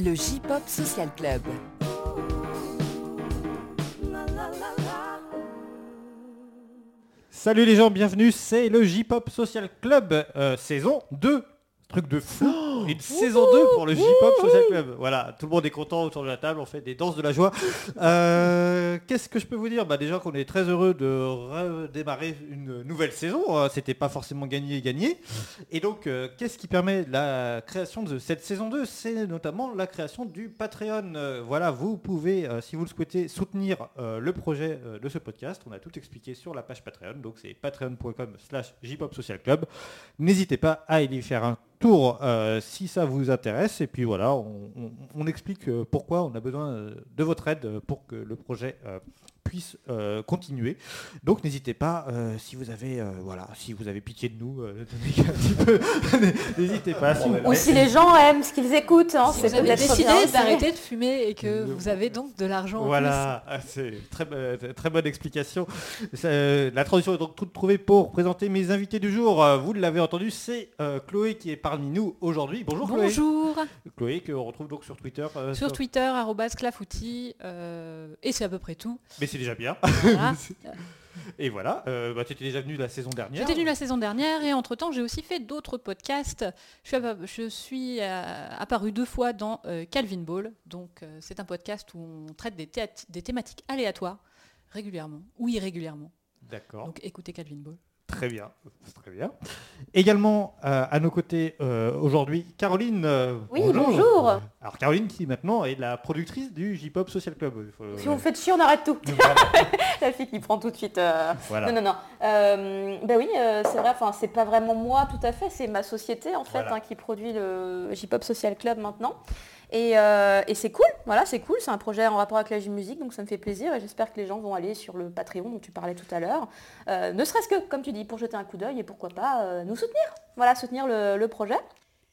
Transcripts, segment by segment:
le J-Pop Social Club. Salut les gens, bienvenue, c'est le J-Pop Social Club, euh, saison 2. Truc de fou, une saison 2 pour le J-Pop Social Club. Voilà, tout le monde est content autour de la table, on fait des danses de la joie. Euh, Qu'est-ce que je peux vous dire? Bah Déjà qu'on est très heureux de redémarrer une nouvelle saison, Euh, c'était pas forcément gagné gagné. Et donc, euh, qu'est-ce qui permet la création de cette saison 2 C'est notamment la création du Patreon. Euh, voilà, vous pouvez, si vous le souhaitez, soutenir le projet de ce podcast. On a tout expliqué sur la page Patreon, donc c'est patreon.com slash jpop social club. N'hésitez pas à y faire un tour euh, si ça vous intéresse. Et puis voilà, on, explique euh, pourquoi on a besoin euh, de votre aide pour que le projet euh, puisse euh, continuer. Donc n'hésitez pas, euh, si vous avez euh, voilà, si vous avez pitié de nous, euh, de nous un petit peu, n'hésitez pas. si vous- Ou si les gens aiment ce qu'ils écoutent, hein, Si c'est vous avez peut-être décidé d'arrêter de fumer et que vous avez donc de l'argent en Voilà, ah, c'est très, très bonne explication. La transition est donc toute trouvée pour présenter mes invités du jour. Vous l'avez entendu, c'est euh, Chloé qui est parmi nous aujourd'hui. Bonjour. Chloé. Bonjour Chloé que on retrouve donc sur Twitter. euh, Sur Twitter, arrobas clafoutis, euh, et c'est à peu près tout. Mais c'est déjà bien. Voilà. Et voilà, euh, bah, tu étais déjà venu la saison dernière. J'étais venue la saison dernière et entre-temps j'ai aussi fait d'autres podcasts. Je suis, appa- je suis, euh, apparue deux fois dans euh, Calvin Ball. Donc c'est un podcast où on traite des, théat- des thématiques aléatoires régulièrement ou irrégulièrement. D'accord, Donc écoutez Calvin Ball. Très bien, très bien. Également euh, à nos côtés euh, aujourd'hui, Caroline. euh, Oui, bonjour. Alors Caroline qui maintenant est la productrice du J-Pop Social Club. Si vous faites chier, on arrête tout. La fille qui prend tout de suite. Voilà. Non, non, non. Ben oui, c'est vrai, enfin, c'est pas vraiment moi tout à fait, c'est ma société en fait Voilà. hein, qui produit le J-Pop Social Club maintenant. Et, euh, et c'est cool, voilà, c'est cool, c'est un projet en rapport avec la J-Musique, donc ça me fait plaisir et j'espère que les gens vont aller sur le Patreon dont tu parlais tout à l'heure, Euh, ne serait-ce que, comme tu dis, pour jeter un coup d'œil et pourquoi pas euh, nous soutenir, voilà, soutenir le, le projet.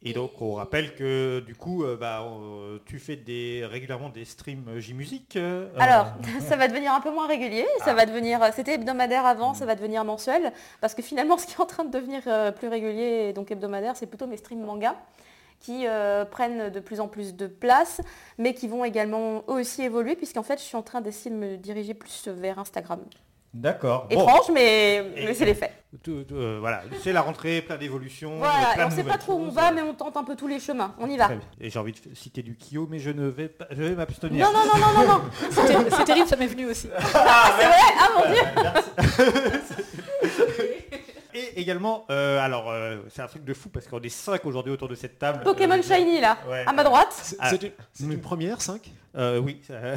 Et donc on rappelle que du coup euh, bah, euh, tu fais des, régulièrement des streams J-Musique. euh, Alors, ça va devenir un peu moins régulier, ça Ah. va devenir, c'était hebdomadaire avant, ça va devenir mensuel, parce que finalement ce qui est en train de devenir plus régulier et donc hebdomadaire, c'est plutôt mes streams manga qui euh, prennent de plus en plus de place, mais qui vont également eux aussi évoluer, puisqu'en fait je suis en train d'essayer de me diriger plus vers Instagram. D'accord. Bon, Étrange, mais, c'est les faits. tout- tout, euh, voilà, c'est la rentrée, plein d'évolutions. Voilà, plein et on de sait pas trop où on va, mais on tente un peu tous les chemins, on y va. Et j'ai envie de citer du Kyo, mais je ne vais pas, je vais m'abstenir. Non, non, non, non, non, non, C'est terri- c'est terrible, ça m'est venu aussi. c'est vrai, ah mon dieu Et également, euh, alors euh, c'est un truc de fou parce qu'on est cinq aujourd'hui autour de cette table. Pokémon Euh, Shiny là, ouais. à ma droite. C'est Ah. une, c'est une première, 5 Euh, oui. euh,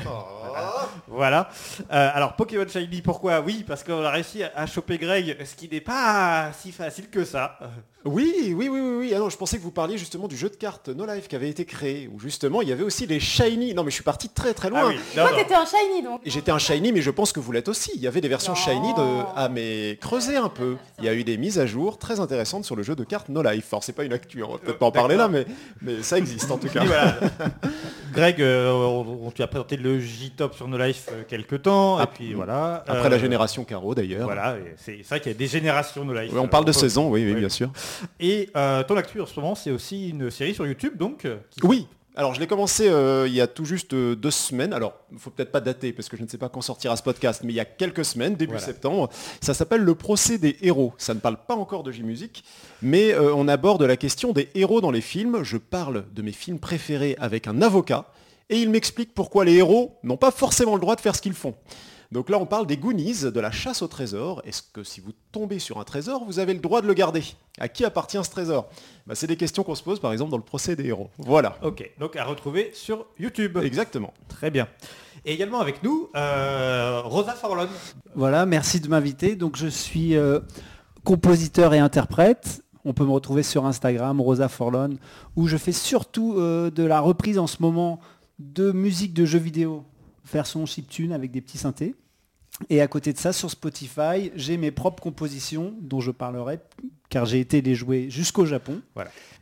voilà. Euh, alors Pokémon Shiny, pourquoi? Oui, parce qu'on a réussi à, choper Greg, ce qui n'est pas si facile que ça. Euh, Oui, oui, oui, oui, oui. Ah non, je pensais que vous parliez justement du jeu de cartes No Life qui avait été créé, où justement il y avait aussi les Shiny. Non mais je suis parti très très loin. Ah oui. Non, Toi t'étais un Shiny donc. Et J'étais un Shiny, mais je pense que vous l'êtes aussi. Il y avait des versions Non. Shiny de... Ah mais creusez un peu. Il y a eu des mises à jour très intéressantes sur le jeu de cartes No Life. Alors c'est pas une actu, hein, on va peut-être pas en parler là, mais, mais ça existe en tout cas. Voilà. Greg, euh, on, tu as présenté le J-Top sur No Life euh, quelques temps, et puis voilà. Après Euh, la génération Caro d'ailleurs. Voilà, c'est vrai qu'il y a des générations No Life. Oui, on parle de Euh, saison, oui, oui, bien sûr. Et euh, ton actu en ce moment, c'est aussi une série sur YouTube, donc. euh, qui- Oui. Alors je l'ai commencé euh, il y a tout juste euh, deux semaines. Alors il faut peut-être pas dater parce que je ne sais pas quand sortira ce podcast, mais il y a quelques semaines, début Voilà. septembre. Ça s'appelle le procès des héros. Ça ne parle pas encore de J-Musique, mais euh, on aborde la question des héros dans les films. Je parle de mes films préférés avec un avocat et il m'explique pourquoi les héros n'ont pas forcément le droit de faire ce qu'ils font. Donc là, on parle des Goonies, de la chasse au trésor. Est-ce que si vous tombez sur un trésor, vous avez le droit de le garder? À qui appartient ce trésor? Bah, C'est des questions qu'on se pose, par exemple, dans le procès des héros. Voilà. Ok, donc à retrouver sur YouTube. Exactement. Très bien. Et également avec nous, euh, Rosa Forlon. Voilà, merci de m'inviter. Donc je suis euh, compositeur et interprète. On peut me retrouver sur Instagram, Rosa Forlon, où je fais surtout euh, de la reprise en ce moment de musique de jeux vidéo, version chiptune avec des petits synthés. Et à côté de ça, sur Spotify, j'ai mes propres compositions dont je parlerai, car j'ai été les jouer jusqu'au Japon.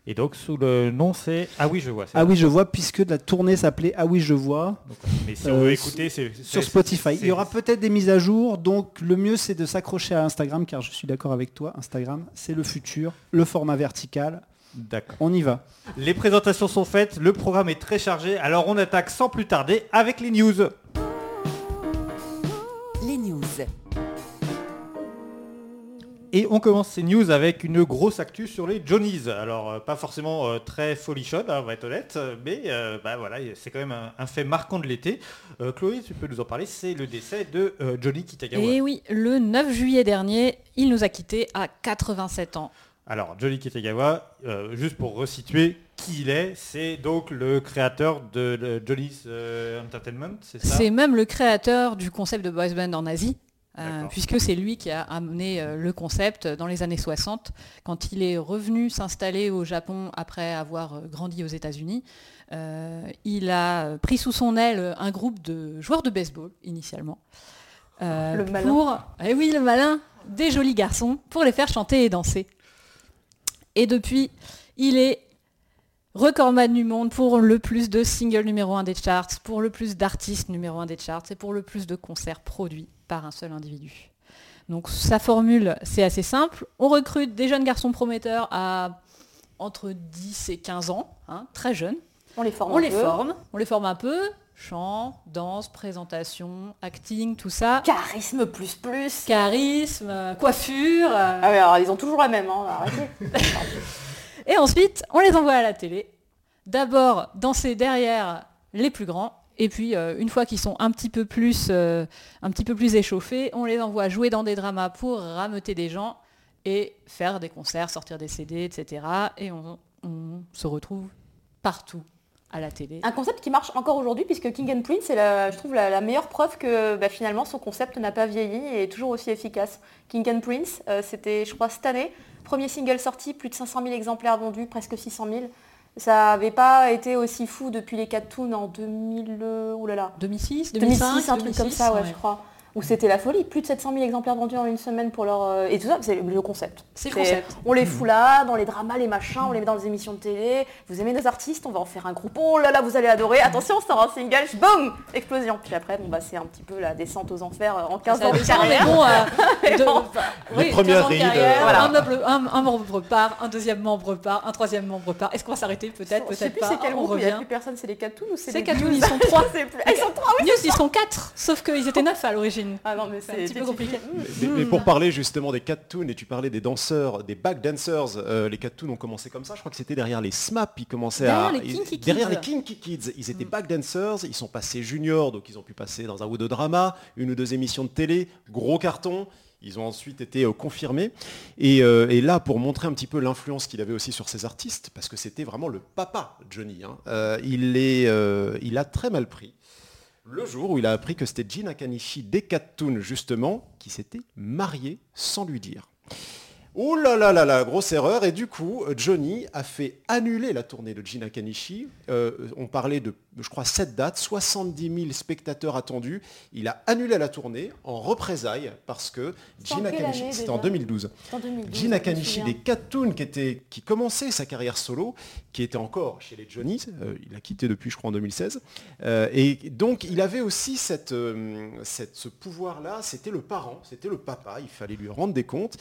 Et donc sous le nom c'est... Ah oui, je vois. Ah oui, je vois, puisque la tournée s'appelait Ah oui, je vois. Donc, mais si on Euh, veut écouter, c'est... sur Spotify. Il y aura peut-être des mises à jour, donc le mieux c'est de s'accrocher à Instagram, car je suis d'accord avec toi, Instagram c'est le futur, le format vertical. D'accord. On y va. Les présentations sont faites, le programme est très chargé, alors on attaque sans plus tarder avec les news. Les news. Et on commence ces news avec une grosse actu sur les Johnnies. Alors euh, pas forcément euh, très folichonne, hein, on va être honnête, euh, mais euh, bah, voilà, c'est quand même un, un fait marquant de l'été. Euh, Chloé, tu peux nous en parler, c'est le décès de euh, Johnny Kitagawa. Et oui, le 9 juillet dernier, il nous a quittés à 87 ans. Alors Johnny Kitagawa, euh, juste pour resituer qui il est, c'est donc le créateur de le Johnny's euh, Entertainment, c'est ça? C'est même le créateur du concept de boys band en Asie, euh, puisque c'est lui qui a amené euh, le concept dans les années 60, quand il est revenu s'installer au Japon après avoir grandi aux États-Unis. euh, il a pris sous son aile un groupe de joueurs de baseball initialement. euh, Le malin. Pour, eh oui, le malin, des jolis garçons, pour les faire chanter et danser. Et depuis, il est recordman du monde pour le plus de singles numéro 1 des charts, pour le plus d'artistes numéro 1 des charts et pour le plus de concerts produits par un seul individu. Donc sa formule, c'est assez simple. On recrute des jeunes garçons prometteurs à entre 10 et 15 ans, hein, très jeunes. On les forme On un les peu. forme, on les forme un peu. Chant, danse, présentation, acting, tout ça. Charisme plus plus. Charisme, euh, coiffure. euh, Ah oui, alors ils ont toujours la même, hein, arrêtez. Et ensuite, on les envoie à la télé. D'abord danser derrière les plus grands. Et puis, euh, une fois qu'ils sont un petit, peu plus, euh, un petit peu plus échauffés, on les envoie jouer dans des dramas pour rameuter des gens et faire des concerts, sortir des CD, etc. Et on, on se retrouve partout à la télé. Un concept qui marche encore aujourd'hui puisque King and Prince c'est la, je trouve la, la meilleure preuve que bah, finalement son concept n'a pas vieilli et est toujours aussi efficace. King and Prince, euh, c'était je crois cette année, premier single sorti, plus de 500 000 exemplaires vendus, presque 600 000. Ça n'avait pas été aussi fou depuis les 4 Toons en 2000, euh, oulala, 2006, 2006, 2005, un truc comme ça, ouais, je crois. Où c'était la folie, plus de 700 000 exemplaires vendus en une semaine pour leur... euh, et tout ça, c'est le concept. C'est le concept. On les fout là, dans les dramas, les machins, on les met dans les émissions de télé. Vous aimez nos artistes, on va en faire un groupe. Oh là là, vous allez adorer. Attention, on sort un single, boum Explosion. Puis après, bon bah c'est un petit peu la descente aux enfers euh, en 15 ans de carrière. bon, euh, de- bon. enfin, Les oui, premières 15 ans de rides, carrière, euh, voilà. un, membre, un- un membre part, un deuxième membre part, un troisième membre part. Est-ce qu'on va s'arrêter Peut-être, Je sais peut-être plus pas. c'est quel on groupe, il n'y a revient. plus personne, c'est les Catoons ou c'est les Catoons, News ils sont trois. Ah, ils sont trois, oui News, ils sont quatre, sauf qu'ils étaient neuf à l'origine. Ah non, mais C'est un petit peu compliqué. Mais, mais pour parler justement des tunes et tu parlais des danseurs, des back dancers, euh, les tunes ont commencé comme ça. Je crois que c'était derrière les SMAP, ils commençaient Derrière à les ils- derrière Kids. les Kinky Kids. Ils étaient back dancers, ils sont passés juniors, donc ils ont pu passer dans un ou deux dramas, une ou deux émissions de télé, gros carton. Ils ont ensuite été euh, confirmés. Et, euh, et là, pour montrer un petit peu l'influence qu'il avait aussi sur ces artistes, parce que c'était vraiment le papa, Johnny, hein, euh, il, est, euh, il a très mal pris. Le jour où il a appris que c'était Gina Kanishi des Cat Toons, justement, qui s'était marié sans lui dire. Oh là là là là, grosse erreur. Et du coup, Johnny a fait annuler la tournée de Gina Kanishi. Euh, on parlait de, je crois, 7 dates, 70 000 spectateurs attendus. Il a annulé la tournée en représailles parce que Gina Kanishi, c'était en déjà 2012. C'est en 2012, Gina Kanishi des Cat Toons qui, était, qui commençait sa carrière solo, qui était encore chez les Johnnies, euh, il a quitté depuis je crois en 2016, Euh, et donc il avait aussi cette, cette- ce pouvoir-là, c'était le parent, c'était le papa, il fallait lui rendre des comptes,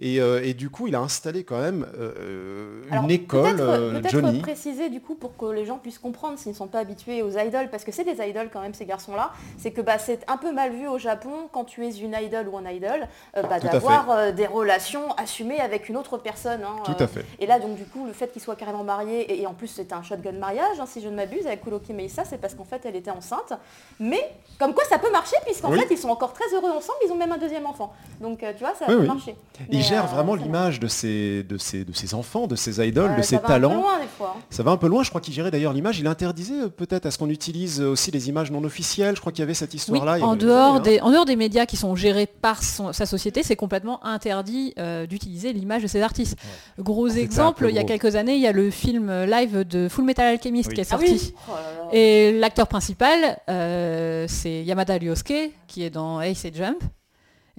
et, euh, et du coup il a installé quand même euh, Alors, une école, peut-être- euh, Johnny. préciser du coup pour que les gens puissent comprendre s'ils ne sont pas habitués aux idoles, parce que c'est des idoles quand même ces garçons-là, c'est que bah, c'est un peu mal vu au Japon quand tu es une idole ou un idol euh, bah, d'avoir euh, des relations assumées avec une autre personne. hein, Tout euh, à fait. Et là donc du coup le fait qu'ils soient carrément mariés, et, et en plus c'était un shotgun mariage hein, si je ne m'abuse avec Kuroki Meisa, c'est parce qu'en fait elle était enceinte. Mais comme quoi ça peut marcher puisqu'en Oui. fait ils sont encore très heureux ensemble, ils ont même un deuxième enfant. Donc euh, tu vois ça Oui, peut oui. marcher. Il Mais, gère euh, vraiment l'image de ses, de, ses, de ses enfants, de ses idoles, de Euh, ses ça va un peu talents. loin, des fois, hein. Ça va un peu loin, je crois qu'il gérait d'ailleurs l'image. Il interdisait euh, peut-être à ce qu'on utilise aussi les images non officielles. Je crois qu'il y avait cette histoire-là. en, dehors années, hein. des, en dehors des médias qui sont gérés par son- sa société, c'est complètement interdit euh, d'utiliser l'image de ces artistes. Gros exemple, il y a quelques années, il y a le film euh, live de Full Metal Alchemist Oui. qui est Ah sorti. oui. Oh là là. Et l'acteur principal, euh, c'est Yamada Ryosuke, qui est dans Ace et Jump.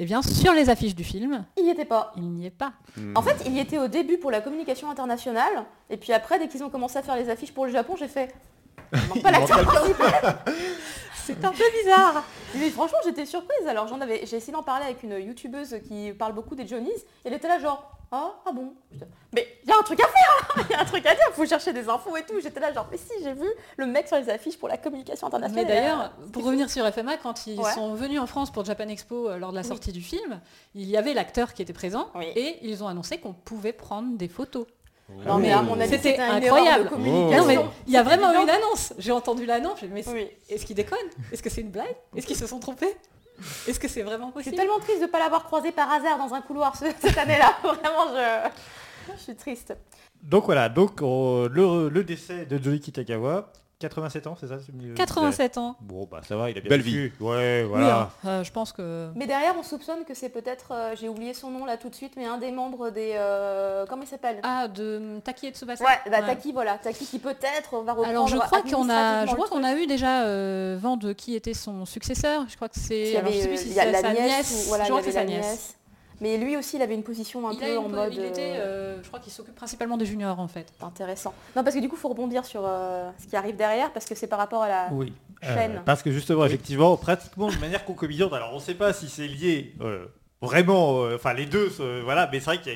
Et bien, sur les affiches du film, Il n'y était pas. il n'y est pas. Hmm. En fait, il y était au début pour la communication internationale, et puis après, dès qu'ils ont commencé à faire les affiches pour le Japon, j'ai fait. Il manque pas l'acteur principal. C'est un peu bizarre. Mais franchement, j'étais surprise. Alors, j'en avais, j'ai essayé d'en parler avec une youtubeuse qui parle beaucoup des Johnnies, et elle était là genre. Ah, ah bon. Mais il y a un truc à faire Il y a un truc à dire, faut chercher des infos et tout. J'étais là genre, mais si, j'ai vu le mec sur les affiches pour la communication Mais internationale. d'ailleurs, pour revenir sur FMA, quand ils Ouais. sont venus en France pour Japan Expo euh, lors de la Oui. sortie du film, il y avait l'acteur qui était présent Oui. et ils ont annoncé qu'on pouvait prendre des photos. Non, mais à mon avis, C'était incroyable. de communication. Non mais il y a vraiment eu une annonce. J'ai entendu l'annonce, j'ai dit, mais Oui. est-ce qu'ils déconnent Est-ce que c'est une blague? Est-ce qu'ils se sont trompés? Est-ce que c'est vraiment C'est possible tellement triste de ne pas l'avoir croisé par hasard dans un couloir ce- cette année-là. Vraiment, je... je suis triste. Donc voilà, donc on- le, le décès de Joey Kitagawa, 87 ans, c'est ça c'est mieux 87 ans. Bon bah ça va, il a bien Belle vécu. Ouais, Oui, voilà. hein, euh, je pense que... Mais derrière, on soupçonne que c'est peut-être, euh, j'ai oublié son nom là tout de suite, mais un des membres des... euh, comment il s'appelle? Ah, de Taki et Tsubasa Ouais, bah, Ouais. Taki, voilà. Taki qui peut-être va reprendre Alors je crois qu'on a, je crois qu'on a eu déjà euh, vent de qui était son successeur. Je crois que Il c'est. je avait, sais plus si il y a c'est la sa nièce, ou- voilà, je crois que c'est sa nièce. Mais lui aussi, il avait une position un Il, peu a une en po- mode il était, euh, euh, je crois qu'il s'occupe principalement des juniors en fait. intéressant. Non, parce que du coup, il faut rebondir sur euh, ce qui arrive derrière, parce que c'est par rapport à la... Oui. Euh, Chaîne. parce que justement, effectivement, pratiquement de manière concomitante, alors on ne sait pas si c'est lié euh, vraiment, euh, enfin les deux, euh, voilà, mais c'est vrai que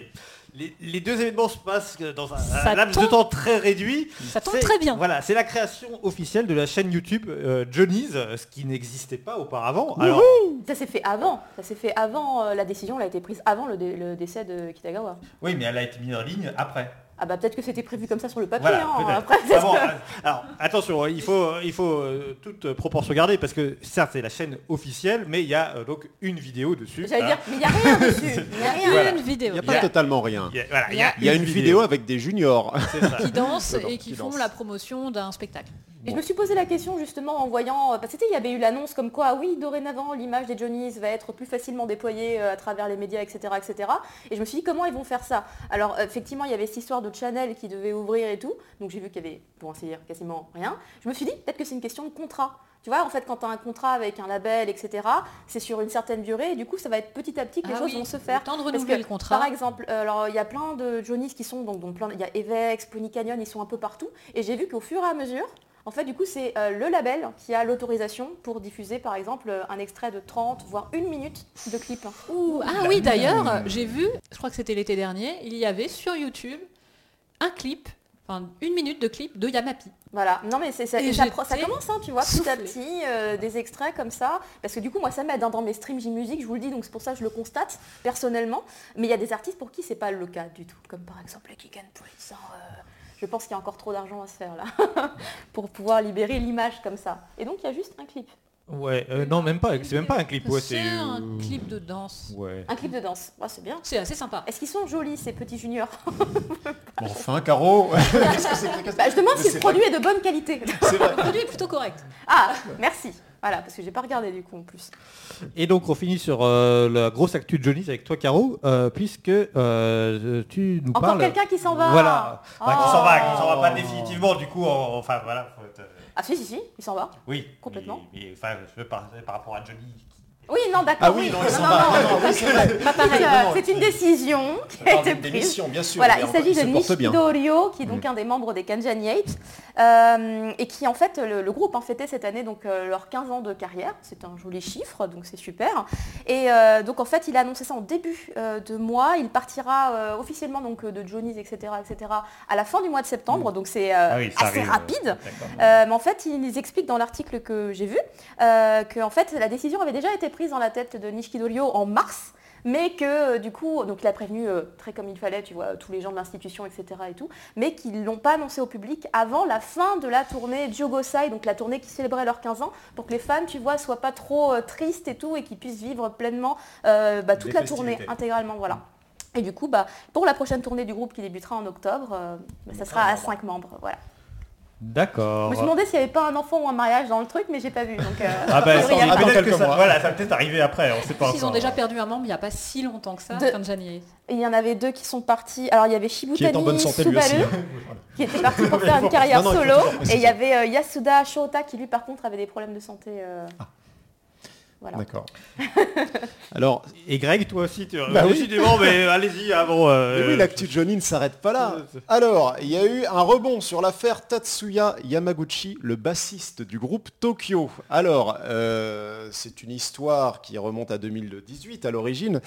les, les deux événements se passent dans un, laps de temps très réduit. Ça tombe C'est- très bien. Voilà, c'est la création officielle de la chaîne YouTube euh, Johnny's, euh, ce qui n'existait pas auparavant. Alors, Ça s'est fait avant. Ça s'est fait avant, euh, la décision elle a été prise avant le, dé- le décès de Kitagawa. oui, mais elle a été mise en ligne après. Ah bah peut-être que c'était prévu comme ça sur le papier. Voilà, hein. Après, Ah c'est bon, que- euh, alors attention, il faut, il faut euh, toute proportion garder parce que certes c'est la chaîne officielle, mais il y a euh, donc une vidéo dessus. J'allais Voilà. dire, mais il n'y a rien dessus. Il n'y a rien. Voilà. Une Il vidéo n'y a Il pas y a- totalement rien. Il y a, voilà, Il y a- Il y a une vidéo avec des juniors. c'est ça. qui dansent et qui, qui font la promotion d'un spectacle. Et je me suis posé la question justement en voyant, euh, parce que tu sais, il y avait eu l'annonce comme quoi, ah oui, dorénavant, l'image des Johnny's va être plus facilement déployée euh, à travers les médias, etc., etc. Et je me suis dit, comment ils vont faire ça? Alors, euh, effectivement, il y avait cette histoire de channel qui devait ouvrir et tout, donc j'ai vu qu'il y avait, pour ainsi dire, quasiment rien. Je me suis dit, peut-être que c'est une question de contrat. Tu vois, en fait, quand tu as un contrat avec un label, etc., c'est sur une certaine durée, et du coup, ça va être petit à petit que les Ah choses oui, vont se faire. Le temps de renouveler que, le contrat. Par exemple, euh, alors il y a plein de Johnny's qui sont donc, donc plein, il y a Evex, Pony Canyon, ils sont un peu partout. Et j'ai vu qu'au fur et à mesure, en fait, du coup, c'est euh, le label qui a l'autorisation pour diffuser, par exemple, euh, un extrait de 30 voire une minute de clip. Ouh, ah oui, d'ailleurs, j'ai vu, je crois que c'était l'été dernier, il y avait sur YouTube un clip, enfin une minute de clip de Yamapi. Voilà. Non mais c'est ça, Et et ça, j'étais ça commence, hein, tu vois, petit à petit, euh, des extraits comme ça. Parce que du coup, moi, ça m'aide hein, dans mes streams J-Music, je vous le dis, donc c'est pour ça que je le constate personnellement. Mais il y a des artistes pour qui c'est pas le cas du tout, comme par exemple Kick and Prince. hein, euh, je pense qu'il y a encore trop d'argent à se faire là, pour pouvoir libérer l'image comme ça. Et donc, il y a juste un clip. Ouais, euh, non même pas, c'est même pas un clip, ouais, c'est un euh, clip de danse. Ouais. Un clip de danse. Ouais, c'est bien. C'est assez sympa. Est-ce qu'ils sont jolis, ces petits juniors Enfin, Caro que c'est que- Bah, Je demande Mais si le produit est de bonne qualité. Vrai. Le produit est plutôt correct. Ah, merci. Voilà, parce que j'ai pas regardé du coup en plus. Et donc on finit sur euh, la grosse actu de Johnny's avec toi Caro, euh, puisque euh, tu nous Encore parles... quelqu'un qui s'en va. Voilà, Enfin, qui s'en va, qui s'en va pas Oh. définitivement du coup, en- enfin voilà. faut être, Ah si, si, si, il s'en va. Oui, Complètement. Mais, mais, enfin, je veux par, par rapport à Johnny. Oui, non, d'accord. Ah oui, non, il. Non, non, oui, c'est vrai. Pas pareil. Non, non, C'est une décision qui a été prise. bien sûr. Voilà, il s'agit de se porte bien. Nishido Ryo, qui est donc un des membres des Kanjani 8, euh, et qui en fait, le, le groupe a fêté cette année donc euh, leurs 15 ans de carrière, c'est un joli chiffre, donc c'est super. Et euh, donc en fait, il a annoncé ça en début euh, de mois, il partira euh, officiellement donc euh, de Johnny's, etc., etc., à la fin du mois de septembre, donc c'est euh, Ah oui, assez arrive, euh, rapide. Euh, mais en fait, ils expliquent dans l'article que j'ai vu euh, que en fait, la décision avait déjà été prise dans la tête de Nishikido Ryo en mars, mais que euh, du coup, donc il a prévenu euh, très comme il fallait, tu vois, tous les gens de l'institution, etc. et tout, mais qu'ils l'ont pas annoncé au public avant la fin de la tournée Jogosai, donc la tournée qui célébrait leurs 15 ans, pour que les fans, tu vois, soient pas trop euh, tristes et tout, et qu'ils puissent vivre pleinement bah, toute Des la tournée intégralement, voilà. Et du coup, bah, pour la prochaine tournée du groupe qui débutera en octobre, bah, ça sera à 5 membres, voilà. Je D'accord. me suis demandé s'il n'y avait pas un enfant ou un mariage dans le truc, mais j'ai pas vu. Donc, euh, Ah bah, a priori, il y a ah, pas. dans peut-être que ça, voilà, ça va peut-être arriver après, on sait pas Ils ont déjà perdu un membre il n'y a pas si longtemps que ça, De- Kanjani. Il y en avait deux qui sont partis. Alors il y avait Qui est en Shibutani bonne santé lui aussi. Subaru qui était parti pour faire une carrière Non, non, solo. Et il y avait euh, Yasuda Shota qui lui par contre avait des problèmes de santé. euh, Voilà. D'accord. Alors, Et Greg, toi aussi, tu Bah oui. décidément, mais allez-y, avant. mais oui, l'actu de Johnny ne s'arrête pas là. Alors, il y a eu un rebond sur l'affaire Tatsuya Yamaguchi, le bassiste du groupe Tokyo. Alors, euh, c'est une histoire qui remonte à 2018 à l'origine.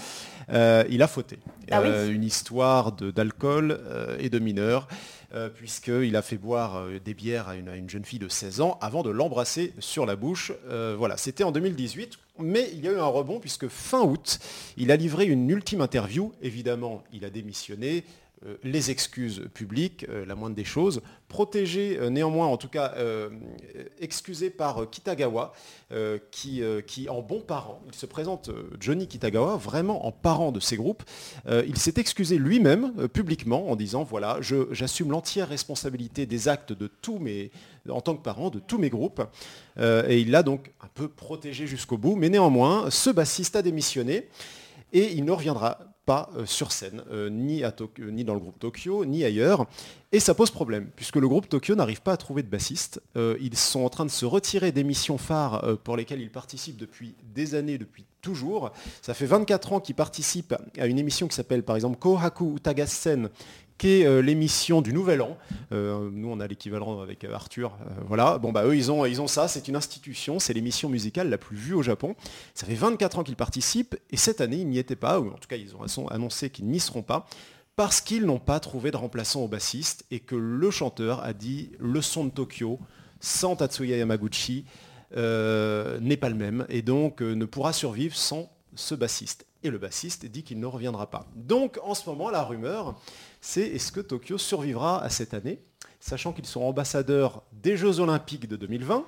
Euh, il a fauté. Ah oui. Euh, une histoire d'alcool euh, et de mineurs, euh, puisqu'il a fait boire euh, des bières à une, jeune fille de 16 ans avant de l'embrasser sur la bouche. Euh, voilà, c'était en 2018. Mais il y a eu un rebond puisque fin août, il a livré une ultime interview. Évidemment, il a démissionné. Euh, les excuses publiques, euh, la moindre des choses, protégé euh, néanmoins, en tout cas excusé par Kitagawa, qui, en bon parent, il se présente Johnny Kitagawa vraiment en parent de ces groupes, il s'est excusé lui-même publiquement en disant voilà, j'assume l'entière responsabilité des actes de tous mes, en tant que parent, de tous mes groupes, et il l'a donc un peu protégé jusqu'au bout, mais néanmoins, ce bassiste a démissionné et il ne reviendra pas euh, sur scène, euh, ni, à euh, ni dans le groupe Tokyo, ni ailleurs. Et ça pose problème, puisque le groupe Tokyo n'arrive pas à trouver de bassiste. Ils sont en train de se retirer des missions phares pour lesquelles ils participent depuis des années, depuis toujours. Ça fait 24 ans qu'ils participent à une émission qui s'appelle par exemple Kohaku Utagassen, qui est euh, l'émission du Nouvel An. Euh, nous, on a l'équivalent avec euh, Arthur. voilà. Bon, bah, eux, ils ont, ils ont ça. C'est une institution. C'est l'émission musicale la plus vue au Japon. Ça fait 24 ans qu'ils participent. Et cette année, ils n'y étaient pas. Ou en tout cas, ils ont annoncé qu'ils n'y seront pas. Parce qu'ils n'ont pas trouvé de remplaçant au bassiste. Et que le chanteur a dit le son de Tokyo, sans Tatsuya Yamaguchi, n'est pas le même. Et donc, ne pourra survivre sans ce bassiste. Et le bassiste dit qu'il ne reviendra pas. Donc, en ce moment, la rumeur, c'est est-ce que Tokyo survivra à cette année, sachant qu'ils sont ambassadeurs des Jeux Olympiques de 2020.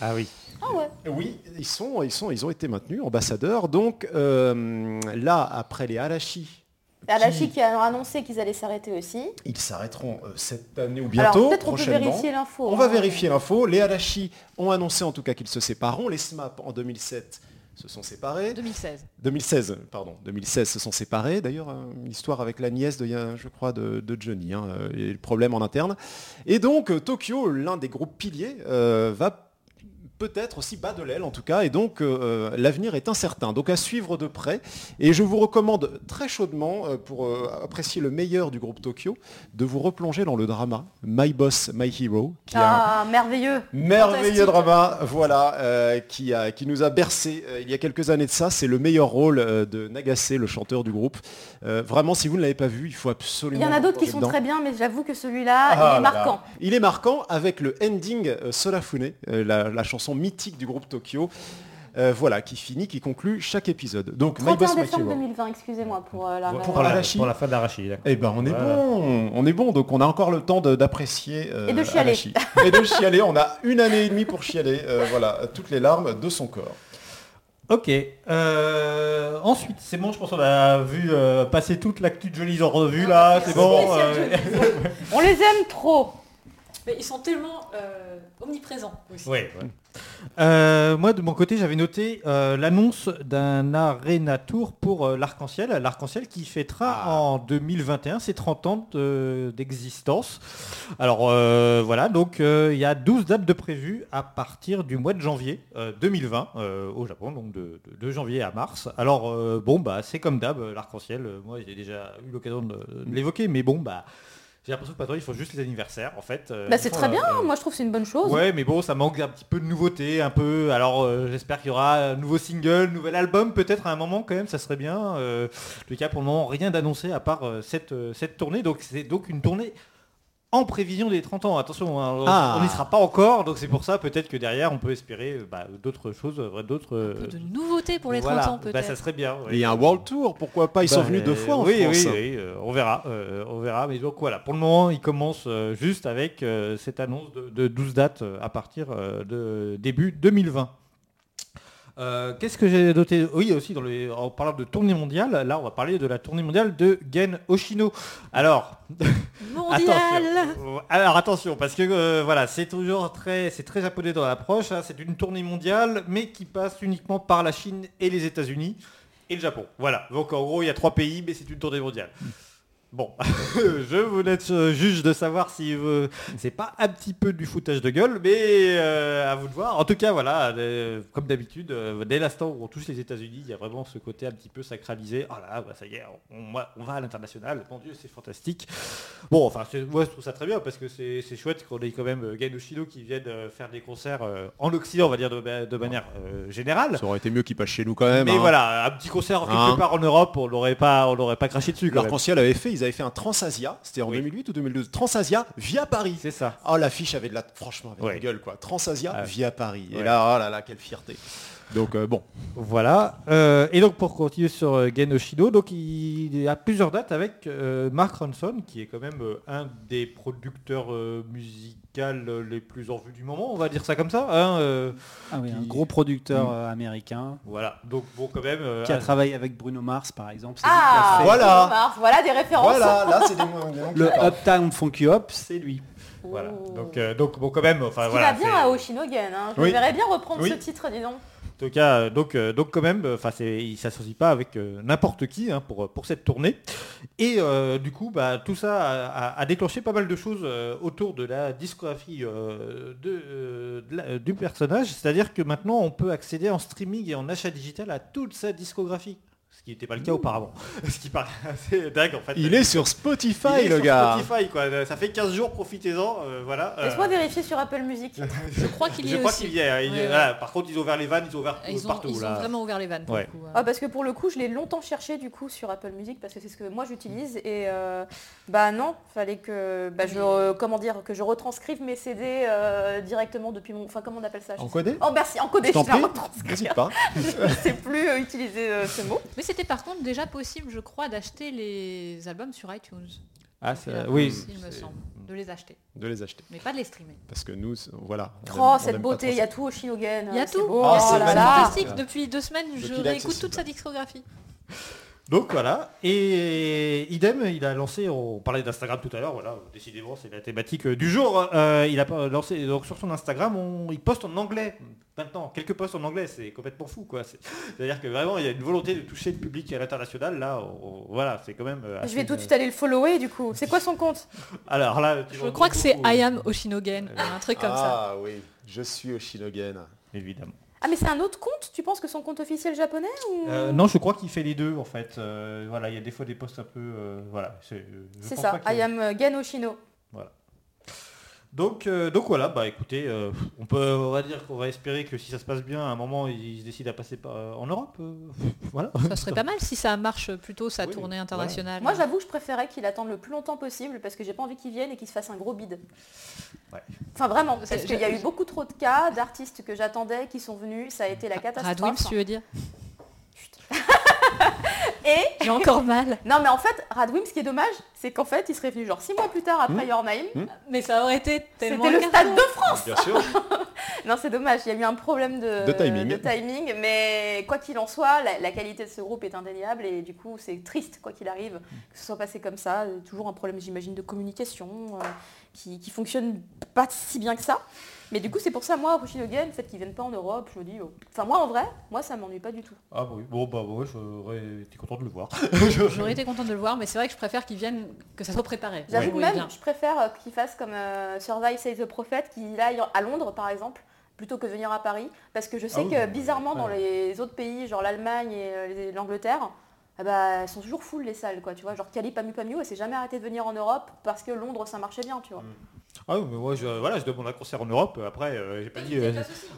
Ah oui. Ah ouais. Oui, ils, sont, ils, sont, ils ont été maintenus ambassadeurs. Donc euh, là, après les Arashi, Alachi qui a annoncé qu'ils allaient s'arrêter aussi. ils s'arrêteront euh, cette année ou Alors bientôt, peut-être on peut vérifier l'info. On va hein. vérifier l'info. Les Arashi ont annoncé en tout cas qu'ils se sépareront. Les SMAP en 2007 se sont séparés. 2016. 2016, pardon, 2016 se sont séparés. D'ailleurs, euh, une histoire avec la nièce de, je crois, de, de Johnny, hein, euh, et le problème en interne. Et donc, euh, Tokyo, l'un des groupes piliers, euh, va peut-être aussi bas de l'aile en tout cas, et donc euh, l'avenir est incertain. Donc à suivre de près, et je vous recommande très chaudement, euh, pour euh, apprécier le meilleur du groupe Tokyo, de vous replonger dans le drama My Boss, My Hero, qui a Ah, merveilleux. Merveilleux drama, voilà, euh, qui, a, qui nous a bercé euh, il y a quelques années de ça. C'est le meilleur rôle euh, de Nagase, le chanteur du groupe. Euh, vraiment, si vous ne l'avez pas vu, il faut Il absolument. y en a d'autres qui sont dedans. très bien, mais j'avoue que celui-là, Ah il est là là. marquant. Il est marquant avec le ending euh, Solafune, euh, la, la chanson mythique du groupe Tokyo. euh, voilà, qui finit, qui conclut chaque épisode. Donc, My 31 Boss, My décembre Hero. 2020, excusez-moi pour euh, la... Pour Pour la, pour la fin d'Arashi, d'accord. Eh ben on est Voilà. bon, on est bon, donc on a encore le temps d'apprécier euh, Et de chialer. Arashi. Et de chialer, on a une année et demie pour chialer, euh, voilà, toutes les larmes de son corps. Ok. euh, ensuite, c'est bon, je pense qu'on a vu euh, passer toute l'actu de Johnny en revue là, c'est bon. Euh, On les aime trop. Mais ils sont tellement euh, omniprésents aussi. Ouais, ouais. Euh, moi, de mon côté, j'avais noté euh, l'annonce d'un Arena Tour pour euh, l'Arc-en-Ciel. L'Arc-en-Ciel qui fêtera Ah. en 2021 ses 30 ans de- d'existence. Alors euh, voilà, donc euh, il y a 12 dates de prévues à partir du mois de janvier euh, 2020 euh, au Japon, donc de, de- de janvier à mars. Alors euh, bon, bah c'est comme d'hab, l'Arc-en-Ciel. euh, moi, j'ai déjà eu l'occasion de, de l'évoquer, mais bon, bah j'ai l'impression que pas trop, ils font juste les anniversaires en fait. Euh, Bah, c'est très bien, euh, moi je trouve que c'est une bonne chose. Ouais, mais bon, ça manque un petit peu de nouveauté, un peu. Alors, euh, j'espère qu'il y aura un nouveau single, nouvel album, peut-être à un moment quand même, ça serait bien. Euh, en tout cas, pour le moment, rien d'annoncé à part euh, cette, cette tournée. Donc, c'est donc une tournée en prévision des 30 ans. Attention, hein, on- Ah. on n'y sera pas encore, donc c'est pour ça peut-être que derrière, on peut espérer euh, bah, d'autres choses, euh, d'autres. Un peu euh, de nouveautés pour les 30 voilà. ans Bah, peut-être. ça serait bien. Et il y a un World Tour, pourquoi pas Ils sont Bah, venus deux fois en oui, France. Oui, oui, euh, on verra, euh, on verra. Mais donc voilà, pour le moment, il commence euh, juste avec euh, cette annonce de, de 12 dates à partir euh, de début 2020. Euh, Qu'est-ce que j'ai noté Oui, aussi, dans les, en parlant de tournée mondiale, là, on va parler de la tournée mondiale de Gen Oshino. Alors, Attention. Alors attention, parce que euh, voilà, c'est toujours très, c'est très japonais dans l'approche. hein. c'est une tournée mondiale, mais qui passe uniquement par la Chine et les États-Unis et le Japon. Voilà. Donc en gros, il y a trois pays, mais c'est une tournée mondiale. Bon, je vous laisse euh, juge de savoir si euh, c'est pas un petit peu du foutage de gueule, mais euh, à vous de voir. En tout cas, voilà, euh, comme d'habitude, dès l'instant où on touche les États-Unis, il y a vraiment ce côté un petit peu sacralisé. Ah là, bah, ça y est, on, va à l'international. Mon Dieu, c'est fantastique. Bon, enfin, moi je trouve ça très bien parce que c'est chouette qu'on ait quand même euh, Gain Oshino qui vienne euh, faire des concerts en Occident, on va dire de, de manière générale. Ça aurait été mieux qu'il passe chez nous quand même. Mais hein. voilà, un petit concert quelque Hein. part en Europe, on l'aurait pas, on pas craché dessus. L'arc-en-ciel avait fait, ils avaient fait un Transasia, c'était en Oui. 2008 ou 2012, Transasia via Paris. C'est ça. Oh l'affiche avait de la, franchement, avait de la gueule quoi. Transasia Ah. via Paris. Et là, oh là là, quelle fierté. Donc euh, bon, Voilà. Euh, et donc pour continuer sur euh, Gen Oshido, donc il y a plusieurs dates avec euh, Mark Ronson, qui est quand même euh, un des producteurs euh, musicaux les plus en vue du moment, on va dire ça comme ça. hein, euh, Ah oui, un gros producteur Mm. euh, américain voilà. Donc bon quand même. euh, qui a un- travaillé avec Bruno Mars par exemple. C'est lui Ah, qui a fait Voilà. Mars, voilà des références. voilà, là c'est Le. Uptown Funky Hop, c'est lui. voilà. Ouh. Donc, euh, donc bon quand même. Enfin Ce qui voilà. va bien à Oshinogen. Hein. Je Oui. verrais bien reprendre Oui. ce titre, dis donc. Tout cas, euh, donc, euh, donc quand même, euh, il s'associe pas avec n'importe qui hein, pour, pour cette tournée. Et du coup, bah, tout ça a, déclenché pas mal de choses autour de la discographie de, du personnage. C'est-à-dire que maintenant, on peut accéder en streaming et en achat digital à toute sa discographie. Ce qui n'était pas le cas auparavant. Ce qui paraît assez dingue en fait. Il est sur Spotify Il est le sur gars. Spotify, quoi. Ça fait 15 jours, profitez-en. euh, voilà. Euh, Laisse-moi vérifier sur Apple Music. Je crois qu'il y je est crois aussi. qu'il y il y Ouais, voilà. Par contre, ils ont ouvert les vannes, ils ont ouvert Ils ont, partout. ils ont là. vraiment ouvert les vannes. pour Ouais. le coup, hein. Ah, parce que pour le coup, je l'ai longtemps cherché du coup sur Apple Music parce que c'est ce que moi j'utilise et euh, bah non, fallait que bah, je euh, comment dire que je retranscrive mes CD euh, directement depuis mon enfin comment on appelle ça? Je sais- Encodé Oh merci, encodé, Je je pas. Je ne sais plus euh, utiliser euh, ce mot. Mais c'était par contre déjà possible, je crois, d'acheter les albums sur iTunes. Ah, la oui. Il me semble, de les acheter, De les acheter. mais pas de les streamer. Parce que nous, voilà. Oh on cette beauté, il y a tout au Shinogen. Il y a c'est tout. Ah, oh c'est là là. fantastique. Depuis deux semaines, je réécoute toute sa discographie. Donc voilà, et idem, il a lancé, on parlait d'Instagram tout à l'heure, voilà, décidément c'est la thématique euh, du jour, Euh, il a pas lancé, donc sur son Instagram, on- il poste en anglais, maintenant, quelques posts en anglais, c'est complètement fou quoi, C'est- c'est-à-dire que vraiment il y a une volonté de toucher le public à l'international, là, on- voilà, c'est quand même... euh, Je vais tout de suite aller le follower du coup. C'est quoi son compte? Alors là, tu Je crois que c'est I am Oshinogen, un truc comme ça. Ah oui, je suis au Shinogen. Évidemment. Ah mais c'est un autre compte Tu penses que son compte officiel japonais ou? Euh, non, je crois qu'il fait les deux en fait, Euh, voilà, il y a des fois des posts un peu... euh, voilà, c'est ça, I am euh, Gen Oshino. Donc, euh, donc voilà, bah écoutez, euh, on peut, on va dire qu'on va espérer que si ça se passe bien, à un moment, ils décident à passer par, euh, en Europe. euh, voilà. Ça serait pas mal si ça marche plutôt sa Oui, tournée voilà. internationale. Moi j'avoue que je préférais qu'il attende le plus longtemps possible parce que j'ai pas envie qu'il vienne et qu'il se fasse un gros bide. Ouais. Enfin vraiment, parce qu'il y a eu beaucoup trop de cas d'artistes que j'attendais qui sont venus, ça a été la catastrophe. Radwimps, tu veux dire Et J'ai encore mal. non mais en fait, Radwimps, ce qui est dommage, c'est qu'en fait il serait venu genre six mois plus tard après Your Name. Mais ça aurait été tellement C'était le stade de France Bien sûr. Non c'est dommage, il y a eu un problème de, De timing. timing, mais quoi qu'il en soit, la, la qualité de ce groupe est indéniable et du coup c'est triste quoi qu'il arrive que ce soit passé comme ça. Toujours un problème j'imagine de communication euh, qui, qui fonctionne pas si bien que ça. Mais du coup c'est pour ça moi Hoshinogen, le fait qu'ils viennent pas en Europe, je me dis, oh. enfin moi en vrai, moi ça m'ennuie pas du tout. Ah bah oui, bon bah ouais, j'aurais été content de le voir. J'aurais été contente de le voir, mais c'est vrai que je préfère qu'ils viennent, que ça soit préparé. J'avoue Oui, même, je préfère euh, qu'il fasse comme euh, Survive Save the Prophet, qu'il aille à Londres par exemple, plutôt que de venir à Paris. Parce que je sais Ah oui, que bizarrement, dans les autres pays, genre l'Allemagne et euh, l'Angleterre, eh bah, elles sont toujours full les salles, quoi, tu vois. Genre Cali, Pamu, Pamu, elle s'est jamais arrêtée de venir en Europe parce que Londres, ça marchait bien, tu vois. Ah oui, mais moi je, voilà, je demande un concert en Europe, après euh, j'ai pas dit... euh.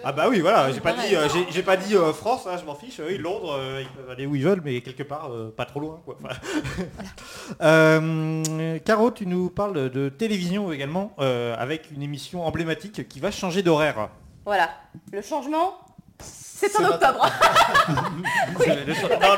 Ah bah oui, voilà, j'ai pas dit, euh, j'ai- j'ai pas dit euh, France, hein, je m'en fiche, oui, Londres, euh, ils peuvent aller où ils veulent, mais quelque part, euh, pas trop loin. Quoi. Enfin, Euh, Caro, tu nous parles de télévision également, euh, avec une émission emblématique qui va changer d'horaire. Voilà. Le changement, c'est en octobre. Non,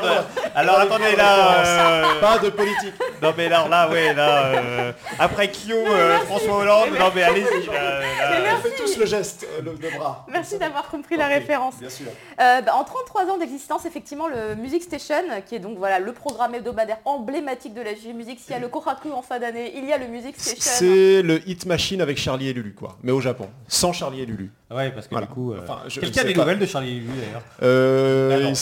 alors attendez là, euh, Pas de politique. non mais alors là, ouais, là, euh, après Kyo, euh, François Hollande, non mais allez-y. On fait tous le geste, euh, le, le bras. Merci d'avoir compris la référence. Bien sûr. Euh, bah, en 33 ans d'existence, effectivement, le Music Station, qui est donc voilà le programme hebdomadaire emblématique de la musique, s'il y a le Kohaku en fin d'année, il y a le Music Station. C'est le hit machine avec Charlie et Lulu, quoi. Mais au Japon. Sans Charlie et Lulu. Ouais, parce que Voilà. du coup... euh, Enfin, Quelqu'un a des pas- nouvelles de Charlie et Lulu d'ailleurs Euh, Ah non, ouais.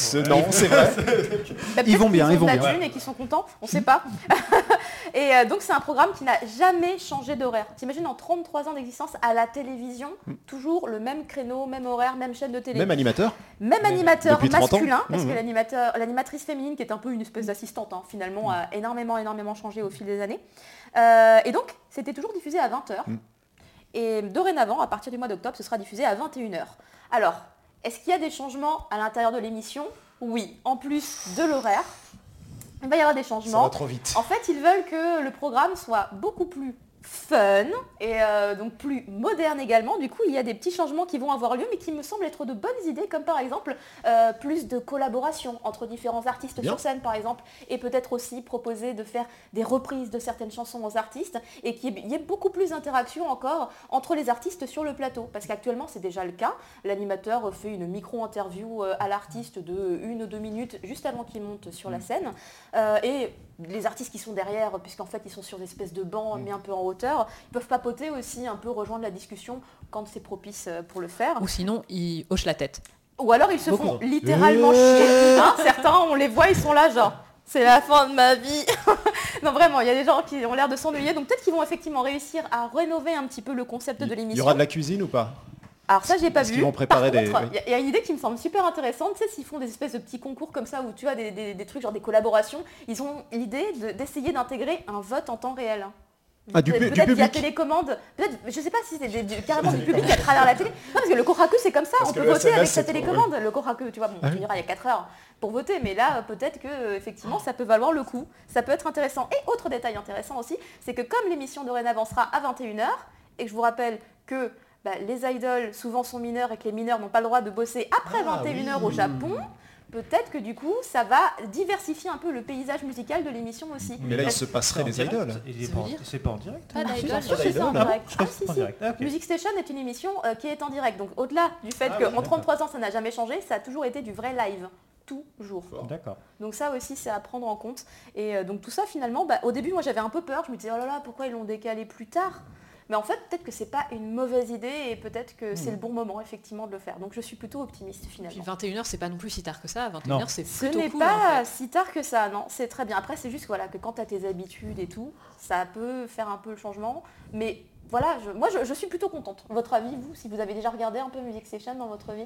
c'est vrai. Bah, Ils vont bien, qu'ils ils vont ont de la bien. thune et qui sont contents, on sait pas. et euh, donc c'est un programme qui n'a jamais changé d'horaire. T'imagines en 33 ans d'existence à la télévision, toujours le même créneau, même horaire, même chaîne de télé. Même animateur. Même animateur Depuis 30 ans. masculin, parce Mmh. que l'animateur, l'animatrice féminine, qui est un peu une espèce d'assistante, hein, finalement, a énormément, énormément changé au fil des années. Euh, et donc, c'était toujours diffusé à 20h. Et dorénavant, à partir du mois d'octobre, ce sera diffusé à 21h. Alors, est-ce qu'il y a des changements à l'intérieur de l'émission? Oui, en plus de l'horaire, il va y avoir des Ça changements. va trop vite. En fait, ils veulent que le programme soit beaucoup plus fun et euh, donc plus moderne également. Du coup, il y a des petits changements qui vont avoir lieu, mais qui me semblent être de bonnes idées, comme par exemple euh, plus de collaboration entre différents artistes Bien. sur scène, par exemple, et peut-être aussi proposer de faire des reprises de certaines chansons aux artistes, et qu'il y ait beaucoup plus d'interaction encore entre les artistes sur le plateau. Parce qu'actuellement, c'est déjà le cas. L'animateur fait une micro-interview euh, à l'artiste de une ou deux minutes juste avant qu'il monte sur la scène. Euh, et les artistes qui sont derrière, puisqu'en fait ils sont sur des espèces de bancs mis un peu en hauteur, ils peuvent papoter aussi un peu rejoindre la discussion quand c'est propice euh, pour le faire. Ou sinon, il hoche la tête. Ou alors ils se Beaucoup. font littéralement chier. Hein, certains, on les voit, ils sont là genre. C'est la fin de ma vie. non vraiment, il y a des gens qui ont l'air de s'ennuyer. Donc peut-être qu'ils vont effectivement réussir à rénover un petit peu le concept de Il l'émission. y aura de la cuisine ou pas? Alors ça, j'ai pas Est-ce vu. vont préparer Par des- contre, oui. il y, a- il y a une idée qui me semble super intéressante. Tu sais, s'ils font des espèces de petits concours comme ça où tu as des, des- des trucs genre des collaborations, ils ont l'idée de- d'essayer d'intégrer un vote en temps réel. Ah, Peut-être du via télécommande. Peut-être, je sais pas si c'est des- du- carrément du public à travers la télé. Non, parce que le Kohaku c'est comme ça. Parce on peut voter SMS, avec sa c'est télécommande. Le Kohaku, tu vois, bon, Ah tu oui. il y a 4 heures pour voter, mais là, peut-être que effectivement, ça peut valoir le coup. Ça peut être intéressant. Et autre détail intéressant aussi, c'est que comme l'émission dorénavant sera à 21h, et que je vous rappelle que bah, les idoles souvent sont mineurs et que les mineurs n'ont pas le droit de bosser après Ah 21h au oui. Japon, peut-être que du coup, ça va diversifier un peu le paysage musical de l'émission aussi. Mais là, il se passerait des idoles. C'est pas en direct Pas hein c'est en direct. Ah, si, si. Ah. Music Station est une émission euh, qui est en direct. Donc au-delà du fait Ah qu'en d'accord. 33 ans ça n'a jamais changé, ça a toujours été du vrai live. Toujours. D'accord. Donc ça aussi c'est à prendre en compte. Et euh, donc tout ça finalement, bah, au début moi j'avais un peu peur, je me disais oh là là pourquoi ils l'ont décalé plus tard? Mais en fait, peut-être que c'est pas une mauvaise idée et peut-être que Hmm. c'est le bon moment effectivement de le faire. Donc je suis plutôt optimiste Puis finalement. 21h, c'est pas non plus si tard que ça. 21h, Non. c'est Ce plutôt n'est cool, pas en fait. si tard que ça, non, c'est très bien. Après, c'est juste voilà, que quand tu as tes habitudes et tout, ça peut faire un peu le changement. Mais voilà, je- moi je, je suis plutôt contente. Votre avis, vous, si vous avez déjà regardé un peu Music Station dans votre vie?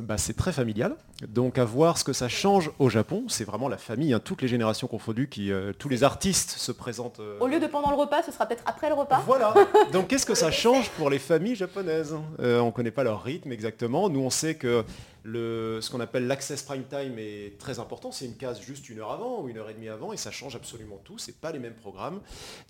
Bah, c'est très familial. Donc à voir ce que ça change au Japon. C'est vraiment la famille, hein, toutes les générations confondues, qui, euh, tous les artistes se présentent. euh, Au lieu de pendant le repas, ce sera peut-être après le repas. Voilà. Donc qu'est-ce que ça change pour les familles japonaises Euh, On ne connaît pas leur rythme exactement. Nous on sait que le, ce qu'on appelle l'access prime time est très important. C'est une case juste une heure avant ou une heure et demie avant et ça change absolument tout. C'est pas les mêmes programmes.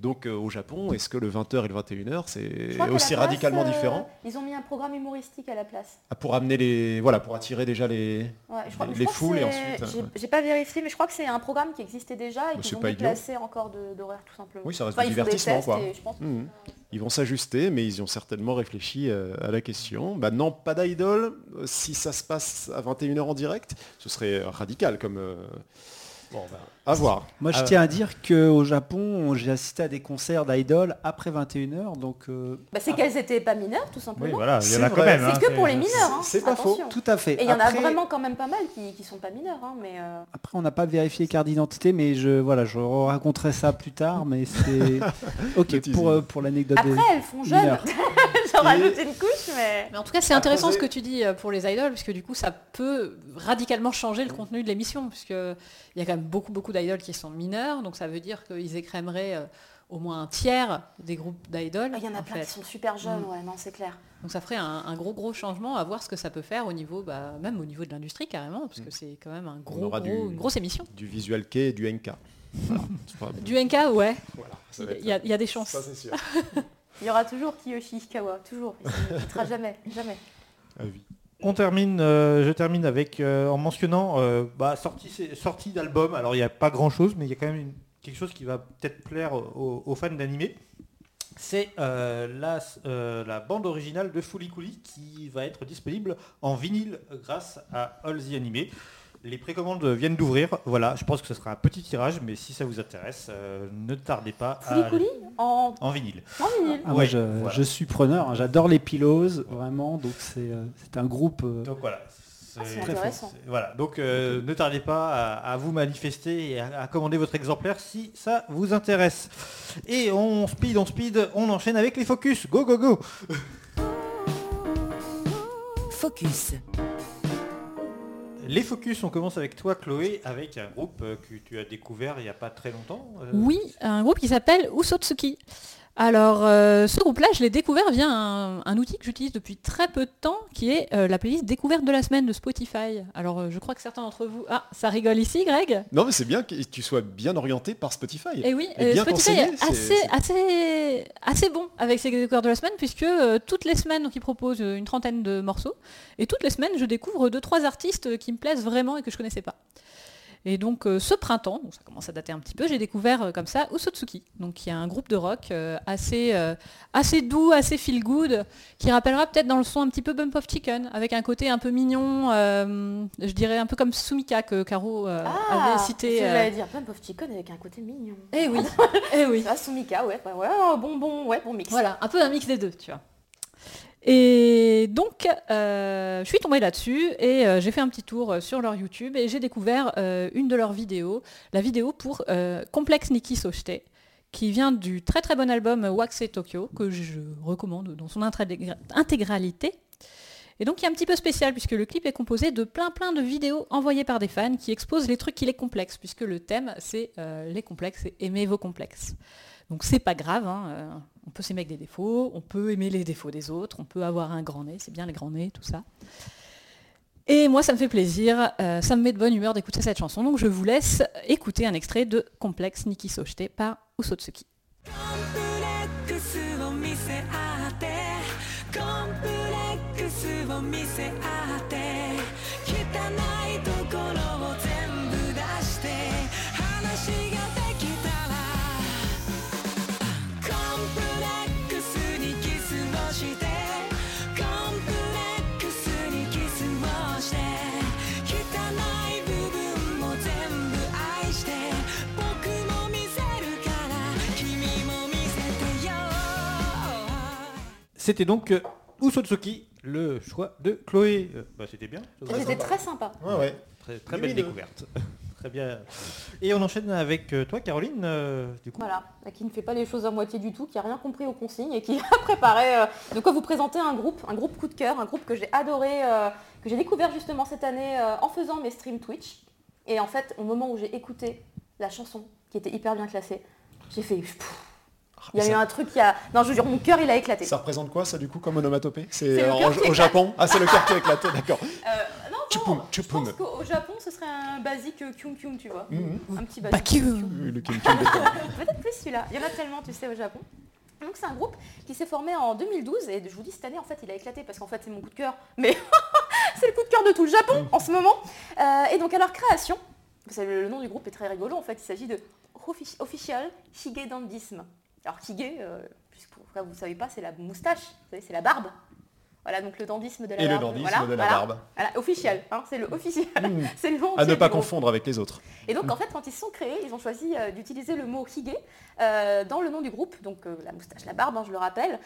Donc euh, au Japon, est-ce que le 20h et le 21h Je c'est aussi place, radicalement euh, différent Ils ont mis un programme humoristique à la place. Ah, Pour amener les. Voilà, pour attirer déjà les. Ouais, je crois, Les je foules et ensuite, J'ai euh, j'ai pas vérifié, mais je crois que c'est un programme qui existait déjà et Bah, qu'ils ont déplacé encore d'horaire tout simplement. Oui, ça reste Enfin, du divertissement quoi. et je pense que-. Ils vont s'ajuster, mais ils ont certainement réfléchi euh, à la question. Bah non, pas d'idol. Si ça se passe à 21h en direct, ce serait radical comme... euh, Bon, bah, à voir. Moi, je Ah. tiens à dire qu'au Japon, j'ai assisté à des concerts d'idoles après 21h, donc euh, Bah, c'est qu'elles étaient pas mineures tout oui, simplement. voilà, il y en C'est a quand même. hein, c'est que pour les mineurs. hein. c'est pas faux. Tout à fait. Et il y en a vraiment quand même pas mal qui, qui sont pas mineurs, hein, mais euh, Après, on n'a pas vérifié carte d'identité, mais je voilà, je raconterai ça plus tard. Mais c'est ok pour euh, pour l'anecdote. des- après elles font jeunes. J'en Et- rajoute une couche, mais Mais en tout cas, c'est intéressant ce que tu dis pour les idoles, parce que du coup, ça peut radicalement changer le contenu de l'émission, puisque il y a quand même beaucoup, beaucoup d'idoles qui sont mineurs, donc ça veut dire qu'ils écrémeraient euh, au moins un tiers des groupes d'idoles. il y en a en plein fait. qui sont super jeunes, Mm. ouais, non, c'est clair. Donc ça ferait un, un gros, gros changement à voir ce que ça peut faire au niveau, bah, même au niveau de l'industrie carrément, parce que c'est quand même un gros, gros- du- une grosse émission. Du visual kei et du NK. Voilà. Du NK, ouais, voilà, ça va être- il y, a- il y a des chances. Ça c'est sûr. Il y aura toujours Kiyoshi Ishikawa, toujours. Il ne quittera jamais, jamais. Ah oui. On termine, euh, je termine avec euh, en mentionnant euh, bah, sortie, sortie d'album. Alors il n'y a pas grand chose, mais il y a quand même quelque chose qui va peut-être plaire aux, fans d'animé. C'est euh, la, la bande originale de Cooly qui va être disponible en vinyle grâce à All the Anime. Les précommandes viennent d'ouvrir. Voilà, je pense que ce sera un petit tirage, mais si ça vous intéresse, euh, ne tardez pas à... En, En vinyle. en vinyle. Ah, moi, Ouais, je, voilà. je suis preneur, hein. j'adore les Pillows, vraiment, donc c'est euh, c'est un groupe... euh, Donc voilà. Ah, c'est très intéressant. Voilà, donc euh, ne tardez pas à, à vous manifester et à, à commander votre exemplaire si ça vous intéresse. Et on speed, on speed, on enchaîne avec les focus. Go, go, go Focus. Les focus, on commence avec toi Chloé, avec un groupe euh, que tu as découvert il n'y a pas très longtemps. euh, Oui, un groupe qui s'appelle Usotsuki. Alors, euh, ce groupe-là, je l'ai découvert via un, un outil que j'utilise depuis très peu de temps, qui est euh, la playlist découverte de la semaine de Spotify. Alors, euh, je crois que certains d'entre vous... Ah, ça rigole ici, Greg? Non mais c'est bien que tu sois bien orienté par Spotify. Et oui, Et euh, bien Spotify est assez, assez, assez bon avec ses découvertes de la semaine, puisque toutes les semaines, donc, il propose euh, une trentaine de morceaux, et toutes les semaines, je découvre deux, trois artistes qui me plaisent vraiment et que je connaissais pas. Et donc euh, ce printemps, donc ça commence à dater un petit peu, j'ai découvert euh, comme ça Usotsuki, donc qui est un groupe de rock euh, assez, assez doux, assez feel good, qui rappellera peut-être dans le son un petit peu Bump of Chicken, avec un côté un peu mignon, je dirais un peu comme Sumika que Caro Ah, avait cité. j'allais dire, Pump of Chicken avec un côté mignon. Eh oui, eh oui. Ah, Sumika, ouais, ouais, bon, bon, ouais, bon mix. Voilà, un peu un mix des deux, tu vois. Et donc, euh, je suis tombée là-dessus et euh, j'ai fait un petit tour euh, sur leur YouTube et j'ai découvert une de leurs vidéos, la vidéo pour Complex Nikki Soshite, qui vient du très très bon album Wax Tokyo, que je recommande dans son intégra- intégralité. Et donc, il est un petit peu spécial puisque le clip est composé de plein plein de vidéos envoyées par des fans qui exposent les trucs qui les complexent, puisque le thème c'est les complexes et aimer vos complexes. Donc c'est pas grave, hein, euh, on peut s'aimer avec des défauts, on peut aimer les défauts des autres, on peut avoir un grand nez, c'est bien les grands nez, tout ça. Et moi ça me fait plaisir, euh, ça me met de bonne humeur d'écouter cette chanson, donc je vous laisse écouter un extrait de Complexe Nikki Soshite par Usotsuki. コ C'était donc euh, Usotsuki, le choix de Chloé. Euh, bah, C'était bien. C'était très sympa. Ouais ouais. Très, très belle Lumineux. découverte. très bien. Et on enchaîne avec euh, toi Caroline, euh, du coup. Voilà, qui ne fait pas les choses à moitié du tout, qui a rien compris aux consignes et qui a préparé euh, de quoi vous présenter un groupe, un groupe coup de cœur, un groupe que j'ai adoré, euh, que j'ai découvert justement cette année euh, en faisant mes streams Twitch. Et en fait, au moment où j'ai écouté la chanson, qui était hyper bien classée, j'ai fait... pff, Il y a ça- eu un truc qui a... Non, je veux dire, mon cœur, il a éclaté. Ça représente quoi ça du coup comme onomatopée? C'est euh, en- au éclate. Japon? Ah c'est le cœur qui a éclaté, d'accord. Euh, non, Tchoupum, non, je pense qu'au Japon, ce serait un basique kyum kyum, tu vois. Mhm. Un petit basique. Le. Peut-être plus celui-là. Il y en a tellement, tu sais, au Japon. Donc c'est un groupe qui s'est formé en 2012 et je vous dis cette année en fait il a éclaté parce qu'en fait c'est mon coup de cœur mais c'est le coup de cœur de tout le Japon en ce moment. Euh, et donc à leur création, vous savez, le nom du groupe est très rigolo en fait, il s'agit de Offici- Official Hige Dandisme. Alors Hige, euh, puisque vous ne savez pas, c'est la moustache, c'est la barbe. Voilà donc le dandisme de la Et le barbe. dandisme Voilà, de la voilà. barbe. Voilà, officiel, hein, c'est le officiel. Mhm. c'est le nom À ne pas confondre avec les autres. Et donc en fait quand ils se sont créés, ils ont choisi euh, d'utiliser le mot hige euh, dans le nom du groupe, donc euh, la moustache, la barbe, hein, je le rappelle,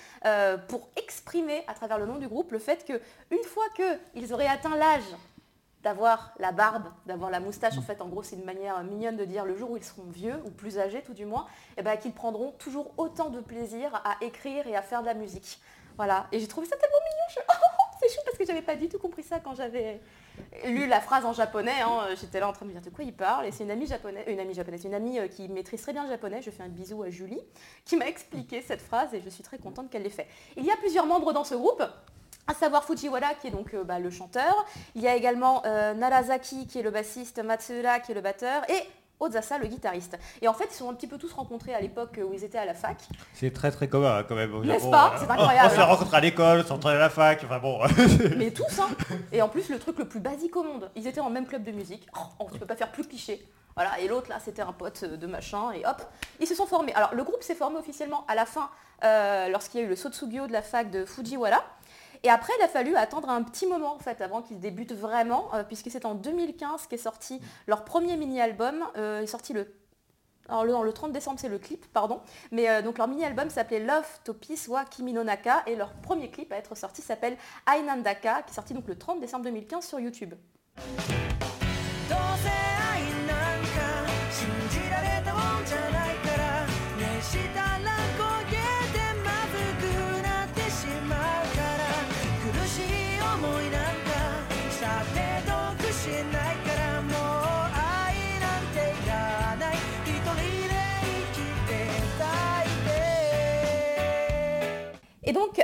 pour exprimer à travers le nom du groupe le fait que une fois qu'ils auraient atteint l'âge d'avoir la barbe, d'avoir la moustache, en fait en gros c'est une manière mignonne de dire le jour où ils seront vieux ou plus âgés tout du moins, et ben, qu'ils prendront toujours autant de plaisir à écrire et à faire de la musique. Voilà, et j'ai trouvé ça tellement mignon, je... c'est chou parce que j'avais pas du tout compris ça quand j'avais lu la phrase en japonais, hein. j'étais là en train de me dire de quoi il parle, et c'est une amie japonaise, une amie japonaise, une amie euh, qui maîtrise très bien le japonais, je fais un bisou à Julie, qui m'a expliqué cette phrase et je suis très contente qu'elle l'ait fait. Il y a plusieurs membres dans ce groupe, à savoir Fujiwara qui est donc euh, bah, le chanteur, il y a également euh, Narazaki qui est le bassiste, Matsura qui est le batteur, et Ozasa le guitariste. Et en fait ils sont un petit peu tous rencontrés à l'époque où ils étaient à la fac, C'est très très commun hein, quand même. N'est-ce pas Euh, C'est incroyable. On se rencontre à l'école, on s'entraîne à la fac, enfin bon. mais tous, hein. Et en plus, le truc le plus basique au monde, ils étaient en même club de musique. Oh, tu peux pas faire plus cliché. Voilà, et l'autre là, c'était un pote de machin, et hop, ils se sont formés. Alors, le groupe s'est formé officiellement à la fin, euh, lorsqu'il y a eu le Sotsugyo de la fac de Fujiwara. Et après, il a fallu attendre un petit moment en fait avant qu'ils débutent vraiment, euh, puisque c'est en 2015 qu'est sorti leur premier mini-album. Euh, il est sorti le alors le, non, le 30 décembre c'est le clip, pardon. Mais euh, donc leur mini-album s'appelait Love to Peace wa Kimi no Naka et leur premier clip à être sorti s'appelle Ainandaka qui est sorti donc le 30 décembre 2015 sur YouTube.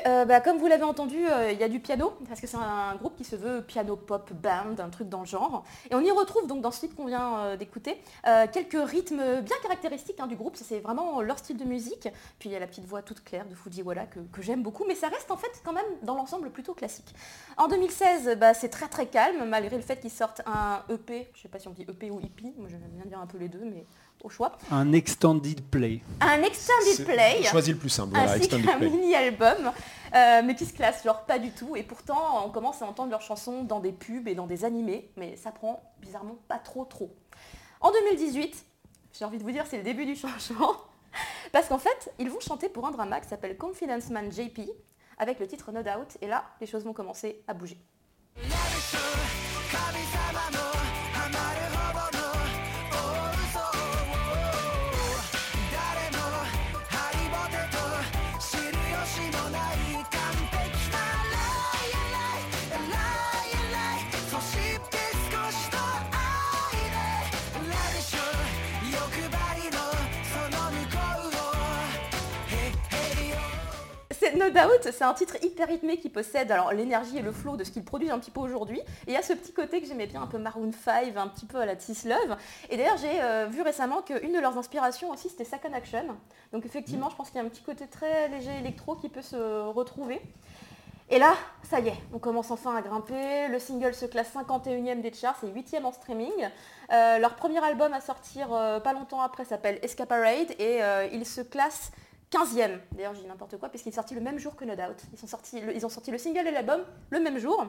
Euh, bah, comme vous l'avez entendu, euh, il y a du piano, parce que c'est un groupe qui se veut piano pop band, un truc dans le genre. Et on y retrouve donc dans ce titre qu'on vient euh, d'écouter, quelques rythmes bien caractéristiques hein, du groupe, c'est vraiment leur style de musique. Puis il y a la petite voix toute claire de Fujiwara que, que j'aime beaucoup, mais ça reste en fait quand même dans l'ensemble plutôt classique. En 2016, bah, c'est très très calme, malgré le fait qu'ils sortent un EP, je sais pas si on dit EP ou EP, moi j'aime bien dire un peu les deux, mais au choix. Un extended play. Un extended play Choisis le plus simple, voilà, ainsi Extended qu'un Play. mini-album, euh, mais qui se classe genre pas du tout. Et pourtant, on commence à entendre leurs chansons dans des pubs et dans des animés, mais ça prend bizarrement pas trop trop. En 2018, j'ai envie de vous dire, c'est le début du changement, parce qu'en fait, ils vont chanter pour un drama qui s'appelle Confidence Man JP, avec le titre No Doubt, et là, les choses vont commencer à bouger. C'est un titre hyper rythmé qui possède alors l'énergie et le flow de ce qu'ils produisent un petit peu aujourd'hui. Et il y a ce petit côté que j'aimais bien, un peu Maroon 5, un petit peu à la Tis Love. Et d'ailleurs, j'ai euh, vu récemment qu'une de leurs inspirations aussi, c'était Second Action. Donc effectivement, je pense qu'il y a un petit côté très léger électro qui peut se retrouver. Et là, ça y est, on commence enfin à grimper. Le single se classe 51e des charts et 8e en streaming. Euh, leur premier album à sortir euh, pas longtemps après s'appelle Escaparade et euh, il se classe 15e. D'ailleurs, je dis n'importe quoi parce qu'il est sorti le même jour que No Doubt. Ils, sont sortis, le- ils ont sorti le single et l'album le même jour.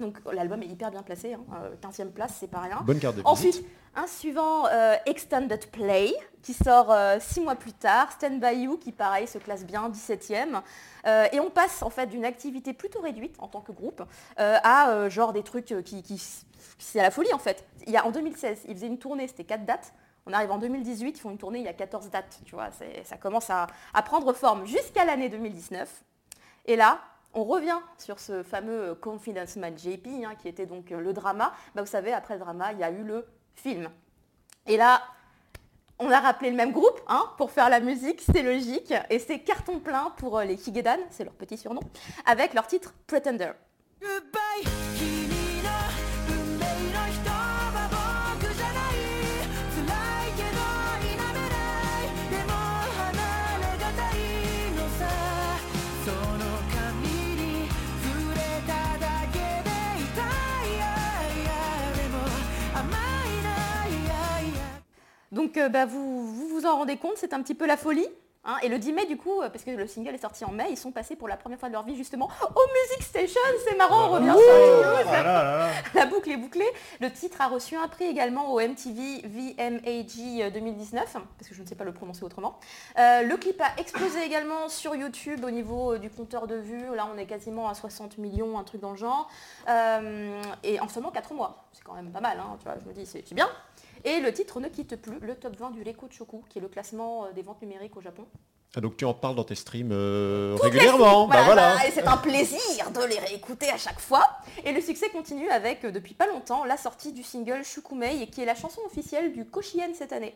Donc l'album est hyper bien placé, hein. Euh, 15e place, c'est pas rien. Bonne carte de visite. Ensuite, un suivant euh, Extended Play qui sort euh, six mois plus tard, Stand By You qui pareil se classe bien 17e. Euh, et on passe en fait d'une activité plutôt réduite en tant que groupe euh, à euh, genre des trucs euh, qui, qui- c'est à la folie en fait. Il y a en 2016, ils faisaient une tournée, c'était 4 dates. On arrive en 2018, ils font une tournée, il y a 14 dates, tu vois, ça commence à, prendre forme jusqu'à l'année 2019. Et là, on revient sur ce fameux Confidence Man JP, hein, qui était donc euh, le drama. Bah, vous savez, après le drama, il y a eu le film. Et là, on a rappelé le même groupe hein, pour faire la musique, c'est logique. Et c'est carton plein pour euh, les Higedan, c'est leur petit surnom, avec leur titre Pretender. Goodbye Donc euh, bah, vous, vous vous en rendez compte, c'est un petit peu la folie. hein. et le 10 mai, du coup, euh, parce que le single est sorti en mai, ils sont passés pour la première fois de leur vie justement au Music Station. C'est marrant, on revient sur les news. Voilà, là, là. La boucle est bouclée. Le titre a reçu un prix également au MTV VMAG 2019, parce que je ne sais pas le prononcer autrement. Euh, le clip a explosé également sur YouTube au niveau du compteur de vues. Là, on est quasiment à 60 millions, un truc dans le genre. Euh, et en seulement 4 mois. C'est quand même pas mal, hein, tu vois, je me dis, c'est bien. Et le titre ne quitte plus le top 20 du Reiko Choku, qui est le classement euh, des ventes numériques au Japon. Ah, donc tu en parles dans tes streams euh, régulièrement. Bah voilà. bah, et c'est un plaisir de les réécouter à chaque fois. Et le succès continue avec, euh, depuis pas longtemps, la sortie du single Shukumei, qui est la chanson officielle du Koshien cette année.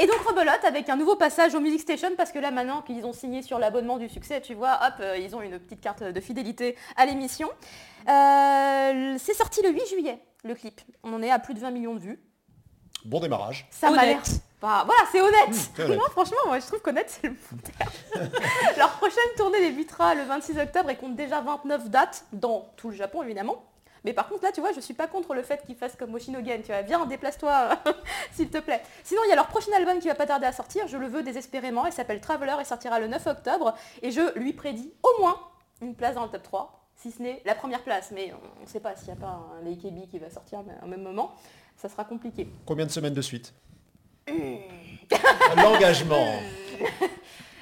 Et donc rebelote avec un nouveau passage au Music Station parce que là maintenant qu'ils ont signé sur l'abonnement du succès, tu vois, hop, euh, ils ont une petite carte de fidélité à l'émission. Euh, c'est sorti le 8 juillet, le clip. On en est à plus de 20 millions de vues. Bon démarrage. Ça m'a l'air. Bah, voilà, c'est honnête. c'est honnête. Non, franchement, moi je trouve qu'honnête, c'est le bon terme. Leur prochaine tournée débutera le 26 octobre et compte déjà 29 dates dans tout le Japon évidemment. Mais par contre là, tu vois, je suis pas contre le fait qu'ils fassent comme Oshinogen, tu vois, viens, déplace-toi, s'il te plaît. Sinon, il y a leur prochain album qui va pas tarder à sortir, je le veux désespérément, il s'appelle Traveler et sortira le 9 octobre. Et je lui prédis au moins une place dans le top 3, si ce n'est la première place. Mais on ne sait pas s'il n'y a pas un AKB qui va sortir au même moment, ça sera compliqué. Combien de semaines de suite? L'engagement.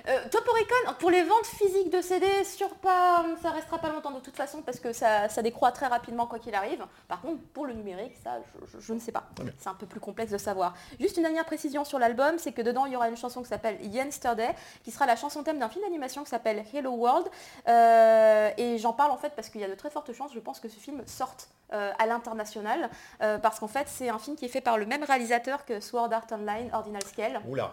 Euh, Toporicon, pour les ventes physiques de CD, sur pas, ça restera pas longtemps de toute façon parce que ça, ça décroît très rapidement quoi qu'il arrive. Par contre, pour le numérique, ça, je, je- je ne sais pas. C'est un peu plus complexe de savoir. Juste une dernière précision sur l'album, c'est que dedans, il y aura une chanson qui s'appelle Yesterday, qui sera la chanson thème d'un film d'animation qui s'appelle Hello World. Euh, et j'en parle en fait parce qu'il y a de très fortes chances, je pense, que ce film sorte euh, à l'international. euh, parce qu'en fait, c'est un film qui est fait par le même réalisateur que Sword Art Online, Ordinal Scale. Oula.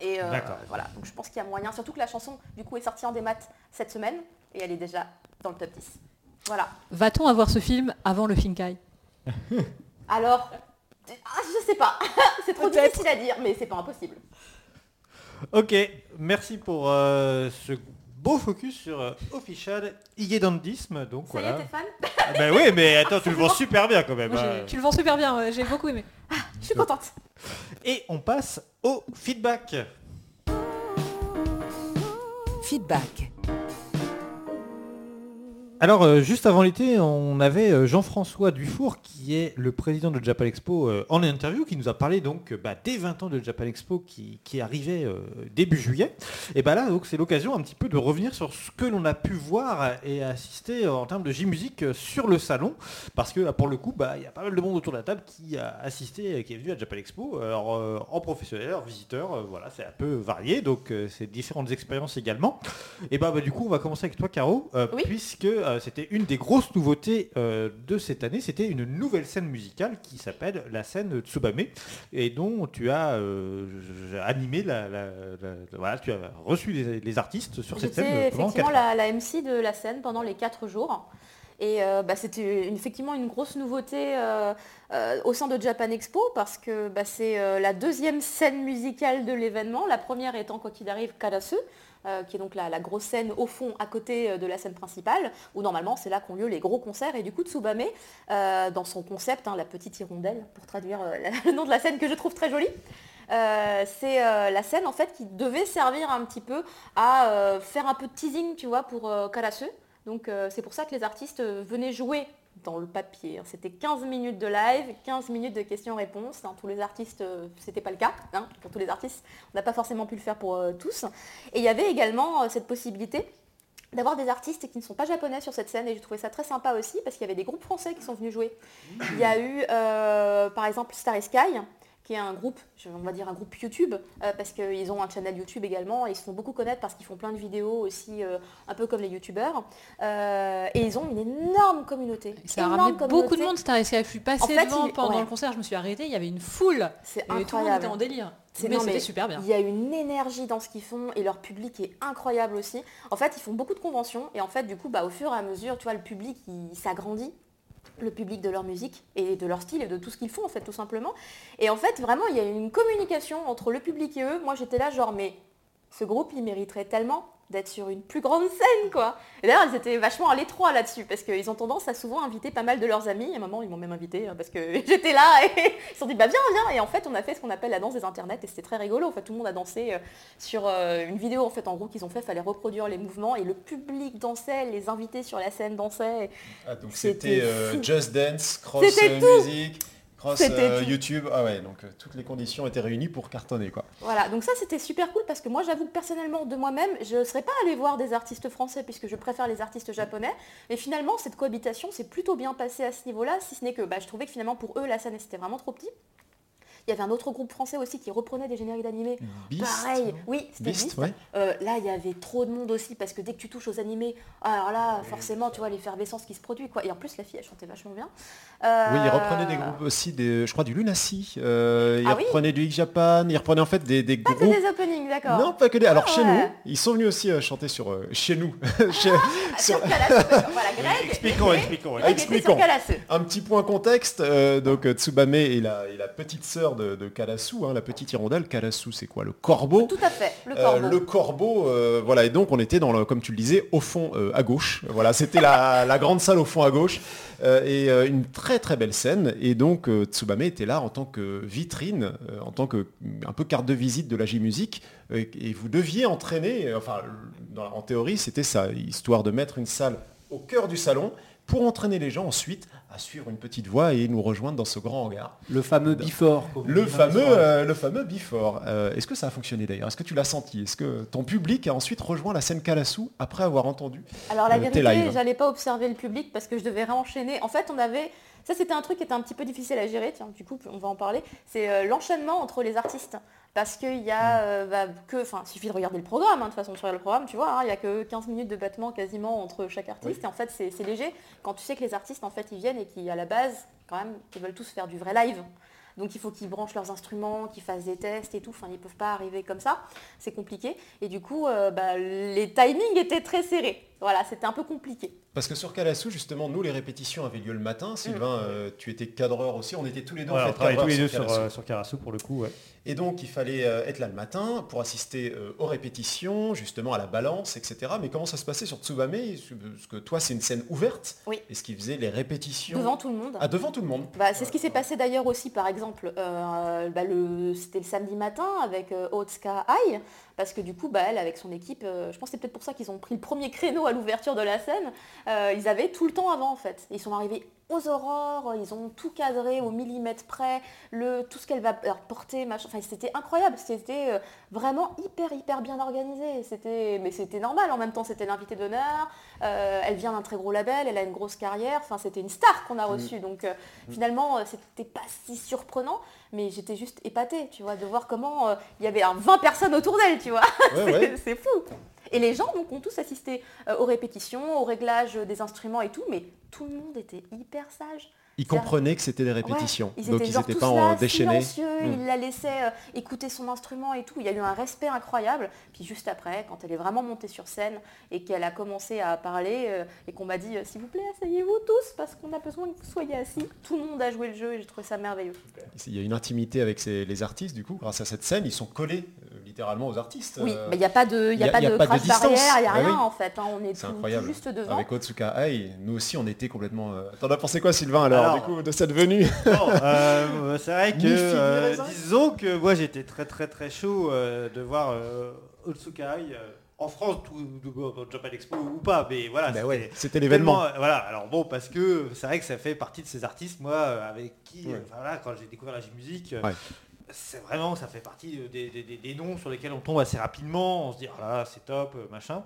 Et euh, D'accord. voilà, donc je pense qu'il y a moyen, surtout que la chanson du coup est sortie en démat cette semaine et elle est déjà dans le top 10. Voilà. Va-t-on avoir ce film avant le Finkai Alors, ah, je sais pas, c'est trop difficile à dire, mais c'est pas impossible. Ok, merci pour euh, ce beau focus sur euh, Official Igedandisme. Donc Ça y est, voilà. t'es fan Ah bah oui, mais attends, tu le vends super bien quand même. Moi, j'ai- hein. Tu le vends super bien, ouais, j'ai beaucoup aimé. Je suis contente. Et on passe au feedback. Feedback. Alors, euh, juste avant l'été, on avait euh, Jean-François Dufour, qui est le président de Japan Expo, euh, en interview, qui nous a parlé donc bah, des 20 ans de Japan Expo qui, qui arrivait euh, début juillet. Et bah là, donc c'est l'occasion un petit peu de revenir sur ce que l'on a pu voir et assister en termes de J-Musique sur le salon, parce que là, pour le coup, bah, il y a pas mal de monde autour de la table qui a assisté, qui est venu à Japan Expo, alors, en professionnel, en visiteur, voilà, c'est un peu varié, donc c'est différentes expériences également. Et bah, bah, du coup, on va commencer avec toi, Caro, Oui. puisque euh, c'était une des grosses nouveautés euh, de cette année. C'était une nouvelle scène musicale qui s'appelle la scène Tsubame, et dont tu as euh, animé la, la- la- voilà, tu as reçu les, les artistes sur cette scène effectivement quatre la, la MC de la scène pendant les 4 jours. Et euh, bah, c'était effectivement une grosse nouveauté euh, euh, au sein de Japan Expo parce que bah, c'est la deuxième scène musicale de l'événement. La première étant, quoi qu'il arrive, Karasu, euh, qui est donc la, grosse scène au fond à côté euh, de la scène principale, où normalement c'est là qu'ont lieu les gros concerts. Et du coup, Tsubame, euh, dans son concept, hein, la petite hirondelle, pour traduire le nom de la scène que je trouve très jolie, c'est la scène en fait qui devait servir un petit peu à faire un peu de teasing, tu vois, pour Karasu. Donc c'est pour ça que les artistes venaient jouer dans le papier. hein. C'était 15 minutes de live, 15 minutes de questions-réponses. Tous les artistes, euh, c'était pas le cas. hein, pour tous les artistes, on n'a pas forcément pu le faire pour euh, tous. Et il y avait également euh, cette possibilité d'avoir des artistes qui ne sont pas japonais sur cette scène et j'ai trouvé ça très sympa aussi parce qu'il y avait des groupes français qui sont venus jouer. Il y a eu par exemple Starry Sky qui est un groupe, on va dire un groupe YouTube, euh, parce qu'ils ont un channel YouTube également, et ils se font beaucoup connaître parce qu'ils font plein de vidéos aussi, euh, un peu comme les YouTubeurs. Euh, et ils ont une énorme communauté. Ça a beaucoup de monde, Star SK. Je suis passée En fait, devant il- pendant ouais. le concert, je me suis arrêtée, il y avait une foule. C'est Et tout le monde incroyable. était en délire. C'est- Mais non, mais super bien. Il y a une énergie dans ce qu'ils font et leur public est incroyable aussi. En fait, ils font beaucoup de conventions et en fait, du coup, bah, au fur et à mesure, tu vois, le public, il s'agrandit le public de leur musique et de leur style et de tout ce qu'ils font en fait tout simplement. Et en fait vraiment il y a une communication entre le public et eux. Moi j'étais là genre mais ce groupe il mériterait tellement d'être sur une plus grande scène quoi. Et d'ailleurs ils étaient vachement à l'étroit là-dessus parce qu'ils ont tendance à souvent inviter pas mal de leurs amis. Et à un moment ils m'ont même invité hein, parce que j'étais là et ils se sont dit bah viens viens et en fait on a fait ce qu'on appelle la danse des internets et c'était très rigolo. En fait tout le monde a dansé euh, sur euh, une vidéo en fait en gros qu'ils ont fait, fallait reproduire les mouvements et le public dansait, les invités sur la scène dansaient. Ah, donc C'était euh. Just Dance, Cross euh, tout. Cross euh. YouTube. Ah ouais, donc euh, toutes les conditions étaient réunies pour cartonner quoi. Voilà, donc ça c'était super cool parce que moi j'avoue que personnellement de moi-même, je ne serais pas allée voir des artistes français puisque je préfère les artistes japonais. Mais finalement cette cohabitation s'est plutôt bien passée à ce niveau-là, si ce n'est que bah, je trouvais que finalement pour eux la scène c'était vraiment trop petit. Il y avait un autre groupe français aussi qui reprenait des génériques d'animés. Pareil, oui, c'était Beast, Beast. ouais. Euh, là, il y avait trop de monde aussi parce que dès que tu touches aux animés, alors là, forcément, tu vois l'effervescence qui se produit. Quoi. Et en plus, la fille, elle chantait vachement bien. Euh, Oui, il reprenait des groupes aussi, des, je crois du Lunacy, euh, il Ah oui reprenait du X-Japan, il reprenait en fait des, des Pas groupes... que des openings, d'accord. Non, pas que des... Alors Ah chez ouais. nous, ils sont venus aussi euh, chanter sur... euh, chez nous. Chez- Ah, sur- voilà, Greg. Expliquons, expliquons. Expliquons. Un petit point contexte, euh, donc euh, Tsubame est la, est la petite sœur de, de hein, la petite hirondelle. Karasu c'est quoi Le corbeau Tout à fait, le Euh, corbeau. le corbeau, euh, voilà, et donc on était dans le, comme tu le disais, au fond euh, à gauche. Voilà, c'était la, la grande salle au fond à gauche. Et une très très belle scène. Et donc Tsubame était là en tant que vitrine, en tant que un peu carte de visite de la J-Musique. Et vous deviez entraîner, enfin dans- en théorie c'était ça, histoire de mettre une salle au cœur du salon pour entraîner les gens ensuite à suivre une petite voie et nous rejoindre dans ce grand hangar. Le fameux on Le fameux, euh, le fameux before. Euh, Est-ce que ça a fonctionné d'ailleurs? Est-ce que tu l'as senti? Est-ce que ton public a ensuite rejoint la scène Kalasu après avoir entendu Alors la euh, vérité, j'allais pas observer le public parce que je devais réenchaîner. En fait, on avait... Ça, c'était un truc qui était un petit peu difficile à gérer, tiens, du coup, on va en parler. C'est euh, l'enchaînement entre les artistes. Parce qu'il y a euh, bah, que... Enfin, il suffit de regarder le programme, hein, de toute façon, tu regardes le programme, tu vois, hein, il y a que 15 minutes de battement quasiment entre chaque artiste. Et en fait, c'est léger. Quand tu sais que les artistes, en fait, ils viennent et qui, à la base, quand même, ils veulent tous faire du vrai live. Donc il faut qu'ils branchent leurs instruments, qu'ils fassent des tests et tout. Enfin, ils peuvent pas arriver comme ça. C'est compliqué. Et du coup, euh, bah, les timings étaient très serrés. Voilà, c'était un peu compliqué. Parce que sur Kalasu, justement, nous, les répétitions avaient lieu le matin. Sylvain, euh, tu étais cadreur aussi. On était tous les deux en on fait tous les deux sur, Kalasu. euh, sur Karasu pour le coup. ouais. Et donc, il fallait euh, être là le matin pour assister euh, aux répétitions, justement à la balance, etc. Mais comment ça se passait sur Tsubame? Parce que toi, c'est une scène ouverte. Oui. Est-ce qu'il faisait les répétitions Devant tout le monde. Ah, devant tout le monde. Bah, c'est ce qui s'est passé d'ailleurs aussi, par exemple, euh, bah, le- c'était le samedi matin avec euh, Otsuka Ai, parce que du coup, bah, elle, avec son équipe, euh, je pense que c'est peut-être pour ça qu'ils ont pris le premier créneau à l'ouverture de la scène, euh, ils avaient tout le temps avant en fait. Ils sont arrivés aux aurores, ils ont tout cadré au millimètre près, le, tout ce qu'elle va leur porter, machin. Enfin, c'était incroyable, c'était euh, vraiment hyper hyper bien organisé. C'était, mais c'était normal. En même temps, c'était l'invité d'honneur. Euh, elle vient d'un très gros label, elle a une grosse carrière. Enfin, c'était une star qu'on a reçue. Donc euh, finalement, euh, c'était pas si surprenant, mais j'étais juste épatée, tu vois, de voir comment euh, il y avait un 20 personnes autour d'elle, tu vois. Ouais, C'est- ouais. c'est fou. Et les gens donc, ont tous assisté euh, aux répétitions, au réglage des instruments et tout, mais tout le monde était hyper sage. Ils comprenaient que c'était des répétitions. Ouais, ils donc, ils n'étaient pas en déchaînés. silencieux, Mm. ils la laissaient euh, écouter son instrument et tout. Il y a eu un respect incroyable. Puis juste après, quand elle est vraiment montée sur scène et qu'elle a commencé à parler euh, et qu'on m'a dit euh, s'il vous plaît, asseyez-vous tous parce qu'on a besoin que vous soyez assis. Tout le monde a joué le jeu et j'ai trouvé ça merveilleux. Il y a une intimité avec ces- les artistes, du coup, grâce à cette scène. Ils sont collés littéralement aux artistes. Oui, Euh, mais il n'y a pas de, il y a y a- pas y a de pas crash barrière, il n'y a Ah rien oui. en fait. hein. On est C'est tout, incroyable. tout juste devant. Avec Otsuka Ai, nous aussi on était complètement... euh, T'en as pensé quoi Sylvain alors, Alors, du coup, de cette venue Bon, euh, c'est vrai que, euh, disons que moi j'étais très très très chaud euh, de voir euh, Otsukai euh, en France, tout, au Japan Expo ou pas, mais voilà. Bah c'était ouais, l'événement. Voilà, alors bon, parce que c'est vrai que ça fait partie de ces artistes, moi, avec qui, Ouais. euh, voilà, quand j'ai découvert la musique, Ouais. C'est vraiment, ça fait partie euh, des, des- des- des noms sur lesquels on tombe assez rapidement, on se dit, ah là, c'est top, euh, machin.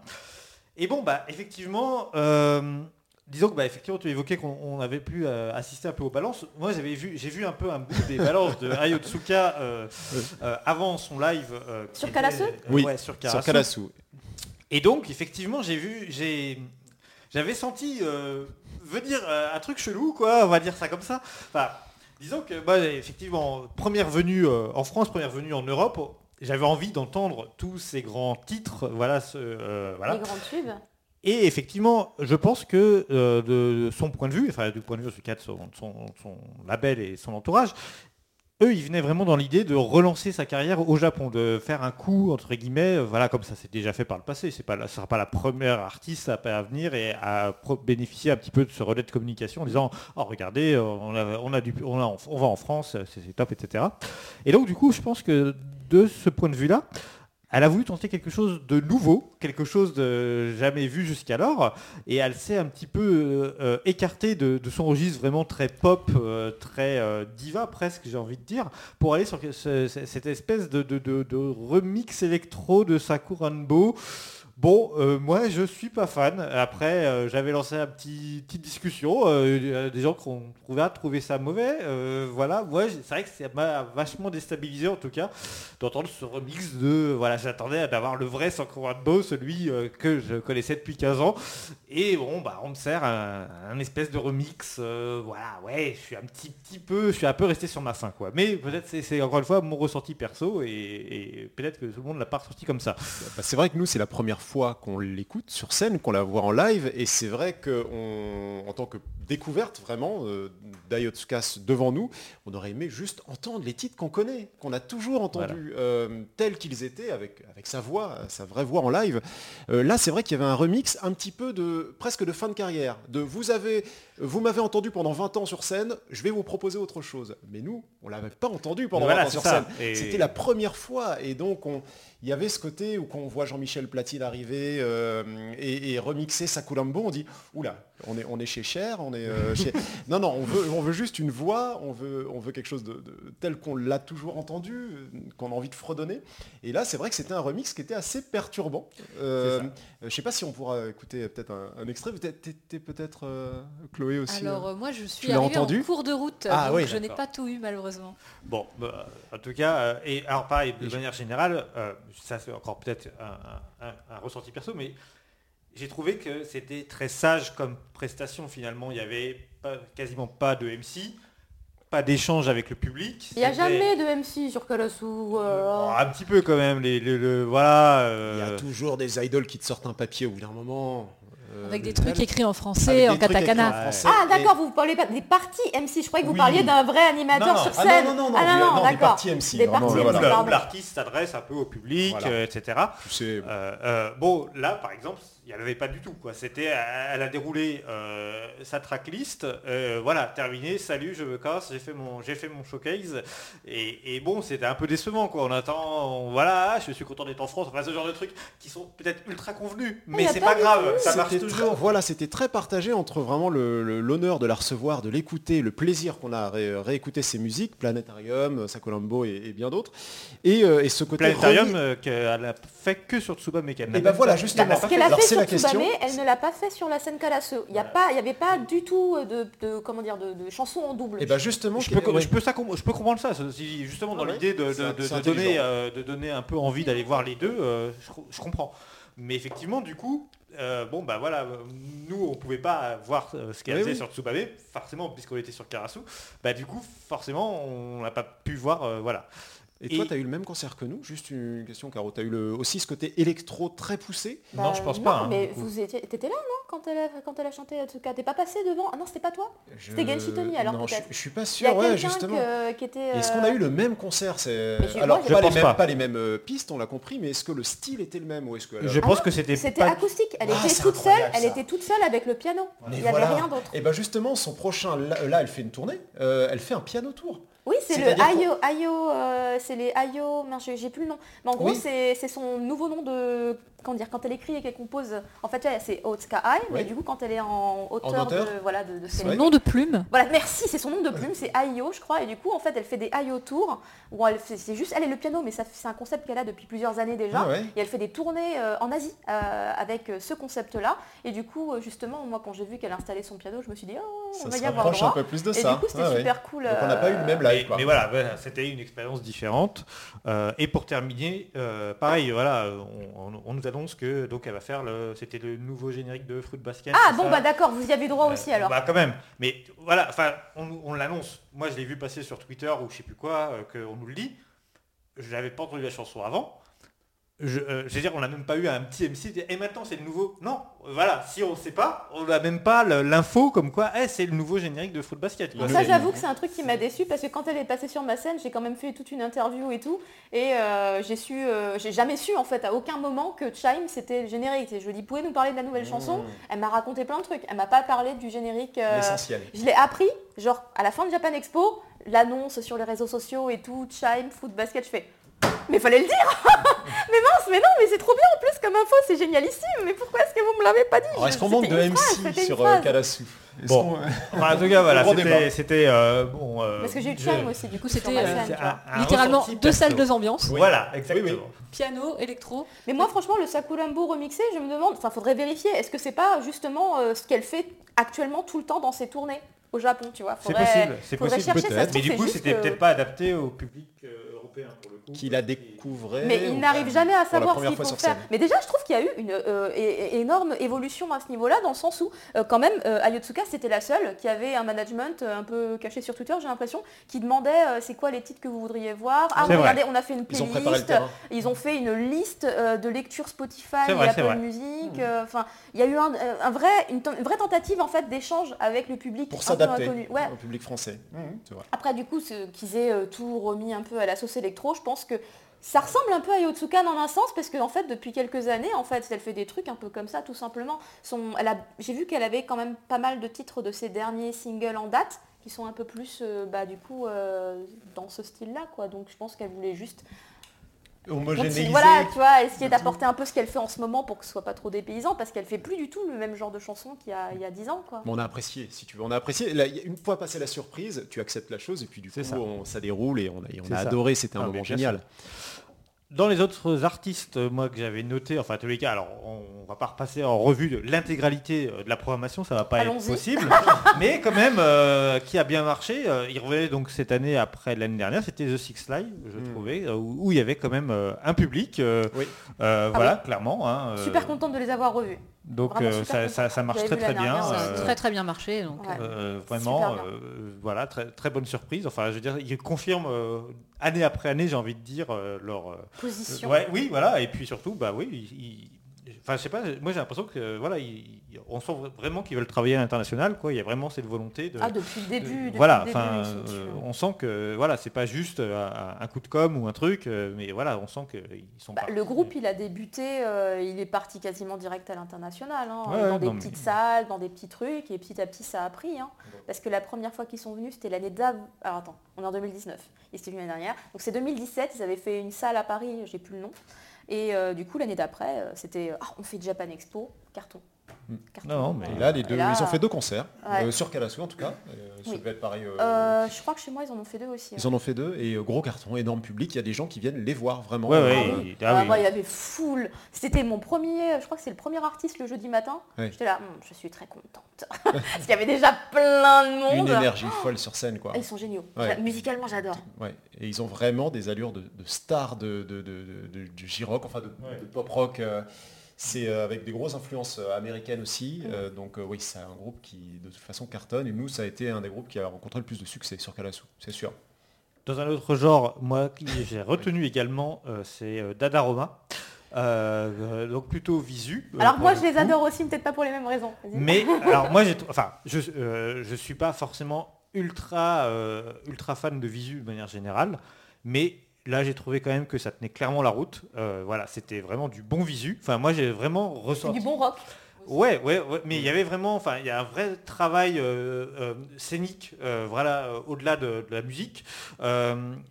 Et bon, bah, effectivement, euh, disons que, bah, effectivement, tu évoquais qu'on on avait pu euh, assister un peu aux balances. Moi, j'avais vu, j'ai vu un peu un bout des balances de Ayotsuka euh, euh, avant son live. euh, Sur Karasu Oui, ouais, sur. Kalasu. Et donc, effectivement, j'ai vu, j'ai, j'avais senti euh, venir euh, un truc chelou, quoi, on va dire ça comme ça. Enfin, disons que, moi, effectivement, première venue euh, en France, première venue en Europe, j'avais envie d'entendre tous ces grands titres, voilà, ce, euh, voilà. Les grands tubes. Et effectivement, je pense que euh, de son point de vue, enfin du point de vue de son, son- son label et son entourage, eux, ils venaient vraiment dans l'idée de relancer sa carrière au Japon, de faire un coup entre guillemets, euh, voilà comme ça s'est déjà fait par le passé. Ce sera pas la première artiste à, venir et à bénéficier un petit peu de ce relais de communication en disant, oh regardez, euh, on on va en France, c'est top, etc. Et donc du coup, je pense que de ce point de vue-là, elle a voulu tenter quelque chose de nouveau, quelque chose de jamais vu jusqu'alors, et elle s'est un petit peu euh, euh, écartée de, son registre vraiment très pop, euh, très diva presque, j'ai envie de dire, pour aller sur ce- ce- cette espèce de remix électro de Sakuranbo. Bon, euh, moi je suis pas fan. Après, euh, j'avais lancé un petit petite discussion. euh, des gens qui ont trouvé, trouvé ça mauvais. voilà, moi c'est vrai que ça m'a vachement déstabilisé en tout cas d'entendre ce remix de. Voilà, j'attendais d'avoir le vrai Sanko Rambo, celui que je connaissais depuis 15 ans. Et bon, bah on me sert un, espèce de remix. voilà, ouais, je suis un petit petit peu, je suis un peu resté sur ma faim quoi. Mais peut-être c'est- encore une fois mon ressenti perso et, peut-être que tout le monde l'a pas ressenti comme ça. Bah, c'est vrai que nous, c'est la première fois qu'on l'écoute sur scène, qu'on la voit en live, et c'est vrai qu'en tant que découverte vraiment euh, d'Ayotsukas devant nous, on aurait aimé juste entendre les titres qu'on connaît, qu'on a toujours entendus euh, tels qu'ils étaient, avec, avec sa voix, sa vraie voix en live. Euh, là, c'est vrai qu'il y avait un remix un petit peu de presque de fin de carrière. De vous avez, vous m'avez entendu pendant 20 ans sur scène, je vais vous proposer autre chose. Mais nous, on l'avait pas entendu pendant Voilà, 20 ans sur ça. scène. Et- C'était la première fois, et donc on, il y avait ce côté où quand on voit Jean-Michel Platine arriver euh, et, et remixer Sakurambo, on dit oula, on est, on est chez Cher, on est euh, chez. Non, non, on veut, on veut juste une voix, on veut, on veut quelque chose de, de- tel qu'on l'a toujours entendu, euh, qu'on a envie de fredonner. Et là, c'est vrai que c'était un remix qui était assez perturbant. Euh, je sais pas si on pourra écouter peut-être un, un extrait. Peut-être t'étais peut-être euh, Chloé aussi. Alors euh. euh, moi je suis arrivée entendu en cours de route, Ah donc oui, je n'ai pas tout eu malheureusement. Bon, bah, en tout cas, euh, et alors pareil, de manière générale, euh, ça c'est encore peut-être un, un- un ressenti perso, mais j'ai trouvé que c'était très sage comme prestation finalement. Il n'y avait pas- quasiment pas de MC, pas d'échange avec le public. Il n'y a jamais de MC sur Kalasu. euh, Oh, un petit peu quand même, les, le- le- voilà. Il y a euh, toujours des idoles qui te sortent un papier au bout d'un moment. euh, Avec des trucs écrits en français, en katakana. en français. Ah Et- d'accord, vous parlez pas des parties MC, je croyais que vous Oui. parliez d'un vrai animateur Non, non. sur Ah scène. non, non, non, ah non, non, des d'accord. parties MC, Des parties voilà. MC, l'artiste s'adresse un peu au public, Voilà. euh, etc. Euh, euh, bon, là, par exemple, il n'y en avait pas du tout. Quoi. C'était, elle a déroulé euh, sa tracklist. euh, voilà, terminé. Salut, je me casse. J'ai fait mon, j'ai fait mon showcase. Et, et bon, c'était un peu décevant. Quoi. On attend, on- voilà, je suis content d'être en France. Enfin, ce genre de trucs qui sont peut-être ultra convenus, mais c'est pas pas grave. Ça marche toujours. très- voilà, c'était très partagé entre vraiment le- le- l'honneur de la recevoir, de l'écouter, le plaisir qu'on a à ré- réécouter ses musiques, Planétarium, Sakolambo et, et bien d'autres, et, euh, et ce côté Planétarium, remis- qu'elle a fait que sur Tsubame. qu'elle n'a Et ben même voilà, Bah, justement. parce qu'elle a Alors, fait c'est sur la question. Tsubame, elle ne l'a pas fait sur la scène Kalasu. Il n'y a pas, il y avait pas du tout de, de- comment dire, de, de chansons en double. Et ben justement, Je peux, ouais. je, peux ça, je peux comprendre ça, justement dans Ah ouais. l'idée de, de- donner, euh, de donner un peu envie d'aller voir les deux, euh, je, co- je comprends. Mais effectivement, du coup, euh, bon bah voilà, euh, nous on pouvait pas voir euh, ce qu'elle faisait oui. sur Tsubame, forcément puisqu'on était sur Karasu, bah du coup forcément on n'a pas pu voir, euh, voilà. Et toi, tu as eu le même concert que nous Juste une question, Caro. Tu as eu le, aussi ce côté électro très poussé? Bah, non, je pense pas, hein, mais vous étiez, t'étais là, non quand elle, a, quand elle a chanté Atsuka? T'es pas passé devant? Ah non, c'était pas toi? C'était Genshi Tony, alors, Non, je, je suis pas Il y sûr, a ouais, quelqu'un justement. que- qui était. Est-ce euh, qu'on a eu le même concert? C'est... Alors, moi, pas, les mêmes, pas. pas les mêmes euh, pistes, on l'a compris, mais est-ce que le style était le même ou est-ce que Je Ah pense non, que c'était C'était pas... acoustique, elle Ah, était toute seule, incroyable, elle ça. était toute seule avec le piano. Mais Il n'y avait rien d'autre. Et ben justement, son prochain, là, là, elle fait une tournée, euh, elle fait un piano tour. Oui, c'est le Ayo, Ayo, euh, c'est les Ayo, mince, j'ai- plus le nom. Mais en gros, Oui. c'est son nouveau nom de, comment dire, quand elle écrit et qu'elle compose, en fait, elle, c'est Otsuka Ai, mais du coup, quand elle est en auteur, auteur. de, voilà, de, ses vrai. nom de plume. Voilà, merci, c'est son nom de plume, c'est Ayo, je crois, et du coup, en fait, elle fait des Ayo tours, où elle fait- c'est juste elle et le piano, mais ça- c'est un concept qu'elle a depuis plusieurs années déjà, Ah ouais. et elle fait des tournées euh, en Asie euh, avec euh, ce concept-là, et du coup, justement, moi, quand j'ai vu qu'elle installait son piano, je me suis dit, oh, Ça on va se y avoir rapproche un droit. peu plus de Et ça. du coup, c'était Ah ouais. super cool. Donc on n'a pas eu le même live. quoi. mais voilà, voilà, c'était une expérience différente. Euh, et pour terminer, euh, pareil, voilà, on, on- on nous annonce que donc elle va faire le, c'était le nouveau générique de Fruit Basket. Ah bon ça bah d'accord, vous y avez droit aussi alors. Bah quand même. Mais voilà, enfin, on l'annonce. Moi, je l'ai vu passer sur Twitter ou je sais plus quoi, euh, qu'on nous le dit. Je n'avais pas entendu la chanson avant. Je, euh, je veux dire, on n'a même pas eu un petit MC. Et maintenant, c'est le nouveau. Non, voilà. Si on ne sait pas, on n'a même pas l'info comme quoi, eh, c'est le nouveau générique de Foot Basket. quoi. ça j'avoue que c'est un truc qui m'a déçu parce que quand elle est passée sur ma scène, j'ai quand même fait toute une interview et tout et euh, j'ai su, euh, j'ai jamais su en fait à aucun moment que Chime c'était le générique. Et je lui dis pouvez nous parler de la nouvelle chanson. Mmh. Elle m'a raconté plein de trucs. Elle m'a pas parlé du générique. euh, L'essentiel. je l'ai appris genre à la fin de Japan Expo, l'annonce sur les réseaux sociaux et tout, Chime, foot, basket. Je fais mais fallait le dire Mais mince, mais non, mais c'est trop bien en plus comme info, c'est génialissime Mais pourquoi est-ce que vous me l'avez pas dit? Alors est-ce qu'on manque de phrase, MC sur euh, Bon. Enfin, en tout cas, voilà, c'était, euh, bon. euh, Parce que j'ai eu Chime aussi, du coup, c'était, Littéralement deux salles, deux ambiances. Voilà, exactement. Oui, Piano, électro. Mais moi, franchement, le Sakurambo remixé, je me demande, enfin, faudrait vérifier, est-ce que c'est pas justement euh, ce qu'elle fait actuellement tout le temps dans ses tournées au Japon, tu vois? C'est possible, c'est possible. chercher, ça se peut-être. Mais du coup, c'était peut-être pas adapté au public euh, européen pour le coup. Qui la découvrait. Mais il ou- n'arrive jamais à savoir ce première qu'il fois faut sur faire. Mais déjà, je trouve qu'il y a eu une euh, énorme évolution à ce niveau-là, dans le sens où, euh, quand même, euh, Ayotsuka, c'était la seule qui avait un management euh, un peu caché sur Twitter, j'ai l'impression, qui demandait euh, c'est quoi les titres que vous voudriez voir? Ah, regardez, on a fait une Ils ont playlist. le terrain. Ils ont fait une liste euh, de lecture Spotify et Apple. Music. euh, Enfin, il y a eu un, un vrai, une, vraie tentative en fait d'échange avec le public Pour un peu s'adapter inconnu. Ouais. au public français. Vrai. Après, du coup, ce- qu'ils aient euh, tout remis un peu à la sauce électro, je pense que ça ressemble un peu à Yotsuka dans un sens, parce qu'en fait, depuis quelques années, en fait, elle fait des trucs un peu comme ça, tout simplement. J'ai vu qu'elle avait quand même pas mal de titres de ses derniers singles en date, qui sont un peu plus, euh, bah, du coup, euh, dans ce style-là, quoi. Donc, je pense qu'elle voulait juste Homogénéiser. voilà, tu vois, essayer d'apporter un peu ce qu'elle fait en ce moment pour que ce soit pas trop dépaysant, parce qu'elle fait plus du tout le même genre de chanson qu'il y a, il y a 10 ans, quoi. On a apprécié, si tu veux. On a apprécié. Là, une fois passé la surprise, tu acceptes la chose et puis du coup, ça. on- ça déroule et on a, et on C'est a ça. adoré. C'était un Ah, moment génial. Dans les autres artistes, euh, moi que j'avais noté, enfin à tous les cas, alors on, va pas repasser en revue de l'intégralité euh, de la programmation, ça va pas être possible, mais quand même euh, qui a bien marché. euh, il revenait donc cette année après l'année dernière, c'était The Six Live, je Mm. trouvais, euh, où, où il y avait quand même euh, un public, euh, Oui. euh, voilà, clairement. hein, euh, Super contente de les avoir revus. Donc euh, ça, contente. ça- ça marche très très bien. Ça a euh, très très bien marché. Donc, Ouais. Euh, Super vraiment, bien. euh, voilà, très, très bonne surprise. Enfin, je veux dire, ils confirment euh, année après année, j'ai envie de dire, euh, leur, euh, Position. Ouais, oui, voilà, et puis surtout, bah oui, ils- enfin, je sais pas, moi j'ai l'impression que voilà, ils- on sent vraiment qu'ils veulent travailler à l'international, quoi. Il y a vraiment cette volonté de. Ah, depuis le début. de- voilà, enfin, euh, on sent que voilà, c'est pas juste euh, un, un coup de com ou un truc, euh, mais voilà, on sent qu'ils sont Bah, le groupe, il a débuté, euh, il est parti quasiment direct à l'international, hein, Ouais, dans des non, mais- petites salles, dans des petits trucs, et petit à petit, ça a pris. hein. parce que la première fois qu'ils sont venus, c'était l'année d'avant. Alors attends, on est en 2019. Ils étaient venus l'année dernière. Donc c'est 2017, ils avaient fait une salle à Paris, j'ai plus le nom. Et euh, du coup, l'année d'après, euh, c'était Ah, on fait Japan Expo, carton. Carton. Non, mais- là, les deux, là- ils ont fait deux concerts Ouais. euh, sur Calasso en tout cas. Euh, ça Oui. devait être pareil. euh, Euh, je crois que chez moi, ils en ont fait deux aussi. Ils en ont fait deux et gros carton, énorme public. Il y a des gens qui viennent les voir vraiment. Ouais, ouais, Ah il- Ah, ah oui. moi, il y avait full. C'était mon premier, je crois que c'est le premier artiste le jeudi matin. Ouais. J'étais là, Hum, je suis très contente. Parce qu'il y avait déjà plein de Une monde. énergie folle sur scène quoi. Ah, ils sont géniaux. Musicalement, j'adore. Ouais. Et ils ont vraiment des allures de, de stars de, de, de, de- de- du J-rock, enfin de, de pop rock. euh, c'est euh, avec des grosses influences euh, américaines aussi. euh, donc euh, oui, c'est un groupe qui de toute façon cartonne. Et nous, ça a été un des groupes qui a rencontré le plus de succès sur Calasso, c'est sûr. Dans un autre genre, moi qui j'ai retenu également, euh, c'est. Euh, euh, donc plutôt visu. Alors moi, le je les coup. adore aussi, peut-être pas pour les mêmes raisons. Mais alors moi j'ai enfin je euh, je suis pas forcément ultra euh, ultra fan de visu de manière générale, mais là j'ai trouvé quand même que ça tenait clairement la route. Euh, voilà, c'était vraiment du bon visu. Enfin moi j'ai vraiment ressenti. du bon rock. Ouais, ouais, ouais, mais il y avait vraiment, enfin, il y a un vrai travail euh, euh, scénique, euh, voilà, au-delà de, de la musique.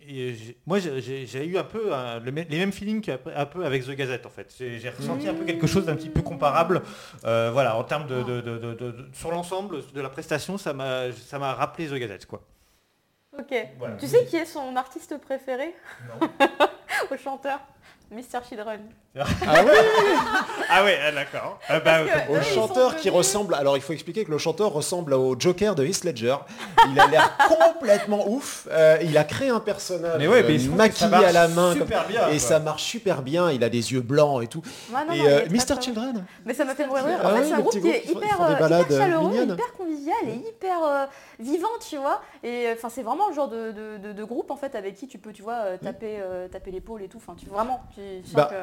Et moi, j'ai- eu un peu le les mêmes feelings un peu avec The Gazette, en fait. J'ai ressenti un peu quelque chose d'un petit peu comparable, voilà, en termes de, sur l'ensemble de la prestation, ça m'a, ça m'a rappelé The Gazette, quoi. Ok. Voilà. Tu sais qui est son artiste préféré? Au chanteur Mr. Children. Ah ouais Ah ouais, ah, d'accord. Bah, comme- Au Eux, chanteur qui venus. ressemble, alors il faut expliquer que le chanteur ressemble au Joker de Heath Ledger. Il a l'air complètement ouf. Euh, il a créé un personnage mais ouais, euh, mais ça maquillé à la main. comme- super bien. Et quoi. ça marche super bien, il a des yeux blancs et tout. Non, et non, euh, Mr. Children Mais ça m'a fait mourir. Ah En fait, ouais, c'est un groupe qui est hyper, euh, euh, chaleureux, mignonnes. hyper convivial et hyper euh, vivant, tu vois. Et euh, enfin, c'est vraiment le genre de, de- de- de groupe en fait avec qui tu peux, tu vois, euh, taper, euh, taper l'épaule et tout. Enfin, tu vraiment, tu sens Bah, que.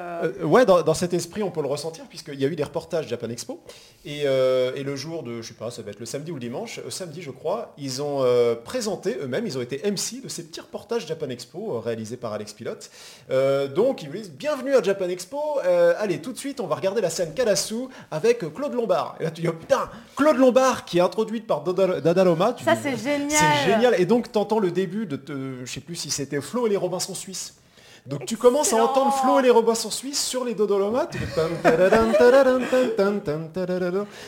Euh, ouais, dans, dans cet esprit, on peut le ressentir, puisqu'il y a eu des reportages Japan Expo. Et, euh, et le jour de, je sais pas, ça va être le samedi ou le dimanche, euh, samedi je crois, ils ont présenté eux-mêmes, ils ont été MC de ces petits reportages Japan Expo réalisés par Alex Pilote. Donc ils vous disent, bienvenue à Japan Expo, allez tout de suite, on va regarder la scène Kalasu avec Claude Lombard. Et là tu dis, oh putain, Claude Lombard qui est introduite par Dadaloma. ça, c'est génial. c'est génial. Et donc, tu entends le début de, je sais plus si c'était Flo et les Robinson Suisses. Donc tu commences à entendre Flo et les Robinson Suisses sur les Dodolomates.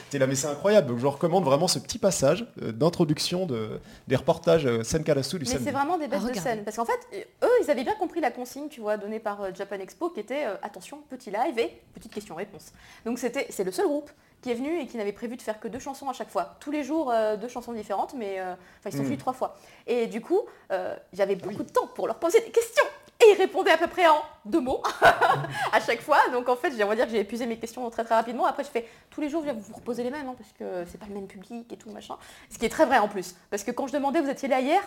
T'es là, mais c'est incroyable. Donc je recommande vraiment ce petit passage euh, d'introduction de, des reportages euh, Senkarasu du Mais c'est vraiment des bêtes À de scène. Parce qu'en fait, eux, ils avaient bien compris la consigne, tu vois, donnée par euh, Japan Expo, qui était euh, attention, petit live et petite question-réponse. Donc c'était, c'est le seul groupe qui est venu et qui n'avait prévu de faire que deux chansons à chaque fois. Tous les jours, euh, deux chansons différentes, mais euh, enfin, ils sont Mm. venus trois fois. Et du coup, euh, j'avais beaucoup de temps pour leur poser des questions. Et ils répondaient à peu près en deux mots à chaque fois. Donc en fait, j'ai- on va dire que j'ai épuisé mes questions très très rapidement. Après, je fais tous les jours, je vais vous reposer les mêmes hein, parce que c'est pas le même public et tout machin. Ce qui est très vrai en plus. Parce que quand je demandais, vous étiez là hier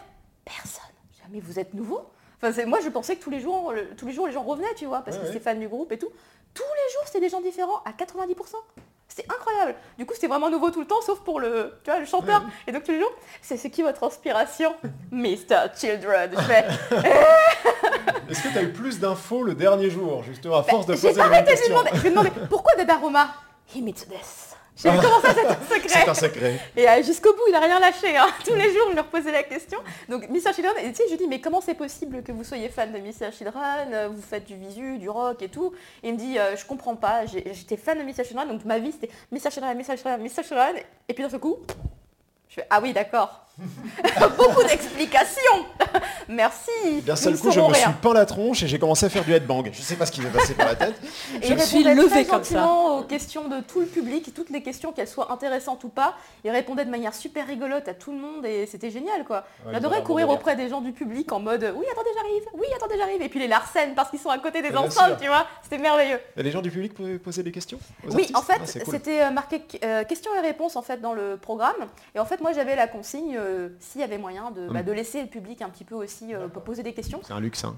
Personne. Jamais vous êtes nouveau? Enfin, c'est- moi, je pensais que tous les jours, le- tous les jours, les gens revenaient, tu vois, parce Ouais, que ouais. c'était fan du groupe et tout. Tous les jours, c'était des gens différents à 90%. C'était incroyable. Du coup, c'était vraiment nouveau tout le temps, sauf pour le, tu vois, le chanteur. Et donc tous les jours, c'est c'est qui votre inspiration Mr. Children? Je fais, Est-ce que tu as eu plus d'infos le dernier jour, justement, à force de Bah, J'ai poser mêmes arrêté de lui questions demander. Je lui ai demandé pourquoi Dada Roma He meets this? J'ai dit comment ça c'est un C'est secret un secret. Et euh, jusqu'au bout, il n'a rien lâché. hein. Tous les jours, je me reposais la question. Donc, Mr. Children, et tu sais, je lui dis, mais comment c'est possible que vous soyez fan de Mr. Children euh, Vous faites du visu, du rock et tout. Et il me dit, euh, je comprends pas. J'étais fan de Mr. Children, donc ma vie c'était Mr. Children, Mr. Children, Mr. Children. Et puis d'un seul coup, je fais, ah oui, d'accord. Beaucoup d'explications. Merci. D'un seul ne coup, je me rien. suis peint la tronche et j'ai commencé à faire du headbang. Je sais pas ce qui m'est passé par la tête. Et Je il me suis très comme ça. aux questions de tout le public, toutes les questions, qu'elles soient intéressantes ou pas. Il répondait de manière super rigolote à tout le monde et c'était génial quoi. Ouais, J'adorais courir auprès des gens du public en mode oui attendez j'arrive, oui attendez j'arrive et puis les Larsen parce qu'ils sont à côté des Bien enceintes sûr. tu vois, c'était merveilleux. Et les gens du public pouvaient poser des questions aux Oui artistes en fait Ah, cool. c'était euh, marqué euh, questions et réponses en fait dans le programme et en fait moi j'avais la consigne euh, s'il y avait moyen de, bah, Mm. de laisser le public un petit peu aussi euh, poser des questions. C'est un luxe. Hein.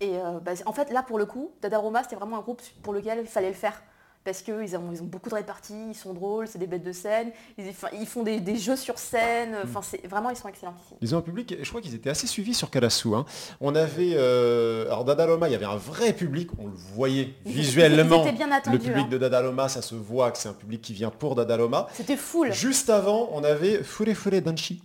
Et euh, bah, en fait, là, pour le coup, Dada Roma, c'était vraiment un groupe pour lequel il fallait le faire. Parce qu'ils ont, ils ont beaucoup de réparties, ils sont drôles, c'est des bêtes de scène, ils, font des, des jeux sur scène, enfin, c'est vraiment, ils sont excellents ici. Ils ont un public, je crois qu'ils étaient assez suivis sur Kalasu. hein. On avait, euh, alors Dadaloma, il y avait un vrai public, on le voyait visuellement. Bien Le attendus. public hein. de Dadaloma, ça se voit que c'est un public qui vient pour Dadaloma. C'était full. Juste avant, on avait Fure Fure Danshi,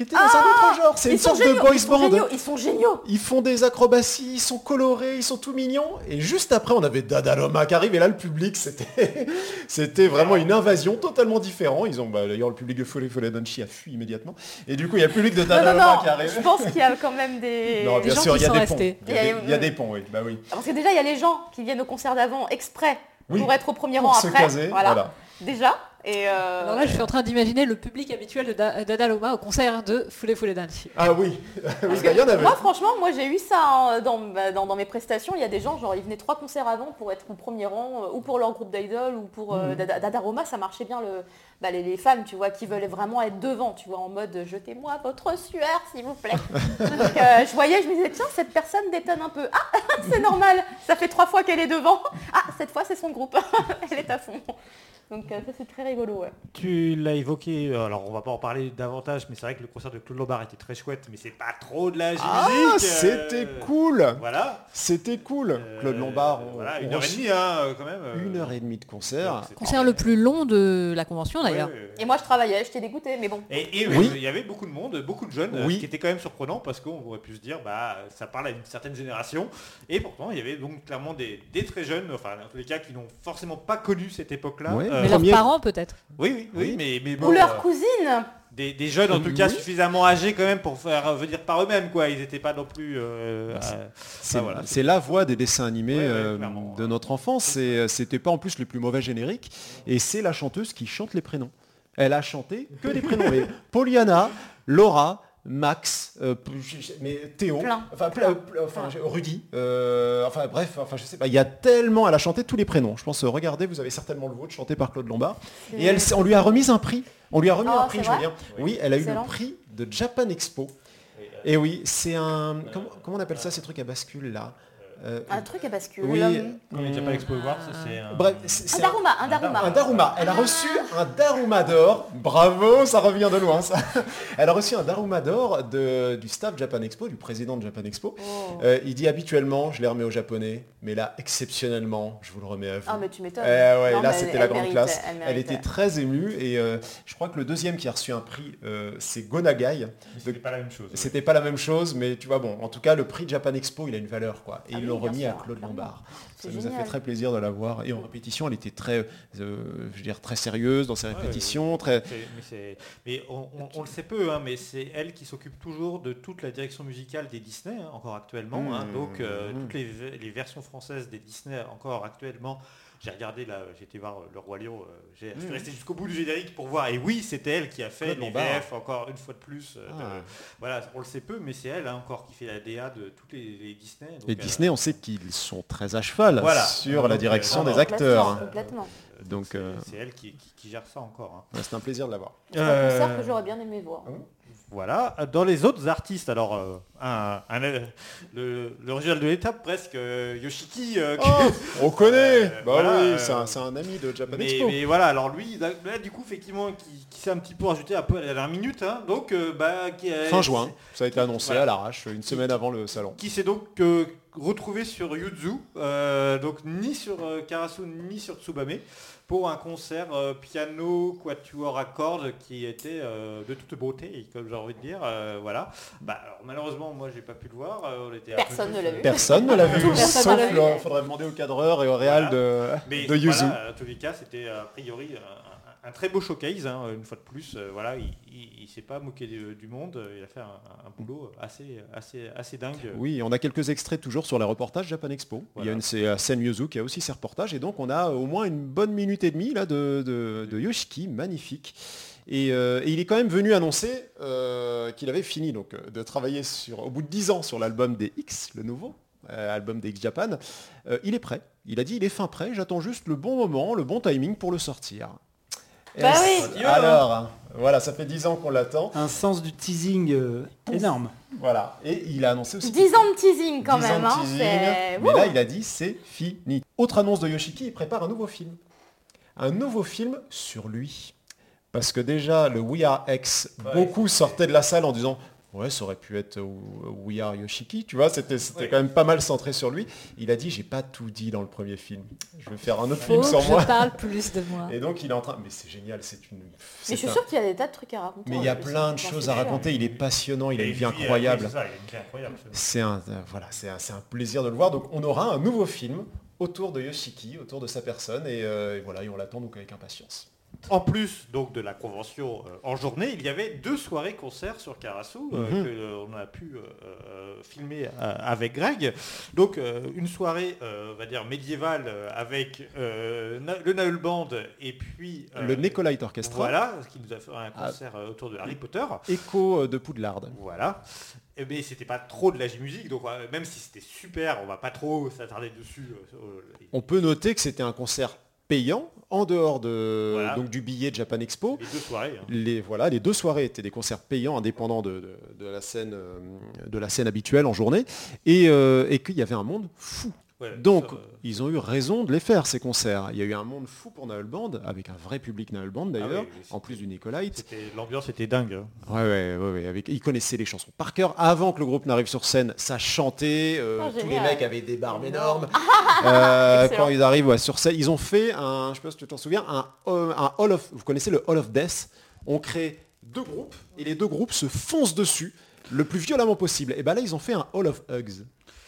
qui était dans un autre genre. C'est Ah une sorte de boys ils band. géniaux, ils sont géniaux. Ils font des acrobaties, ils sont colorés, ils sont tout mignons. Et juste après, on avait Dadaloma qui arrive. Et là, le public, c'était, c'était vraiment une invasion totalement différente. Ils ont, bah, d'ailleurs, le public de Fure Fure Danshi a fui immédiatement. Et du coup, il y a le public de Non, non, Dadaloma non, qui arrive. je pense qu'il y a quand même des... Non, des bien gens sûr, qui il y a sont des restés. ponts. Il y a des, il y a des ponts, oui. Bah oui. Parce que déjà, il y a les gens qui viennent au concert d'avant exprès Oui, pour être au premier Pour rang se après. caser, voilà. Déjà. Et euh, Alors là, je suis en train d'imaginer le public habituel de Da- d'Adaloma au concert de Fule Fule Danshi. Ah oui, oui bah, il y en avait. Moi, franchement, moi j'ai eu ça hein, dans, bah, dans, dans mes prestations. Il y a des gens, genre, ils venaient trois concerts avant pour être au premier rang, euh, ou pour leur groupe d'idol, ou pour euh, Dada, Dada Roma, ça marchait bien le, bah, les, les femmes, tu vois, qui veulent vraiment être devant, tu vois, en mode euh, jetez-moi votre sueur, s'il vous plaît. Donc, euh, je voyais, je me disais, tiens, cette personne détonne un peu. Ah, c'est normal, ça fait trois fois qu'elle est devant. Ah, cette fois, c'est son groupe. Elle est à fond. Donc, euh, ça, c'est très rigolo, ouais. Tu l'as évoqué, alors on va pas en parler davantage, mais c'est vrai que le concert de Claude Lombard était très chouette, mais c'est pas trop de la musique. Ah, c'était cool. Voilà. C'était cool. Claude Euh, Lombard, on, voilà, on une heure et demie, hein, quand même. Une heure et demie de concert. Concert le plus long de la convention d'ailleurs. Et moi, je travaillais, j'étais dégoûtée, mais bon. Et, et, Oui. il y avait beaucoup de monde, beaucoup de jeunes, Oui. ce qui était quand même surprenant parce qu'on aurait pu se dire bah ça parle à une certaine génération. Et pourtant il y avait donc clairement des, des très jeunes, enfin en tous les cas qui n'ont forcément pas connu cette époque-là. Euh, Mais Premier- leurs parents peut-être. oui, oui, oui, Oui. mais, mais bon, Ou leur euh, cousine des, des jeunes en tout cas Oui. suffisamment âgés quand même pour faire venir par eux-mêmes quoi. Ils n'étaient pas non plus. euh, C'est Ah, voilà. c'est la voix des dessins animés Ouais, ouais, euh, de notre enfance. Et euh, c'était pas en plus le plus mauvais générique. Et c'est la chanteuse qui chante les prénoms. Elle a chanté que des prénoms. Et Poliana, Laura, Max, euh, mais Théo, Plein. enfin, ple- enfin, Rudy, euh, enfin bref, enfin je sais pas. Il y a tellement, elle a chanté tous les prénoms. Je pense, euh, regardez, vous avez certainement le vôtre chanté par Claude Lombard. Et elle, on lui a remis un prix. On lui a remis Oh, un prix, je vrai Julien. Oui, elle a eu le prix de Japan Expo. Et oui, c'est un... Comment, comment on appelle ça, ces trucs à bascule là? Euh, Un truc à bascule. oui, Quand les Japan Expo Awards, c'est un... Bref, c'est- Un Daruma, un Daruma. Un Daruma. Elle a reçu un Daruma d'or. Bravo, ça revient de loin ça. Elle a reçu un Daruma d'or de- du staff Japan Expo, du président de Japan Expo. Oh. Euh, il dit habituellement, je les remets aux japonais, mais là, exceptionnellement, je vous le remets à vous. Ah mais tu m'étonnes. Eh ouais, Non, là c'était elle la grande mérite, classe. elle était très émue et euh, je crois que le deuxième qui a reçu un prix, euh, c'est Gonagai. C'était pas la même chose. C'était pas la même chose, mais tu vois, bon, en tout cas, le prix Japan Expo, il a une valeur, quoi. Et Ah l'ont remis sûr, à Claude. Lombard. Ça nous a fait très plaisir de la voir. Et en répétition, elle était très, euh, je veux dire, très sérieuse dans ses Ouais, répétitions, très. Mais, on, on- on le sait peu, hein, mais c'est elle qui s'occupe toujours de toute la direction musicale des Disney, hein, encore actuellement. hein. Mmh. donc euh, Mmh. toutes les, les versions françaises des Disney, encore actuellement. J'ai regardé là, j'ai été voir euh, Le Roi Lion, euh, j'ai- je suis Mmh. resté jusqu'au bout du générique pour voir. Et oui, c'était elle qui a fait Claude les Lombard. VF encore une fois de plus. euh, Ah. voilà, on le sait peu, mais c'est elle hein, encore qui fait la DA de toutes les, les Disney. donc, Et euh, Disney, on sait qu'ils sont très à cheval Voilà. sur Donc, la direction des acteurs. Complètement. Donc, c'est euh, elle qui, qui- qui gère ça encore. hein. ouais, c'est un plaisir de l'avoir. C'est un concert que j'aurais bien aimé voir. Voilà. Dans les autres artistes, alors euh, un- un- le, le original de l'étape presque, euh, Yoshiki. euh, qui- On connaît Bah voilà, oui, c'est un, ami de Japan mais, Expo. mais voilà, alors lui, là, là, du coup, effectivement, qui, qui s'est un petit peu rajouté un peu à la dernière minute, hein, donc bah, qui, Fin juin, ça a été annoncé Voilà. à l'arrache, une semaine avant le salon. qui s'est donc retrouvé sur Yuzu, euh, donc ni sur euh, Karasu ni sur Tsubame, pour un concert euh, piano, quatuor à cordes qui était euh, de toute beauté, comme j'ai envie de dire. euh, voilà. Bah, alors, malheureusement, moi, j'ai pas pu le voir. euh, on était Personne ne l'a vu. Personne ne l'a vu, sauf ne l'a vu. le- faudrait demander au cadreur et au réal de, Mais de Yuzu. voilà, en tous les cas, c'était a priori un, très beau showcase, hein, une fois de plus. euh, voilà, il, il s'est pas moqué du, du monde, il a fait un, un boulot assez, assez, assez dingue. Oui, on a quelques extraits toujours sur les reportages Japan Expo. Il y a une c'est euh, Sen Yuzu qui a aussi ses reportages et donc on a au moins une bonne minute et demie là de, de- de Yoshiki, magnifique. Et, euh, et il est quand même venu annoncer euh, qu'il avait fini donc de travailler sur, au bout de 10 ans sur l'album des X, le nouveau euh, album des X Japan. Il est prêt. Il a dit il est fin prêt. J'attends juste le bon moment, le bon timing pour le sortir. Bah oui. Alors, hein, voilà, ça fait 10 ans qu'on l'attend. Un sens du teasing euh, énorme. Voilà. Et il a annoncé aussi 10 ans de teasing quand 10 ans même. de hein, teasing, mais là, il a dit c'est fini. Autre annonce de Yoshiki, il prépare un nouveau film. Un nouveau film sur lui. Parce que déjà, le We Are X, beaucoup sortaient de la salle en disant Ouais, ça aurait pu être euh, We Are Yoshiki, tu vois, c'était quand même pas mal centré sur lui. Il a dit J'ai pas tout dit dans le premier film. Je vais faire un autre film que moi. je parle plus de moi. Et donc, il est en train. Mais c'est génial, c'est une. Mais c'est je suis un- sûre qu'il y a des tas de trucs à raconter. Mais il y a plus, plein hein, de choses à raconter. Il est passionnant, il a une vie euh, incroyable. oui, c'est ça, il a une vie incroyable. c'est vrai. C'est un, euh, voilà, c'est un, plaisir de le voir. Donc on aura un nouveau film autour de Yoshiki, autour de sa personne, et, euh, et voilà, et on l'attend donc avec impatience. En plus donc de la convention euh, en journée, il y avait deux soirées concerts sur Karasu euh, Mhm. que euh, on a pu euh, filmer avec Greg. Donc une soirée, on va dire médiévale avec Na- le Naël Band et puis le Nicolite Orchestra, Voilà, qui nous a fait un concert euh, autour de Harry Potter. écho de Poudlard. Voilà. Mais c'était pas trop de la musique, donc même si c'était super, on va pas trop s'attarder dessus. On peut noter que c'était un concert payant en dehors de, Voilà. donc, du billet de Japan Expo. les deux soirées. hein. Les, voilà, les deux soirées étaient des concerts payants indépendants de, de- de la, scène, euh, de la scène habituelle en journée et, euh, et qu'il y avait un monde fou. Ouais, Donc, ça, euh, ils ont eu raison de les faire, ces concerts. Il y a eu un monde fou pour Naël Band, avec un vrai public Naël Band d'ailleurs, Ah oui, oui, en plus du Nicolite. l'ambiance était dingue. hein. Ouais, ouais, ouais, ouais, avec... Ils connaissaient les chansons par cœur. Avant que le groupe n'arrive sur scène, ça chantait. euh, Ah, tous les mecs avaient des barbes énormes. Euh, quand ils arrivent ouais, sur scène, ils ont fait un, je sais pas si tu t'en souviens, un, euh, un Hall of, vous connaissez le Hall of Death? On crée deux groupes et les deux groupes se foncent dessus le plus violemment possible. Et ben là, ils ont fait un Hall of Hugs.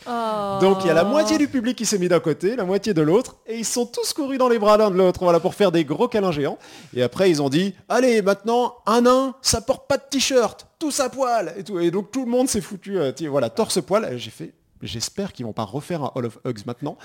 Donc il y a la moitié du public qui s'est mis d'un côté, la moitié de l'autre, et ils sont tous courus dans les bras l'un de l'autre, voilà, pour faire des gros câlins géants. Et après ils ont dit, allez maintenant, un nain, ça porte pas de t-shirt, tous à poil, et tout. Et donc tout le monde s'est foutu, euh, voilà, torse poil. J'ai fait, j'espère qu'ils vont pas refaire un Hall of Hugs maintenant.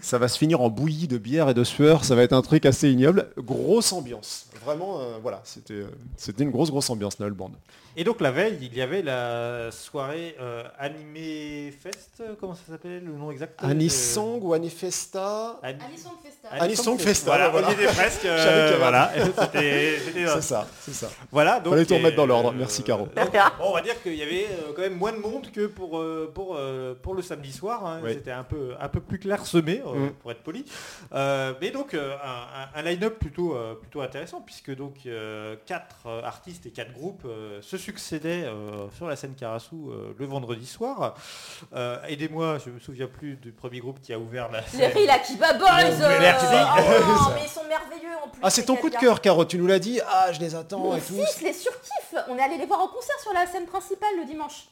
Ça va se finir en bouillie de bière et de sueur, ça va être un truc assez ignoble. Grosse ambiance. Vraiment, euh, voilà, c'était euh, c'était une grosse, grosse ambiance, Noël Band. Et donc la veille, il y avait la soirée euh, Animé Fest, euh, comment ça s'appelait le nom exact euh, Anisong ou Anifesta? Ani- Anisong Festa. Anisong Festa, Voilà, voilà. on y était presque. euh, voilà, c'était- c'était, C'est ça, c'est ça. Voilà, donc Fallait tout remettre dans euh, l'ordre. Merci, Caro. donc, bon, on va dire qu'il y avait quand même moins de monde que pour, pour, pour le samedi soir. hein. Oui. C'était un peu, un peu plus clairsemé, euh, Mm. pour être poli. Euh, mais donc euh, un, un- un line-up plutôt, euh, plutôt intéressant, puisque donc euh, quatre euh, artistes et quatre groupes euh, se succédaient euh, sur la scène Karasu euh, le vendredi soir. Euh, Aidez-moi, je me souviens plus du premier groupe qui a ouvert la Les scène. Rila Kiba Boys Mais euh, merci. oh, mais ils sont merveilleux en plus. Ah, c'est ces ton coup de cœur, Caro, tu nous l'as dit. Ah, je les attends Mon et tout. fils les surkiffe On est allé les voir en concert sur la scène principale le dimanche.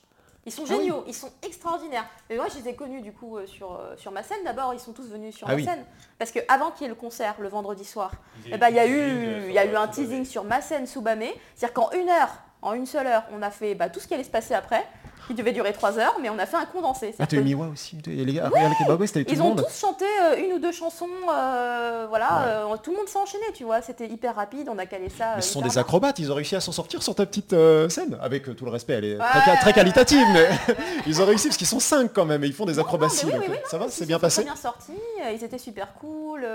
Ils sont Ah oui. géniaux, ils sont extraordinaires. Mais moi je les ai connus du coup euh, sur, euh, sur ma scène d'abord, ils sont tous venus sur Ah ma oui. scène. Parce que avant qu'il y ait le concert le vendredi soir, eh ben, il y a teasing, eu, il y a eu un teasing sur ma scène Soubamé. C'est-à-dire qu'en une heure, en une seule heure, on a fait bah, tout ce qui allait se passer après. Qui devait durer trois heures, mais on a fait un condensé. Ah, t'as eu Miwa aussi Et les gars, regarde les Kebabos, t'as eu tout Ils le ont monde tous chanté euh, une ou deux chansons, euh, voilà, euh, tout le monde s'est enchaîné, tu vois, c'était hyper rapide, on a calé ça. ce sont des acrobates, ils ont réussi à s'en sortir sur ta petite euh, scène. Avec tout le respect, elle est Ouais, très, qualitative, mais ils ont réussi parce qu'ils sont cinq quand même et ils font des Non, non, acrobaties. mais oui, donc, oui, oui, ça va, c'est bien passé bien sortis, euh, ils étaient super cool.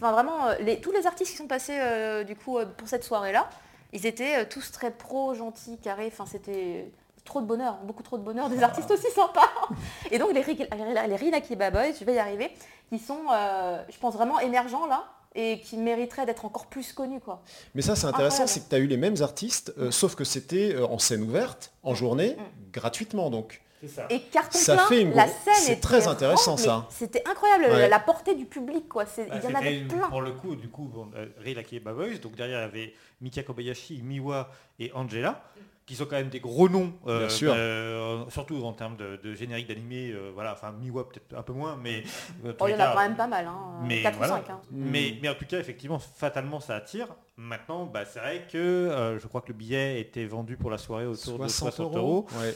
Enfin vraiment, les- tous les artistes qui sont passés du coup pour cette soirée-là, ils étaient tous très pro, gentils, carrés. Enfin c'était trop de bonheur, beaucoup trop de bonheur, des artistes aussi sympas. Et donc les, Ri- les Rinaki Boys, je vais y arriver, qui sont, euh, je pense vraiment émergents là et qui mériteraient d'être encore plus connus quoi. Mais ça, c'est intéressant, c'est que tu as eu les mêmes artistes, euh, sauf que c'était euh, en scène ouverte, en journée, Mm. gratuitement donc. C'est ça. Et carton Ça plein, fait une la scène c'est très intéressant, ça. C'était incroyable, Ouais. la portée du public quoi. C'est- Bah, il y en avait plein. Pour le coup, du coup, bon, euh, et Boys, donc derrière il y avait Mika Kobayashi, Miwa et Angela, qui sont quand même des gros noms, euh, Bien sûr. euh, surtout en termes de, de générique d'animé, euh, voilà, enfin Miwa peut-être un peu moins, mais euh, Oh, il y en a quand même pas mal, hein. mais 4 voilà. ou 5. Hein. Mais, mais en tout cas, effectivement, fatalement, ça attire. Maintenant, bah, c'est vrai que euh, je crois que le billet était vendu pour la soirée autour de 60 euros. Ouais.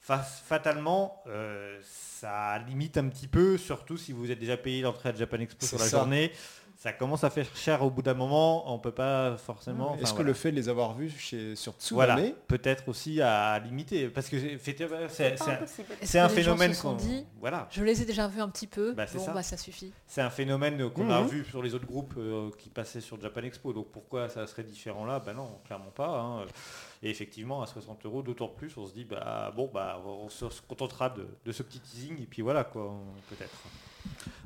Fatalement, euh, ça limite un petit peu, surtout si vous êtes déjà payé l'entrée à Japan Expo sur la ça. journée. Ça commence à faire cher au bout d'un moment. On peut pas forcément. Est-ce que voilà. le fait de les avoir vus chez, sur voilà, Tsubame, peut-être aussi à limiter, parce que c'est- un- phénomène qu'on dit, voilà. je les ai déjà vus un petit peu, Bah, c'est bon ça. bah ça suffit. C'est un phénomène qu'on a Mhm. vu sur les autres groupes euh, qui passaient sur Japan Expo. Donc pourquoi ça serait différent là? Ben non, clairement pas. hein. Et effectivement, à 60 euros, d'autant plus, on se dit bah bon bah on se contentera de, de ce petit teasing et puis voilà quoi, peut-être.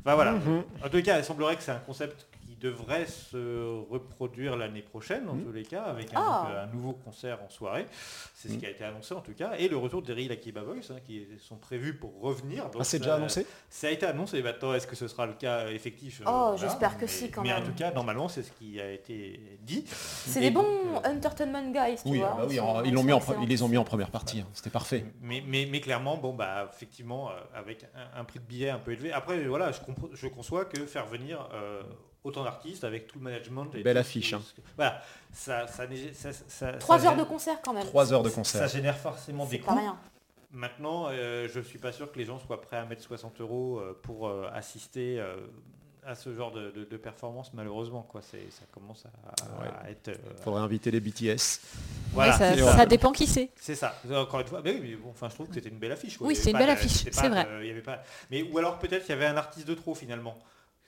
Enfin voilà. Mhm. En les cas, il semblerait que c'est un concept devrait se reproduire l'année prochaine, en Mhm. tous les cas, avec un, Ah. donc, un nouveau concert en soirée. C'est ce Mhm. qui a été annoncé en tout cas. Et le retour des Real Akiba Boys, hein, qui sont prévus pour revenir. Donc ah, c'est ça- déjà annoncé? Ça a été annoncé maintenant, est-ce que ce sera le cas euh, effectif euh, Oh, voilà. j'espère que Mais- si, quand Mais en même. tout cas, normalement, c'est ce qui a été dit. C'est Et des donc, bons euh, entertainment guys, tu Oui, vois. ah bah oui, en- ils, l'ont mis en, ils les ont mis en première partie, hein, c'était parfait. Mais, mais, mais clairement, bon, bah, effectivement, euh, avec un, un prix de billet un peu élevé. Après, voilà, je, je conçois que faire venir euh, autant d'artistes avec tout le management. et Belle tout- affiche, tout- hein. Voilà, ça, ça, ça- ça- Trois ça heures de concert quand même. Trois heures de Ça concert. génère forcément des pas coûts. rien. Maintenant, euh, je suis pas sûr que les gens soient prêts à mettre 60 euros euh, pour euh, assister euh, à ce genre de, de- de performance, malheureusement. Quoi. C'est, ça commence à, Ouais. à être... euh, Faudrait inviter les BTS. voilà, ça, ça dépend qui c'est. c'est ça. Encore une fois, mais oui, mais bon, enfin, je trouve que c'était une belle affiche. quoi. Oui, Il c'est une belle de- affiche, c'est vrai. de- il y avait pas... mais, ou alors peut-être qu'il y avait un artiste de trop finalement.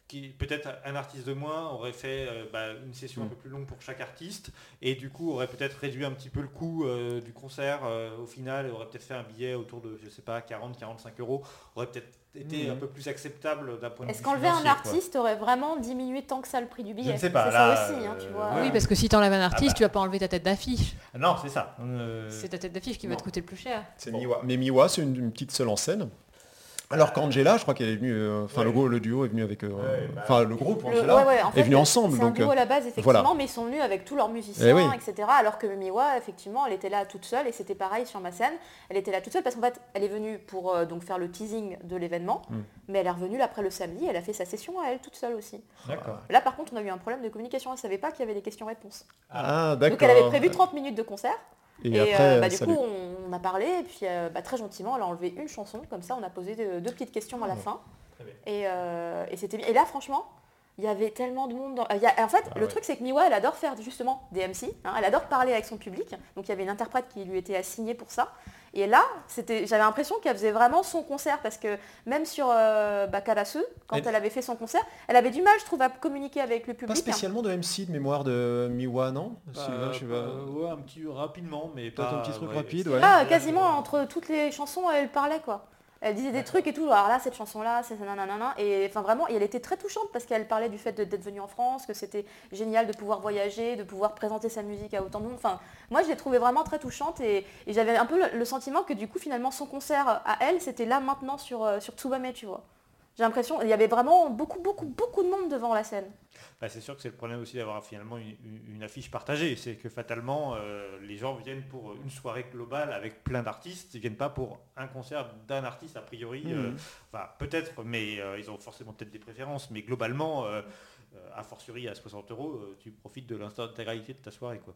Qui, peut-être un artiste de moins aurait fait euh, bah, une session un Mm. peu plus longue pour chaque artiste et du coup aurait peut-être réduit un petit peu le coût euh, du concert euh, au final aurait peut-être fait un billet autour de je sais pas 40 45 euros aurait peut-être été Mhm. un peu plus acceptable d'un point de Est-ce vue qu'enlever un quoi. artiste aurait vraiment diminué tant que ça le prix du billet? Ne sais pas, C'est là, ça aussi, hein, tu vois. Oui, parce que si t'enlèves un artiste, bah. tu vas pas enlever ta tête d'affiche. non c'est ça Euh, C'est ta tête d'affiche qui va te coûter le plus cher. C'est Bon. Miwa. Mais Miwa, c'est une, une petite seule en scène. Alors qu'Angela, je crois qu'elle est venue, euh, enfin Ouais. le, duo est venu avec, euh, Ouais, bah, enfin le groupe Le- Angela ouais, ouais, en est fait, venu ensemble. C'est un Donc, duo euh, à la base, effectivement, voilà. mais ils sont venus avec tous leurs musiciens, Eh oui. etc. Alors que Miwa, effectivement, elle était là toute seule, et c'était pareil sur ma scène. Elle était là toute seule parce qu'en fait, elle est venue pour euh, donc faire le teasing de l'événement, Mm. mais elle est revenue l'après le samedi, elle a fait sa session à elle toute seule aussi. d'accord Là, par contre, on a eu un problème de communication, elle savait pas qu'il y avait des questions-réponses. ah d'accord. Donc elle avait prévu 30 minutes de concert, Et, et, après, euh, bah, du salut. coup, on, on a parlé, et puis euh, bah, très gentiment, elle a enlevé une chanson, comme ça, on a posé deux, deux petites questions à la fin. Et, euh, et c'était bien. Et là, franchement, il y avait tellement de monde. dans- il y a- En fait, Ah le ouais. truc, c'est que Miwa, elle adore faire justement des MC. hein, elle adore parler avec son public. Donc, il y avait une interprète qui lui était assignée pour ça. Et là, c'était, j'avais l'impression qu'elle faisait vraiment son concert parce que même sur euh, quand Elle- elle... avait fait son concert, elle avait du mal, je trouve, à communiquer avec le Pas public. spécialement de MC de mémoire de Miwa, non? Sylvain, Euh, je sais pas. euh, ouais, un petit rapidement, mais Peut-être pas un petit truc ouais, rapide, ouais. Ah, Là, quasiment entre toutes les chansons, elle parlait quoi. Elle disait des trucs et tout. Alors là, cette chanson-là, c'est nanana. Et enfin vraiment, et elle était très touchante parce qu'elle parlait du fait d'être venue en France, que c'était génial de pouvoir voyager, de pouvoir présenter sa musique à autant de monde. Enfin, moi, je l'ai trouvée vraiment très touchante et, et j'avais un peu le, le sentiment que du coup, finalement, son concert à elle, c'était là maintenant sur, euh, sur Tsubame, tu vois. J'ai l'impression, il y avait vraiment beaucoup, beaucoup, beaucoup de monde devant la scène. Bah, c'est sûr que c'est le problème aussi d'avoir finalement une, une- une affiche partagée. C'est que fatalement, euh, les gens viennent pour une soirée globale avec plein d'artistes. Ils viennent pas pour un concert d'un artiste a priori. euh, Mhm. Enfin, peut-être, mais euh, ils ont forcément peut-être des préférences. Mais globalement, euh, euh, a fortiori à 60 euros, euh, tu profites de l'intégralité de ta soirée. Quoi.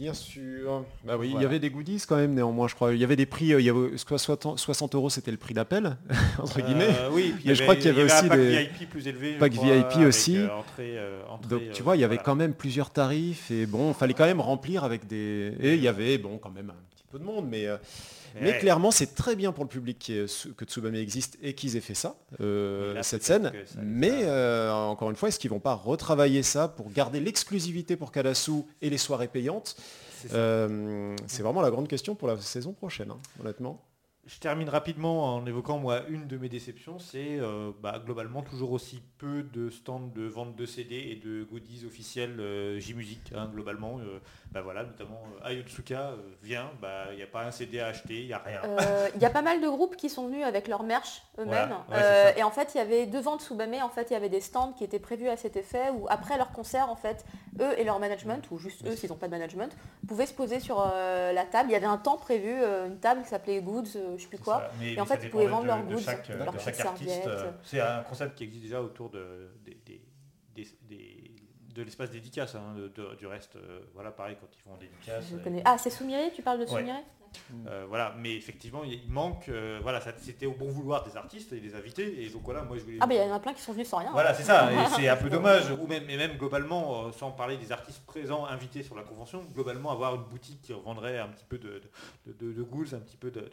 Bien sûr. Bah oui, il y avait des goodies quand même néanmoins, je crois. Il y avait des prix, euh, il y avait 60, 60 euros, c'était le prix d'appel, entre guillemets. Euh, oui, puis il y Mais je crois qu'il y avait aussi pack des- VIP plus élevé. pack crois, VIP aussi. euh, entrée, euh, entrée, Donc tu vois, il y avait voilà. quand même plusieurs tarifs et bon, il fallait quand même remplir avec des... Et il y avait, bon, quand même un petit peu de monde, mais... Mais Ouais. clairement, c'est très bien pour le public qui est- que Tsubame existe et qu'ils aient fait ça, euh, là, cette scène. Mais euh, encore une fois, est-ce qu'ils vont pas retravailler ça pour garder l'exclusivité pour Kadasu et les soirées payantes? C'est. Euh, C'est vraiment la grande question pour la saison prochaine, hein, honnêtement. Je termine rapidement en évoquant moi une de mes déceptions, c'est euh, bah, globalement toujours aussi peu de stands de vente de CD et de goodies officiels euh, J-Music hein, globalement. euh, bah voilà, notamment Ayotsuka vient, bah, il n'y a pas un CD à acheter, il n'y a rien. Il y a pas mal de groupes qui sont venus avec leur merch eux-mêmes. Voilà, ouais, et en fait, il y avait devant Tsubame, en fait, il y avait des stands qui étaient prévus à cet effet où après leur concert, en fait, eux et leur management, ou juste eux s'ils n'ont pas de management, pouvaient se poser sur la table. Il y avait un temps prévu, une table qui s'appelait Goods, je sais plus C'est quoi. ça. Mais- Et en fait, ils pouvaient vendre de- leurs de goods, chaque, leurs de chaque petites artiste. serviettes. euh, C'est un concept qui existe déjà autour de, des- des- des- des- de l'espace dédicace. hein, de- de- du reste, euh, voilà, pareil, quand ils font des dédicaces. Je euh, connais. Ah, c'est Soumiri, tu parles de Ouais. Soumiri Euh, voilà, mais effectivement, il manque, euh, voilà, c'était au bon vouloir des artistes et des invités, et donc voilà, moi je voulais. Ah, mais il y en a plein qui sont venus sans rien. Voilà, c'est ça, et c'est un peu dommage, ou même, et même globalement, euh, sans parler des artistes présents invités sur la convention, globalement avoir une boutique qui vendrait un petit peu de, de, de, de ghouls, un petit peu de, de,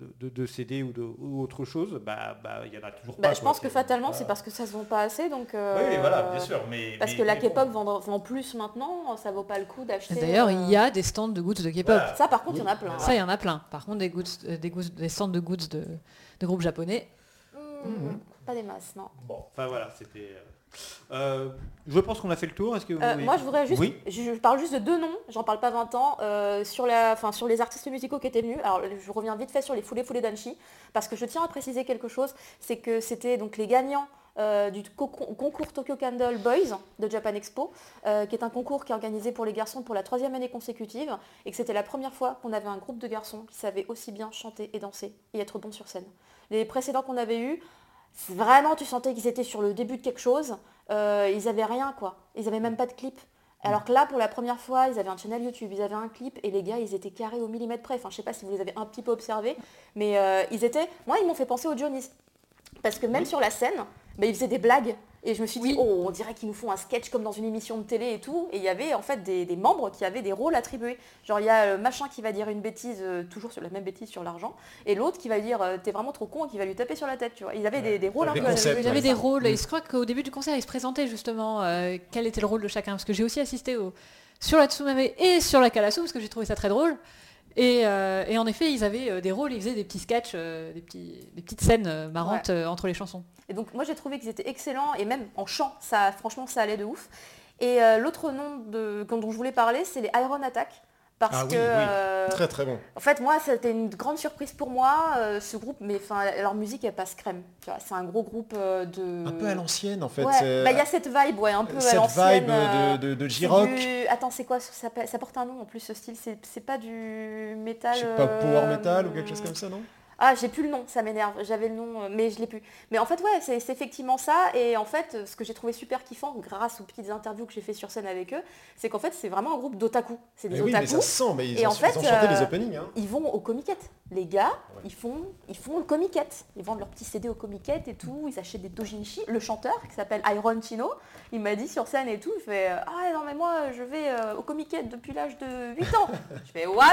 de- de- de CD ou, de, ou autre chose, bah bah, il y en a toujours Bah, pas. je quoi, pense que fatalement, voilà. c'est parce que ça se vend pas assez, donc. euh, Oui, voilà, bien sûr, mais. Parce mais- que la bon. K-pop vend, vend plus maintenant, ça vaut pas le coup d'acheter. D'ailleurs, euh, il y a des stands de goods de K-pop. Voilà. Ça, par contre, il y en a plein. Ça, il y en a plein. Par contre, des, goods, euh, des, goods- des stands de goods de, de groupes japonais. Hmm, Pas des masses, non. Bon, enfin voilà, c'était. euh, euh, je pense qu'on a fait le tour. Est-ce que vous Euh, voulez- moi, je voudrais juste, Oui. je, je parle juste de deux noms, j'en parle pas 20 ans, euh, sur, la, enfin, sur les artistes musicaux qui étaient venus. Alors, je reviens vite fait sur les Foulés Foulés Danchi, parce que je tiens à préciser quelque chose, c'est que c'était donc les gagnants euh, du co- concours Tokyo Candle Boys de Japan Expo, euh, qui est un concours qui est organisé pour les garçons pour la troisième année consécutive, et que c'était la première fois qu'on avait un groupe de garçons qui savait aussi bien chanter et danser et être bon sur scène. Les précédents qu'on avait eus, vraiment, tu sentais qu'ils étaient sur le début de quelque chose. Euh, ils avaient rien, quoi. Ils avaient même pas de clip. Alors que là, pour la première fois, ils avaient un channel YouTube, ils avaient un clip, et les gars, ils étaient carrés au millimètre près. Enfin, je sais pas si vous les avez un petit peu observés, mais euh, ils étaient... Moi, ils m'ont fait penser aux Johnny's. Parce que même sur la scène, bah, ils faisaient des blagues. Et je me suis dit, oh, on dirait qu'ils nous font un sketch comme dans une émission de télé et tout. Et il y avait en fait des, des membres qui avaient des rôles attribués. Genre, il y a le machin qui va dire une bêtise, euh, toujours sur la même bêtise sur l'argent, et l'autre qui va lui dire, euh, t'es vraiment trop con, et qui va lui taper sur la tête, tu vois. Ils avaient des, des rôles un peu Il avait comme des rôles, et je crois qu'au début du concert, ils se présentaient justement euh, quel était le rôle de chacun. Parce que j'ai aussi assisté au, sur la Tsumame et sur la Kalasu, parce que j'ai trouvé ça très drôle. Et, euh, et en effet, ils avaient euh, des rôles, ils faisaient des petits sketchs, euh, des, petits, des petites scènes marrantes entre les chansons. Et donc moi j'ai trouvé qu'ils étaient excellents et même en chant, ça, franchement ça allait de ouf. Et l'autre nom de, dont je voulais parler, c'est les Iron Attack. Parce Ah que, oui. euh, Très très bon. en fait, moi, c'était une grande surprise pour moi, euh, ce groupe, mais enfin, leur musique, elle passe crème. C'est un gros groupe euh, de... Un peu à l'ancienne en fait. Ouais, bah, il y a cette vibe, ouais, un peu à cette l'ancienne. vibe de, de, de c'est J-Rock. du- Attends, c'est quoi ça, porte un nom en plus, ce style. C'est pas du métal. Je sais pas, power metal ou quelque chose comme ça, non? Ah, j'ai plus le nom, ça m'énerve. J'avais le nom, euh, mais je l'ai plus. Mais en fait, ouais, c'est effectivement ça. Et en fait, euh, ce que j'ai trouvé super kiffant, grâce aux petites interviews que j'ai fait sur scène avec eux, c'est qu'en fait, c'est vraiment un groupe d'otaku. C'est des Mais oui, mais otaku. ça se sent, mais ils, Et ont, en fait, ils ont chanté euh, les openings. Hein. Ils vont aux comiquettes. Les gars, ils font, ils font le comiquette. Ils vendent leurs petits CD au comiquette et tout. Ils achètent des dojinshi. Le chanteur, qui s'appelle Iron Chino, il m'a dit sur scène et tout, il fait euh, Ah non mais moi je vais euh, au comiquette depuis l'âge de 8 ans. je fais What?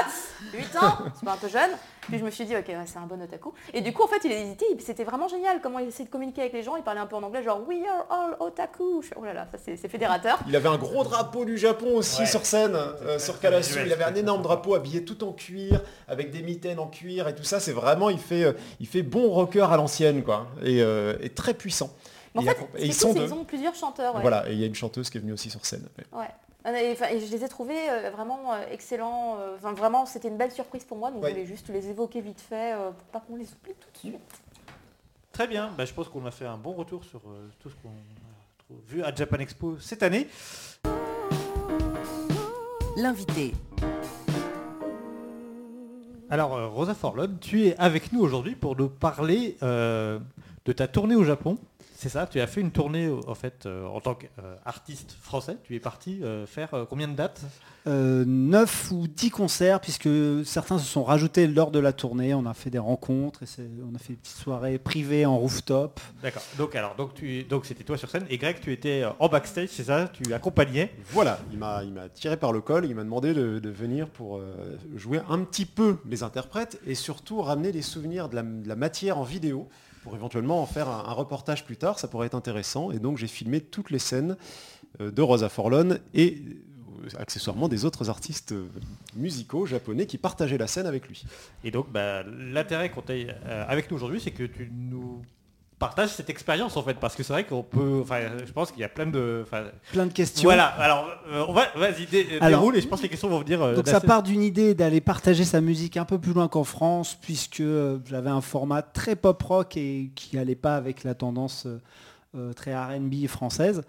8 ans? C'est pas un peu jeune? Puis je me suis dit ok ouais, c'est un bon otaku. Et du coup en fait il a hésité, c'était vraiment génial comment il essayait de communiquer avec les gens. Il parlait un peu en anglais genre We are all otaku. Oh là là, ça c'est fédérateur. Il avait un gros drapeau du Japon aussi Ouais. sur scène, euh, sur Kalasu. Il avait un énorme drapeau habillé tout en cuir, avec des mitaines en cuir et tout ça. C'est vraiment, il fait, euh, il fait bon rocker à l'ancienne, quoi. Et, euh, et très puissant. Mais en Et fait, et ils sont ont plusieurs chanteurs. ouais. Voilà, et il y a une chanteuse qui est venue aussi sur scène. Ouais. Ouais. Ah, Et, je les ai trouvés euh, vraiment excellents. Enfin, vraiment, c'était une belle surprise pour moi. Donc, Ouais. je voulais juste les évoquer vite fait pour pas qu'on les oublie tout de suite. Très bien, Bah, je pense qu'on a fait un bon retour sur euh, tout ce qu'on a vu à Japan Expo cette année. L'invité. Alors euh, Rosa Forlon, tu es avec nous aujourd'hui pour nous parler euh, de ta tournée au Japon. C'est ça, tu as fait une tournée euh, en fait euh, en tant qu'artiste français. Tu es parti euh, faire euh, combien de dates? 9 ou 10 concerts, puisque certains se sont rajoutés lors de la tournée. On a fait des rencontres, et on a fait des petites soirées privées en rooftop. D'accord. Donc alors donc tu donc c'était toi sur scène et Greg tu étais euh, en backstage, c'est ça? Tu accompagnais? Voilà, il m'a, il m'a tiré par le col, il m'a demandé de, de venir pour euh, jouer un petit peu les interprètes et surtout ramener des souvenirs de la, de la matière en vidéo pour éventuellement en faire un, reportage plus tard, ça pourrait être intéressant. Et donc j'ai filmé toutes les scènes euh, de Rosa Forlon et euh, accessoirement des autres artistes euh, musicaux japonais qui partageaient la scène avec lui. Et donc bah, l'intérêt qu'on euh, avec nous aujourd'hui, c'est que tu nous partages cette expérience en fait, parce que c'est vrai qu'on peut, enfin je pense qu'il y a plein de, Plein de questions. voilà. Alors euh, on va, vas-y dé- Alors, déroule et je pense que les questions vont venir. euh, Donc ça part d'une idée d'aller partager sa musique un peu plus loin qu'en France, puisque euh, j'avais un format très pop rock et qui allait pas avec la tendance euh, euh, très R&B française.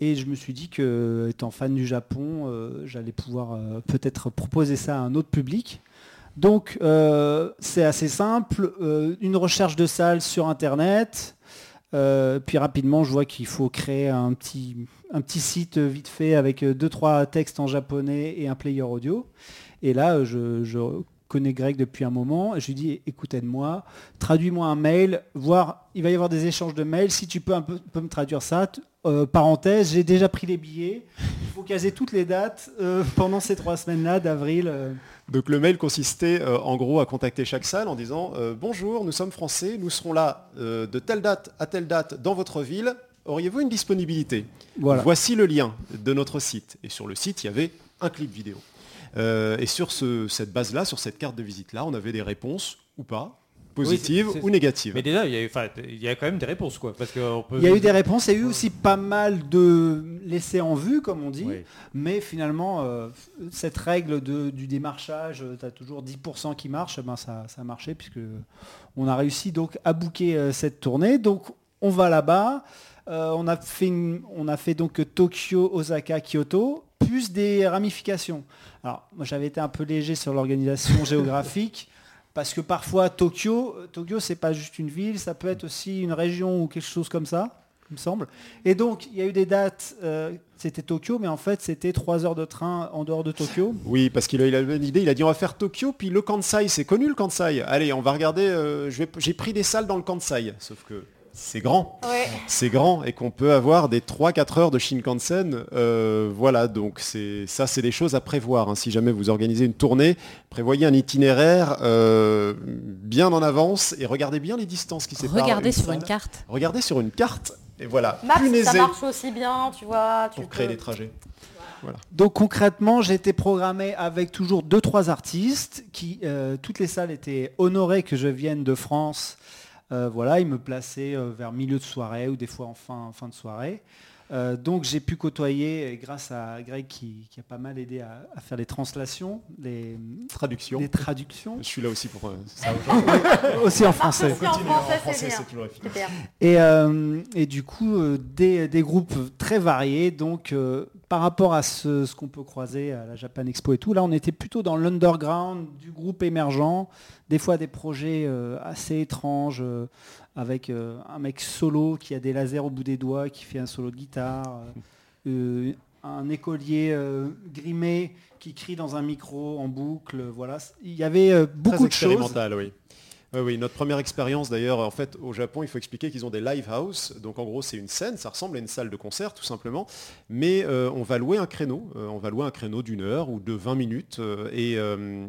Et je me suis dit que, étant fan du Japon, euh, j'allais pouvoir euh, peut-être proposer ça à un autre public. Donc euh, c'est assez simple, euh, une recherche de salle sur internet, euh, puis rapidement je vois qu'il faut créer un petit, un petit site vite fait avec euh, deux trois textes en japonais et un player audio. Et là je, connais Greg depuis un moment, je lui dis écoute aide-moi, traduis-moi un mail, voir il va y avoir des échanges de mails, si tu peux un peu, me traduire ça. Parenthèse, j'ai déjà pris les billets, il faut caser toutes les dates pendant ces trois semaines-là d'avril. Donc le mail consistait euh, en gros à contacter chaque salle en disant euh, bonjour, nous sommes français, nous serons là euh, de telle date à telle date dans votre ville. Auriez-vous une disponibilité? Voilà. Voici le lien de notre site. Et sur le site, il y avait un clip vidéo. Et sur ce- cette base-là, sur cette carte de visite-là, on avait des réponses ou pas, Oui, c'est- ou négatives. Mais déjà, il y, a, enfin, il y a quand même des réponses quoi, parce que on peut. Il y a eu des réponses, il y a eu aussi pas mal de laissés en vue, comme on dit. Oui. Mais finalement, euh, cette règle de- du démarchage, tu as toujours 10% qui marche, ben ça, ça a marché puisque on a réussi donc à booker euh, cette tournée. Donc on va là-bas. Euh, on, a fait une- on a fait donc Tokyo, Osaka, Kyoto, plus des ramifications. Alors moi j'avais été un peu léger sur l'organisation géographique. Parce que parfois Tokyo, Tokyo c'est pas juste une ville, ça peut être aussi une région ou quelque chose comme ça, il me semble. Et donc il y a eu des dates, euh, c'était Tokyo, mais en fait c'était trois heures de train en dehors de Tokyo. Oui, parce qu'il a eu la bonne idée, il a dit on va faire Tokyo, puis le Kansai, c'est connu le Kansai. Allez, on va regarder, euh, j'ai pris des salles dans le Kansai. Sauf que c'est grand. Ouais. c'est grand et qu'on peut avoir des 3-4 heures de Shinkansen. Euh, voilà, donc c'est ça, c'est des choses à prévoir. hein. Si jamais vous organisez une tournée, prévoyez un itinéraire euh, bien en avance et regardez bien les distances qui séparent. Regardez sur salle. une carte. Regardez sur une carte et voilà. Maps, ça marche aussi bien, tu vois. Tu pour créer des trajets. Donc concrètement, j'ai été programmé avec toujours deux trois artistes qui euh, toutes les salles étaient honorées que je vienne de France. Euh, voilà, ils me plaçaient euh, vers milieu de soirée ou des fois en fin de soirée. Euh, donc j'ai pu côtoyer, grâce à Greg qui, qui a pas mal aidé à, à faire les translations, les, Traduction. les traductions, Je suis là aussi pour euh, ça. aussi en français. aussi en français, français, c'est toujours efficace. Et, euh, et du coup, euh, des, des groupes très variés. Donc, euh, par rapport à ce, ce qu'on peut croiser à la Japan Expo et tout, là, on était plutôt dans l'underground du groupe émergent. Des fois, des projets euh, assez étranges, euh, avec euh, un mec solo qui a des lasers au bout des doigts, qui fait un solo de guitare. euh, un écolier euh, grimé qui crie dans un micro en boucle. Voilà, il y avait euh, beaucoup de choses. oui. Oui, notre première expérience d'ailleurs, en fait, au Japon, il faut expliquer qu'ils ont des live house. Donc en gros, c'est une scène, ça ressemble à une salle de concert tout simplement. Mais euh, on va louer un créneau, euh, on va louer un créneau d'une heure ou de 20 minutes euh,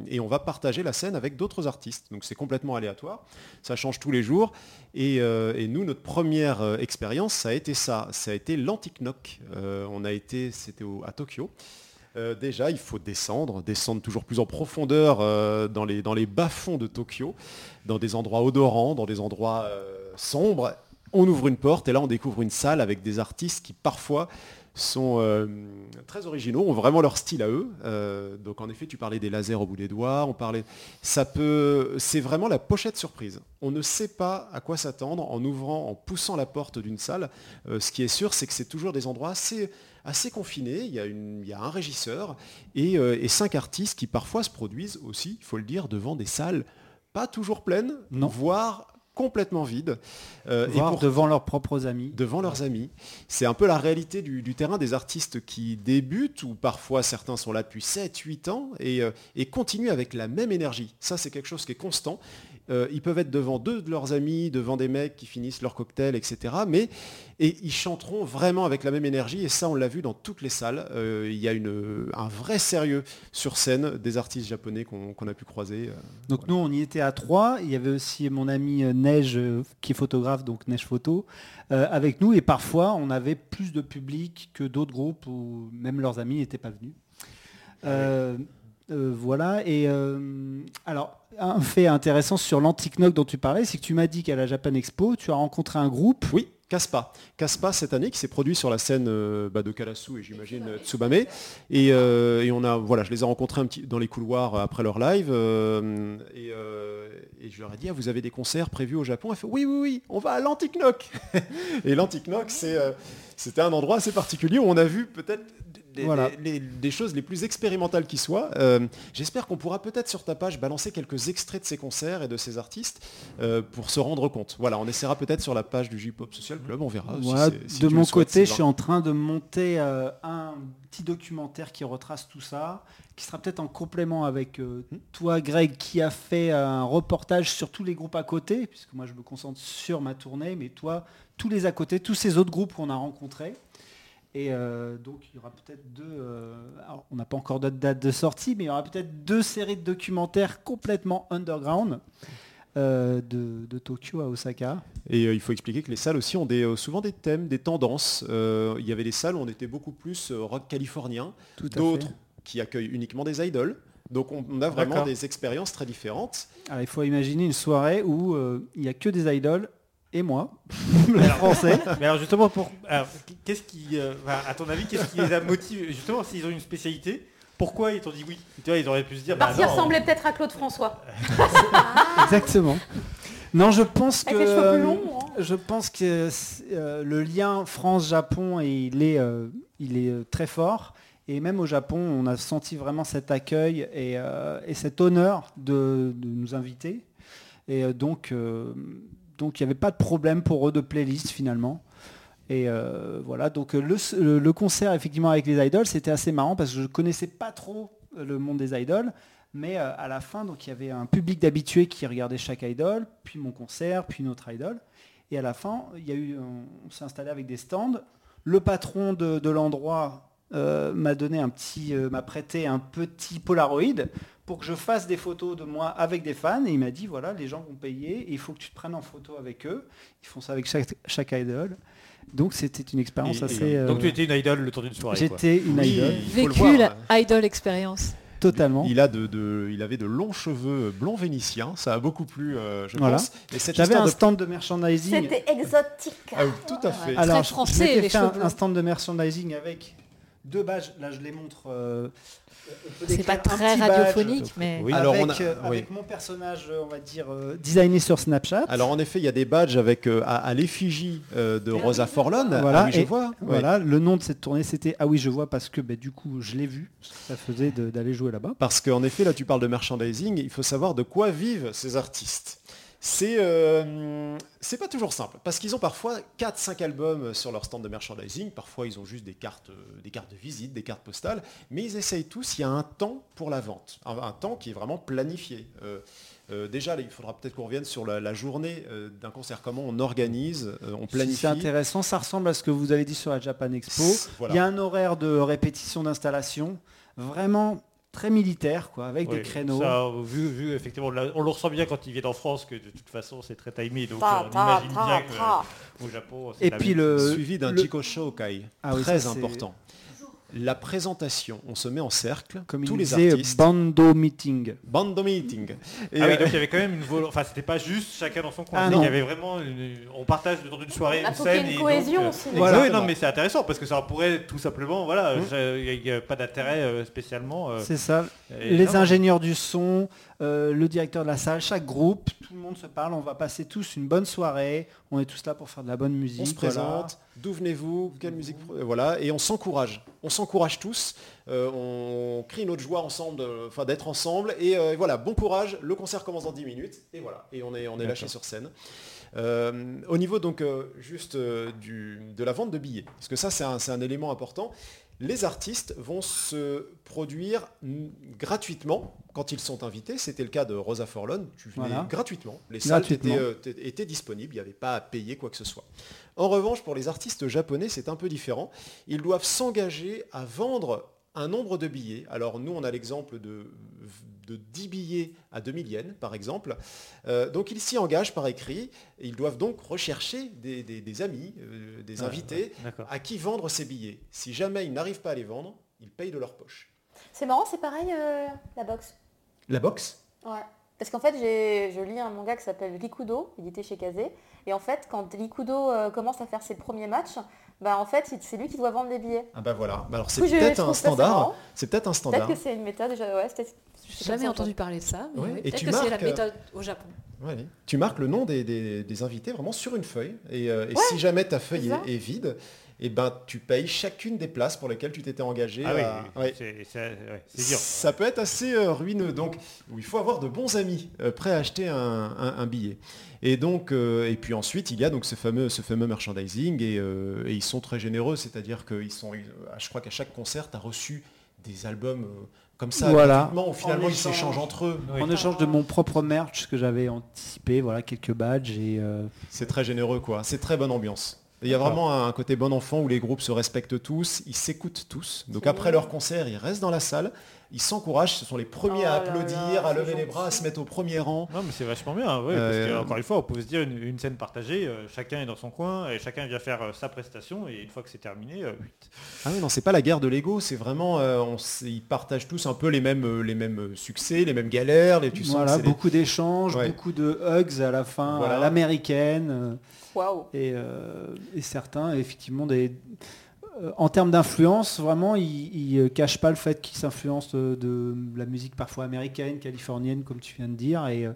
et, on va partager la scène avec d'autres artistes. Donc c'est complètement aléatoire, ça change tous les jours. Et, nous, notre première expérience, ça a été ça, ça a été l'Antique on a été, c'était à Tokyo. Déjà, il faut descendre, descendre toujours plus en profondeur dans les, dans les bas-fonds de Tokyo, dans des endroits odorants, dans des endroits euh, sombres. On ouvre une porte et là, on découvre une salle avec des artistes qui parfois sont euh, très originaux, ont vraiment leur style à eux. Euh, donc en effet, tu parlais des lasers au bout des doigts, on parlait. Ça peut. C'est vraiment la pochette surprise. On ne sait pas à quoi s'attendre en ouvrant, en poussant la porte d'une salle. Ce qui est sûr, c'est que c'est toujours des endroits assez, assez confinés. Il y a, une, il un régisseur et, et cinq artistes qui parfois se produisent aussi, il faut le dire, devant des salles pas toujours pleines, Non. voire complètement vides. Euh, et voire pour- devant leurs propres amis. devant leurs amis. C'est un peu la réalité du, du terrain des artistes qui débutent, ou parfois certains sont là depuis 7-8 ans, et, euh, et continuent avec la même énergie. Ça, c'est quelque chose qui est constant. Euh, ils peuvent être devant deux de leurs amis, devant des mecs qui finissent leur cocktail, etc. Mais et ils chanteront vraiment avec la même énergie, et ça, on l'a vu dans toutes les salles. Euh, il y a une, un vrai sérieux sur scène des artistes japonais qu'on a pu croiser. euh. Donc nous, on y était à trois. Il y avait aussi mon ami Neige, qui est photographe, donc Neige Photo, euh, avec nous. Et parfois, on avait plus de public que d'autres groupes où même leurs amis n'étaient pas venus. Euh, voilà. Et alors, un fait intéressant sur l'Antique Knock dont tu parlais, c'est que tu m'as dit qu'à la Japan Expo, tu as rencontré un groupe. Oui, Caspa. Caspa cette année qui s'est produit sur la scène euh, bah, de Karasu et j'imagine euh, Tsubame. Et, euh, et on a, voilà, je les ai rencontrés dans les couloirs après leur live et, je leur ai dit ah, vous avez des concerts prévus au Japon? Oui oui oui on va à l'Antique Knock. et l'Antique Knock c'est c'était un endroit assez particulier où on a vu peut-être des, Voilà. les- choses les plus expérimentales qui soient. Euh, J'espère qu'on pourra peut-être sur ta page balancer quelques extraits de ces concerts et de ces artistes euh, pour se rendre compte. Voilà, on essaiera peut-être sur la page du J-Pop Social Club, on verra. Voilà, si de mon souhaites, côté, je suis en train de monter euh, un petit documentaire qui retrace tout ça, qui sera peut-être en complément avec euh, Hmm. toi, Greg, qui a fait un reportage sur tous les groupes à côté, puisque moi je me concentre sur ma tournée, mais toi, tous les à côté, tous ces autres groupes qu'on a rencontrés. Et euh, donc il y aura peut-être deux, euh, alors, on n'a pas encore de date de sortie, mais il y aura peut-être deux séries de documentaires complètement underground. euh, de, de Tokyo à Osaka. Et euh, il faut expliquer que les salles aussi ont des, euh, souvent des thèmes, des tendances. Euh, il y avait des salles où on était beaucoup plus euh, rock californien, Tout à d'autres. Qui accueillent uniquement des idoles. Donc on, a vraiment des expériences très différentes. Alors, il faut imaginer une soirée où euh, il n'y a que des idoles et moi, le français. Mais alors justement, pour, alors, qu'est-ce qui, euh, à ton avis, qu'est-ce qui les a motivés? Justement, s'ils ont une spécialité, pourquoi ils t'ont dit oui? Tu vois, ils auraient pu se dire. Parce bah non, ressemblait peut-être à Claude François. Exactement. Non, je pense que Avec les cheveux plus longs. hein. je pense que euh, le lien France-Japon il est euh, il est euh, très fort. Et même au Japon, on a senti vraiment cet accueil et, euh, et cet honneur de, nous inviter. Et euh, donc, euh, donc il n'y avait pas de problème pour eux de playlist finalement. Et voilà, donc le, concert effectivement avec les idoles, c'était assez marrant parce que je ne connaissais pas trop le monde des idoles. Mais à la fin, donc il y avait un public d'habitués qui regardait chaque idole, puis mon concert, puis notre idole. Et à la fin, il y a eu, on, s'est installé avec des stands. Le patron de l'endroit euh, m'a donné un petit, euh, m'a prêté un petit Polaroid pour que je fasse des photos de moi avec des fans. Et il m'a dit voilà, les gens vont payer et il faut que tu te prennes en photo avec eux. Ils font ça avec chaque, chaque idole. Donc c'était une expérience Et- et- assez. euh, Donc tu étais une idole le tour d'une soirée. J'étais une Oui, idole, il faut le Vécu voir. la idol expérience. totalement. Il, a de, de- il avait de longs cheveux blonds vénitiens, ça a beaucoup plu, euh, je Voilà. pense. J'avais un de- stand de merchandising. C'était exotique. Ah oui, tout à fait. Ouais. Alors, Très français, je les fait cheveux un, bleus. un stand de merchandising avec deux badges. Là, je les montre. euh, C'est pas un très badge radiophonique, mais Oui. Alors, avec, on a- euh, oui. avec mon personnage, euh, on va dire, euh, designé sur Snapchat. Alors en effet, il y a des badges avec euh, à, à l'effigie euh, de Rosa Forlon. Voilà, Ah oui, je et vois. Voilà, le nom de cette tournée c'était Ah oui, je vois parce que bah, du coup, je l'ai vu. Ça faisait d'aller jouer là-bas. Parce qu'en effet, là, tu parles de merchandising. Il faut savoir de quoi vivent ces artistes. C'est euh, c'est pas toujours simple, parce qu'ils ont parfois 4-5 albums sur leur stand de merchandising, parfois ils ont juste des cartes, euh, des cartes de visite, des cartes postales, mais ils essayent tous, il y a un temps pour la vente, un, un temps qui est vraiment planifié. Euh, euh, déjà, il faudra peut-être qu'on revienne sur la, la journée euh, d'un concert, comment on organise, euh, on planifie. C'est intéressant, ça ressemble à ce que vous avez dit sur la Japan Expo. Voilà. Il y a un horaire de répétition d'installation vraiment très militaire, quoi, avec Oui, des créneaux. ça, vu, vu, effectivement, là, on le ressent bien quand ils viennent en France, que de toute façon c'est très timé, donc Ta, euh, on ta, imagine ta, bien ta. qu'au Japon c'est Et la puis le, suivi d'un le- Jiko Shokai, Ah oui, très c'est- important. La présentation, on se met en cercle, comme tous il les disait, artistes, bando meeting. bando meeting. Et, Ah oui, euh, donc il y avait quand même une vol... Enfin, c'était pas juste chacun dans son coin. Ah qu'il y avait vraiment... une- On partage dans une soirée, Il une scène... une et cohésion donc, aussi. euh, Voilà. oui, non, mais c'est intéressant parce que ça pourrait tout simplement... Voilà, Mmh. il n'y a pas d'intérêt euh, spécialement. euh, C'est ça. et Les non, ingénieurs du son, euh, le directeur de la salle, chaque groupe, tout le monde se parle. On va passer tous une bonne soirée. On est tous là pour faire de la bonne musique. on se voilà. présente, d'où venez-vous, quelle musique, voilà, et on s'encourage. On s'encourage tous, euh, on crie notre joie ensemble, euh, enfin d'être ensemble, et euh, voilà, bon courage, le concert commence dans 10 minutes, et voilà, et on est, on est lâché sur scène. Au niveau donc juste du, de la vente de billets, parce que ça c'est un, c'est un élément important, les artistes vont se produire gratuitement quand ils sont invités. C'était le cas de Rosa Forlone. Tu venais Voilà. gratuitement. Les salles Gratuitement. étaient, euh, étaient disponibles. Il n'y avait pas à payer quoi que ce soit. En revanche, pour les artistes japonais, c'est un peu différent. Ils doivent s'engager à vendre un nombre de billets. Alors nous, on a l'exemple de, de 10 billets à 2000 yens, par exemple. Euh, donc ils s'y engagent par écrit. Ils doivent donc rechercher des, des- des amis, euh, des Ouais, invités, à qui vendre ces billets. Si jamais ils n'arrivent pas à les vendre, ils payent de leur poche. C'est marrant, c'est pareil euh, la boxe. La boxe? Ouais. Parce qu'en fait, j'ai- je lis un manga qui s'appelle Rikudo, édité chez Kazé. Et en fait, quand Rikudo euh, commence à faire ses premiers matchs, bah en fait, c'est lui qui doit vendre les billets. Ah bah voilà. Bah alors c'est peut-être un standard. C'est peut-être un Peut-être standard. que c'est une méthode déjà. Ouais, J'ai jamais ça, entendu parler de ça. mais Ouais, oui, et Peut-être tu que c'est la marques, euh, méthode au Japon. Ouais, tu marques le nom des, des- des invités vraiment sur une feuille. Et, euh, et si jamais ta feuille est, est vide, et ben tu payes chacune des places pour lesquelles tu t'étais engagé. Ah oui, à- oui, ouais. c'est c'est- ouais, c'est dur. Ça peut être assez euh, ruineux. Donc, il faut avoir de bons amis euh, prêts à acheter un, un- un billet. Et donc, euh, et puis ensuite, il y a donc ce fameux, ce fameux merchandising et, euh, et ils sont très généreux. C'est-à-dire qu'ils sont, ils- je crois qu'à chaque concert, tu as reçu des albums euh, comme ça, Voilà. finalement En ils échange. s'échangent entre eux. Oui. En échange de mon propre merch que j'avais anticipé, voilà quelques badges et euh, C'est très généreux, quoi. C'est très bonne ambiance. Il y a vraiment un côté bon enfant où les groupes se respectent tous, ils s'écoutent tous. Donc après leur concert, ils restent dans la salle, ils s'encouragent, ce sont les premiers à Oh applaudir, là, à lever les bras, à se mettre au premier rang. Non mais c'est vachement bien, ouais, Euh, parce qu'encore une fois, on peut se dire une, une scène partagée, euh, chacun est dans son coin et chacun vient faire euh, sa prestation et une fois que c'est terminé, euh, huit. Ah oui, non, c'est pas la guerre de l'ego, c'est vraiment, euh, on ils partagent tous un peu les mêmes, euh, les mêmes euh, succès, les mêmes galères, les, tu sens voilà beaucoup d'échanges, Ouais. beaucoup de hugs à la fin, Voilà. à l'américaine euh, Waouh. et, euh, et certains effectivement des euh, en termes d'influence, vraiment, ils, ils euh, cachent pas le fait qu'ils s'influencent de, la musique parfois américaine, californienne, comme tu viens de dire. Et, euh,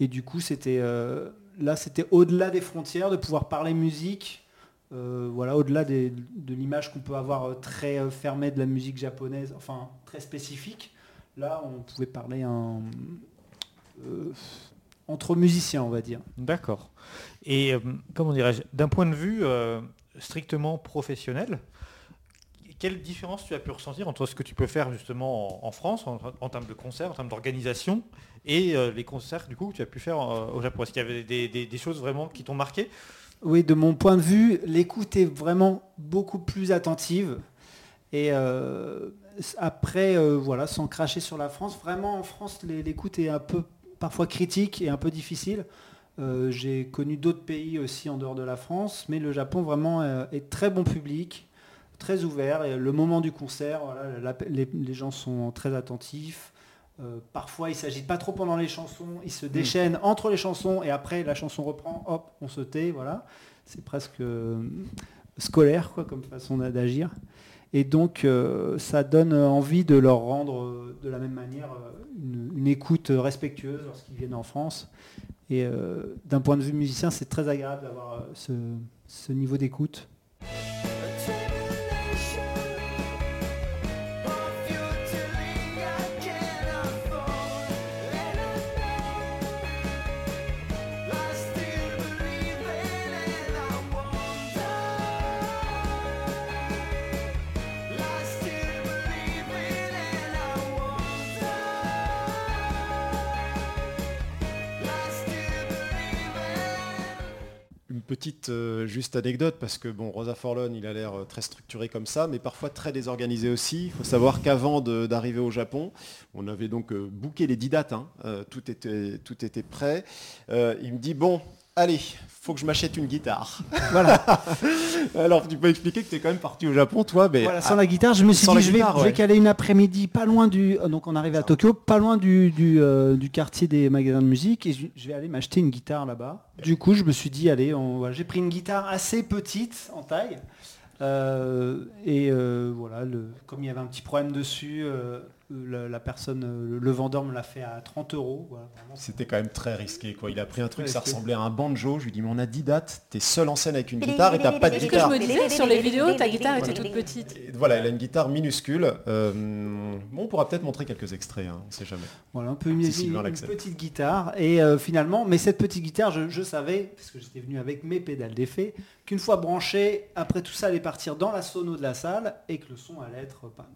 du coup, c'était euh, là, c'était au-delà des frontières de pouvoir parler musique. euh, voilà, au-delà de l'image qu'on peut avoir euh, très euh, fermée de la musique japonaise, enfin très spécifique. Là, on pouvait parler euh, entre musiciens, on va dire. D'accord. Et euh, comment dirais-je, d'un point de vue euh, strictement professionnel, quelle différence tu as pu ressentir entre ce que tu peux faire justement en, France en, termes de concerts, en termes d'organisation, et euh, les concerts du coup que tu as pu faire euh, au Japon? Est-ce qu'il y avait des, choses vraiment qui t'ont marqué? Oui, de mon point de vue, l'écoute est vraiment beaucoup plus attentive. Et euh, après, voilà, sans cracher sur la France, vraiment en France, l'é- l'écoute est un peu parfois critique et un peu difficile. J'ai connu d'autres pays aussi en dehors de la France, mais le Japon vraiment est très bon public, très ouvert. Et le moment du concert, voilà, la- les, les gens sont très attentifs. Euh, parfois, il ne s'agit pas trop pendant les chansons, ils se déchaînent entre les chansons et après la chanson reprend, hop, on se tait, voilà. C'est presque euh, scolaire quoi, comme façon d'a- d'agir. Et donc, euh, ça donne envie de leur rendre de la même manière une, une écoute respectueuse lorsqu'ils viennent en France. Et d'un point de vue musicien, c'est très agréable d'avoir ce, ce niveau d'écoute. Petite euh, juste anecdote, parce que bon, Rosa Forlone, il a l'air euh, très structuré comme ça, mais parfois très désorganisé aussi. Il faut savoir qu'avant d'arriver au Japon, on avait donc euh, booké les 10 dates, hein. Tout, était, tout était prêt. Il me dit, bon, allez, faut que je m'achète une guitare. Voilà. Alors tu peux expliquer que tu es quand même parti au Japon, toi, mais Voilà, sans la guitare, je me suis dit, je vais, guitare, je vais ouais. caler une après-midi pas loin du... euh, Donc on arrive à Tokyo, pas loin du, du, euh, du quartier des magasins de musique, et je, vais aller m'acheter une guitare là-bas. Du coup, je me suis dit, allez, on- j'ai pris une guitare assez petite en taille. euh, et euh, voilà, le, comme il y avait un petit problème dessus, la, la personne, euh, le vendeur me l'a fait à 30 euros. Voilà, C'était quand même très risqué quoi. Il a pris un truc, ça ressemblait à un banjo. Je lui dis mais on a 10 dates, t'es seul en scène avec une guitare et t'as pas de C'est ce que je guitare. me disais, sur les vidéos, ta guitare était toute petite. Et voilà, elle a une guitare minuscule. Euh, bon, on pourra peut-être montrer quelques extraits, hein, on sait jamais. Voilà, un peu une, une petite guitare. Et euh, finalement, mais cette petite guitare, je, je savais, parce que j'étais venu avec mes pédales d'effet, qu'une fois branchée, après tout ça allait partir dans la sono de la salle et que le son allait être pas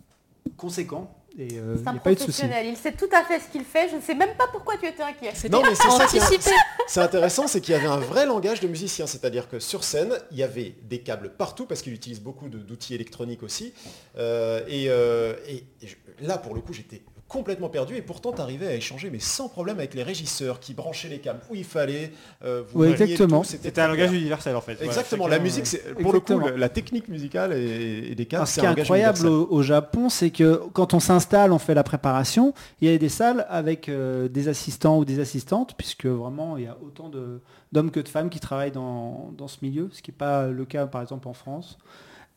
conséquent. Et euh, il C'est n'y un a pas eu de il sait tout à fait ce qu'il fait, je ne sais même pas pourquoi tu étais inquiet. Non, mais c'est ça qui est- anticipé. C'est intéressant, c'est qu'il y avait un vrai langage de musicien, c'est-à-dire que sur scène, il y avait des câbles partout, parce qu'il utilise beaucoup d'outils électroniques aussi. Euh, et, euh, et- et je- là, pour le coup, j'étais complètement perdu, et pourtant, tu arrivais à échanger, mais sans problème, avec les régisseurs qui branchaient les câbles où il fallait. euh, vous Ouais, maniez exactement. C'était un langage universel en fait. Exactement, Voilà, la musique, c'est pour le coup, la technique musicale et, et des câbles, Alors, ce c'est qui est incroyable universel. au, au Japon, c'est que quand on s'installe, on fait la préparation, il y a des salles avec euh, des assistants ou des assistantes, puisque vraiment il y a autant de- d'hommes que de femmes qui travaillent dans, dans ce milieu, ce qui n'est pas le cas par exemple en France.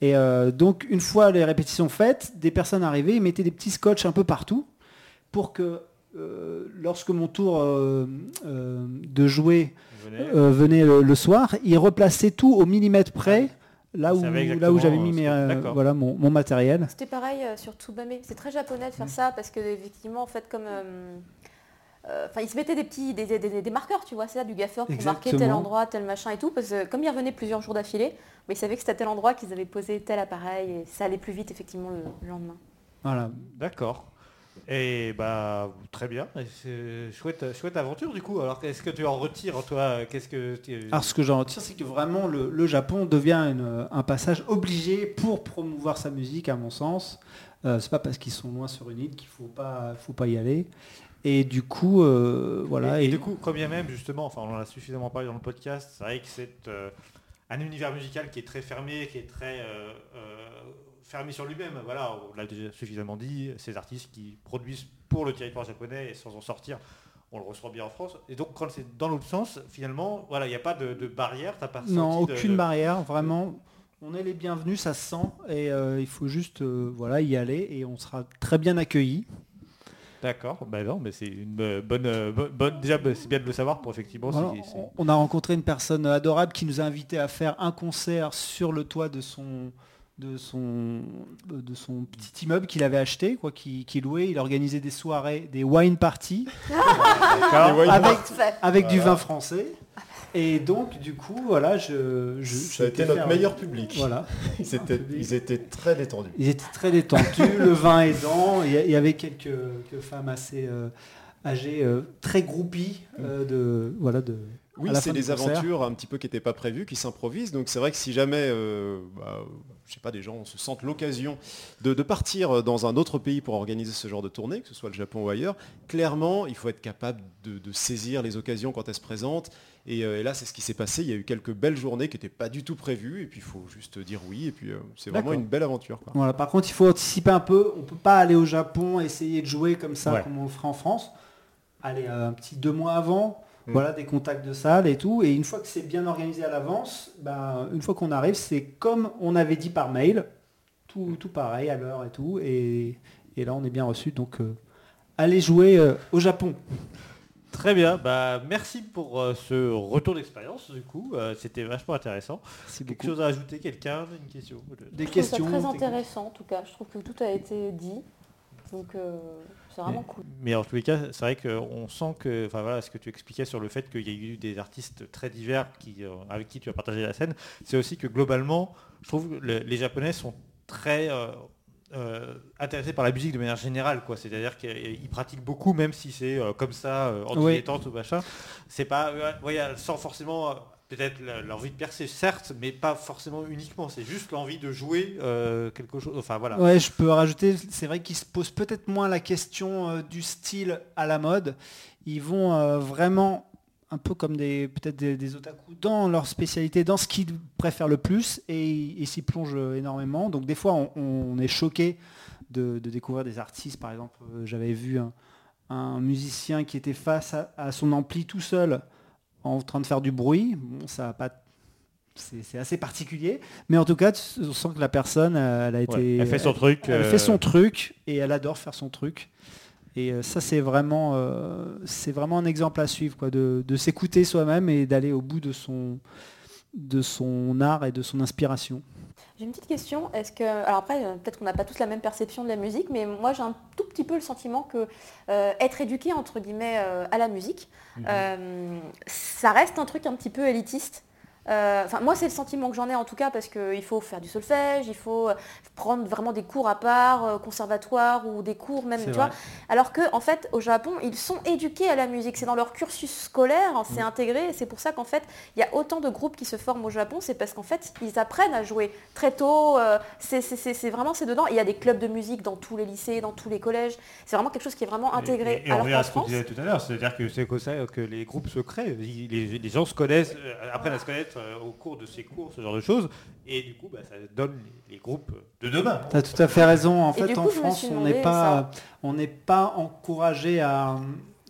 Et euh, donc une fois les répétitions faites, des personnes arrivaient, ils mettaient des petits scotch un peu partout pour que euh, lorsque mon tour euh, euh, de jouer euh, venait le, le soir, ils replaçaient tout au millimètre près, là où, là où j'avais mis mes, euh, voilà, mon, mon matériel. C'était pareil euh, sur Tsubame. C'est très japonais de faire ça parce que effectivement, en fait, comme euh, euh, Enfin, ils se mettaient des petits, des, des- des- des marqueurs, tu vois, c'est ça, du gaffeur pour marquer tel endroit, tel machin et tout, parce que comme ils revenaient plusieurs jours d'affilée, bah, ils savaient que c'était à tel endroit qu'ils avaient posé tel appareil et ça allait plus vite effectivement le, le lendemain. Voilà. D'accord. Et bah très bien. Chouette, chouette aventure du coup. Alors qu'est-ce que tu en retires toi? Qu'est-ce que tu... Alors ce que j'en retire, c'est que vraiment le, le Japon devient une- un passage obligé pour promouvoir sa musique, à mon sens. Euh, c'est pas parce qu'ils sont loin sur une île qu'il faut pas, faut pas y aller. Et du coup, euh, voilà. et, Et, et du coup, quand bien même justement, enfin on en a suffisamment parlé dans le podcast, c'est vrai que c'est euh, un univers musical qui est très fermé, qui est très euh, fermé sur lui-même. Voilà, on l'a déjà suffisamment dit, ces artistes qui produisent pour le territoire japonais et sans en sortir, on le reçoit bien en France. Et donc quand c'est dans l'autre sens, finalement, voilà, il n'y a pas de, de barrière, t'as pas non, de- aucune de- barrière, vraiment. On est les bienvenus, ça se sent, et euh, il faut juste euh, voilà, y aller, et on sera très bien accueillis. D'accord, bah non, mais c'est une euh, bonne, euh, bo- bonne, déjà bah, c'est bien de le savoir pour effectivement. Voilà, on- on a rencontré une personne adorable qui nous a invités à faire un concert sur le toit de son de son de son petit immeuble qu'il avait acheté quoi qui, qui louait il organisait des soirées des wine parties. Avec du vin français. Et donc du coup voilà je, je Ça a été faire- notre meilleur public. voilà. Ils, étaient, ils étaient très détendus. ils étaient très détendus le vin aidant. Il y, avait quelques, quelques femmes assez euh, âgées euh, très groupies euh, de voilà de Oui, c'est des aventures un petit peu qui n'étaient pas prévues, qui s'improvisent. Donc c'est vrai que si jamais, euh, bah, je sais pas, des gens se sentent l'occasion de, de partir dans un autre pays pour organiser ce genre de tournée, que ce soit le Japon ou ailleurs, clairement, il faut être capable de, de saisir les occasions quand elles se présentent. Et, euh, et là, c'est ce qui s'est passé. Il y a eu quelques belles journées qui n'étaient pas du tout prévues. Et puis, il faut juste dire oui. Et puis, euh, c'est vraiment une belle aventure. quoi. Voilà, par contre, il faut anticiper un peu. On peut pas aller au Japon essayer de jouer comme ça, Ouais. comme on le ferait en France. Aller euh, un petit deux mois avant, Mm. voilà, des contacts de salle et tout. Et une fois que c'est bien organisé à l'avance, ben, une fois qu'on arrive, c'est comme on avait dit par mail, tout, tout pareil à l'heure et tout. Et, et là, on est bien reçu. Donc, euh, allez jouer euh, au Japon. Très bien, bah merci pour euh, ce retour d'expérience du coup, Euh, c'était vachement intéressant. Merci Quelque chose à ajouter, quelqu'un, une question Des Je trouve ça questions très intéressant en tout cas. Je trouve que tout a été dit. Donc euh, c'est vraiment Mais- cool. Mais en tous les cas, c'est vrai qu'on sent que, enfin voilà, ce que tu expliquais sur le fait qu'il y a eu des artistes très divers qui, euh, avec qui tu as partagé la scène, c'est aussi que globalement, je trouve que le- les Japonais sont très euh, euh, intéressés par la musique de manière générale, quoi. C'est-à-dire qu'ils pratiquent beaucoup, même si c'est euh, comme ça, euh, en Oui. dilettante ou machin. C'est pas, euh, ouais, sans forcément peut-être l'envie de percer, certes, mais pas forcément uniquement. C'est juste l'envie de jouer euh, quelque chose. Enfin voilà. Ouais, je peux rajouter, c'est vrai qu'ils se posent peut-être moins la question euh, du style à la mode. Ils vont euh, vraiment un peu comme des peut-être des, des otaku dans leur spécialité, dans ce qu'ils préfèrent le plus et ils s'y plongent énormément. Donc des fois on, est choqué de, découvrir des artistes. Par exemple, j'avais vu un, musicien qui était face à son ampli tout seul en train de faire du bruit. Bon, ça a pas c'est assez particulier, mais en tout cas, on sent que la personne, euh, elle a été, Ouais, elle fait son truc. elle euh, fait son truc et elle adore faire son truc. Et euh, ça, c'est vraiment, euh, c'est vraiment un exemple à suivre, quoi, de, de s'écouter soi-même et d'aller au bout de son, de son art et de son inspiration. J'ai une petite question. Est-ce que, alors après, euh, peut-être qu'on n'a pas tous la même perception de la musique, mais moi j'ai un tout petit peu le sentiment que euh, être éduqué entre guillemets euh, à la musique, euh, ça reste un truc un petit peu élitiste. Euh, Enfin, moi, c'est le sentiment que j'en ai en tout cas parce qu'il faut faire du solfège, il faut euh, prendre vraiment des cours à part, euh, conservatoire ou des cours même, tu vois. Alors que, en fait, au Japon, ils sont éduqués à la musique. C'est dans leur cursus scolaire, hein, Mm. c'est intégré. Et c'est pour ça qu'en fait, il y a autant de groupes qui se forment au Japon. C'est parce qu'en fait, ils apprennent à jouer très tôt. euh, c'est- vraiment, c'est dedans. Il y a des clubs de musique dans tous les lycées, dans tous les collèges. C'est vraiment quelque chose qui est vraiment intégré. Et, et on revient à ce qu'on disait tout à l'heure, c'est-à-dire que c'est comme ça que les groupes se créent. Les, les gens se connaissent, apprennent à se connaître euh, au cours de ces cours, ce genre de choses, et du coup, bah, ça donne les, les groupes de demain. Tu as tout à fait raison. En Et fait, en coup, France, on n'est pas, on n'est pas encouragé à,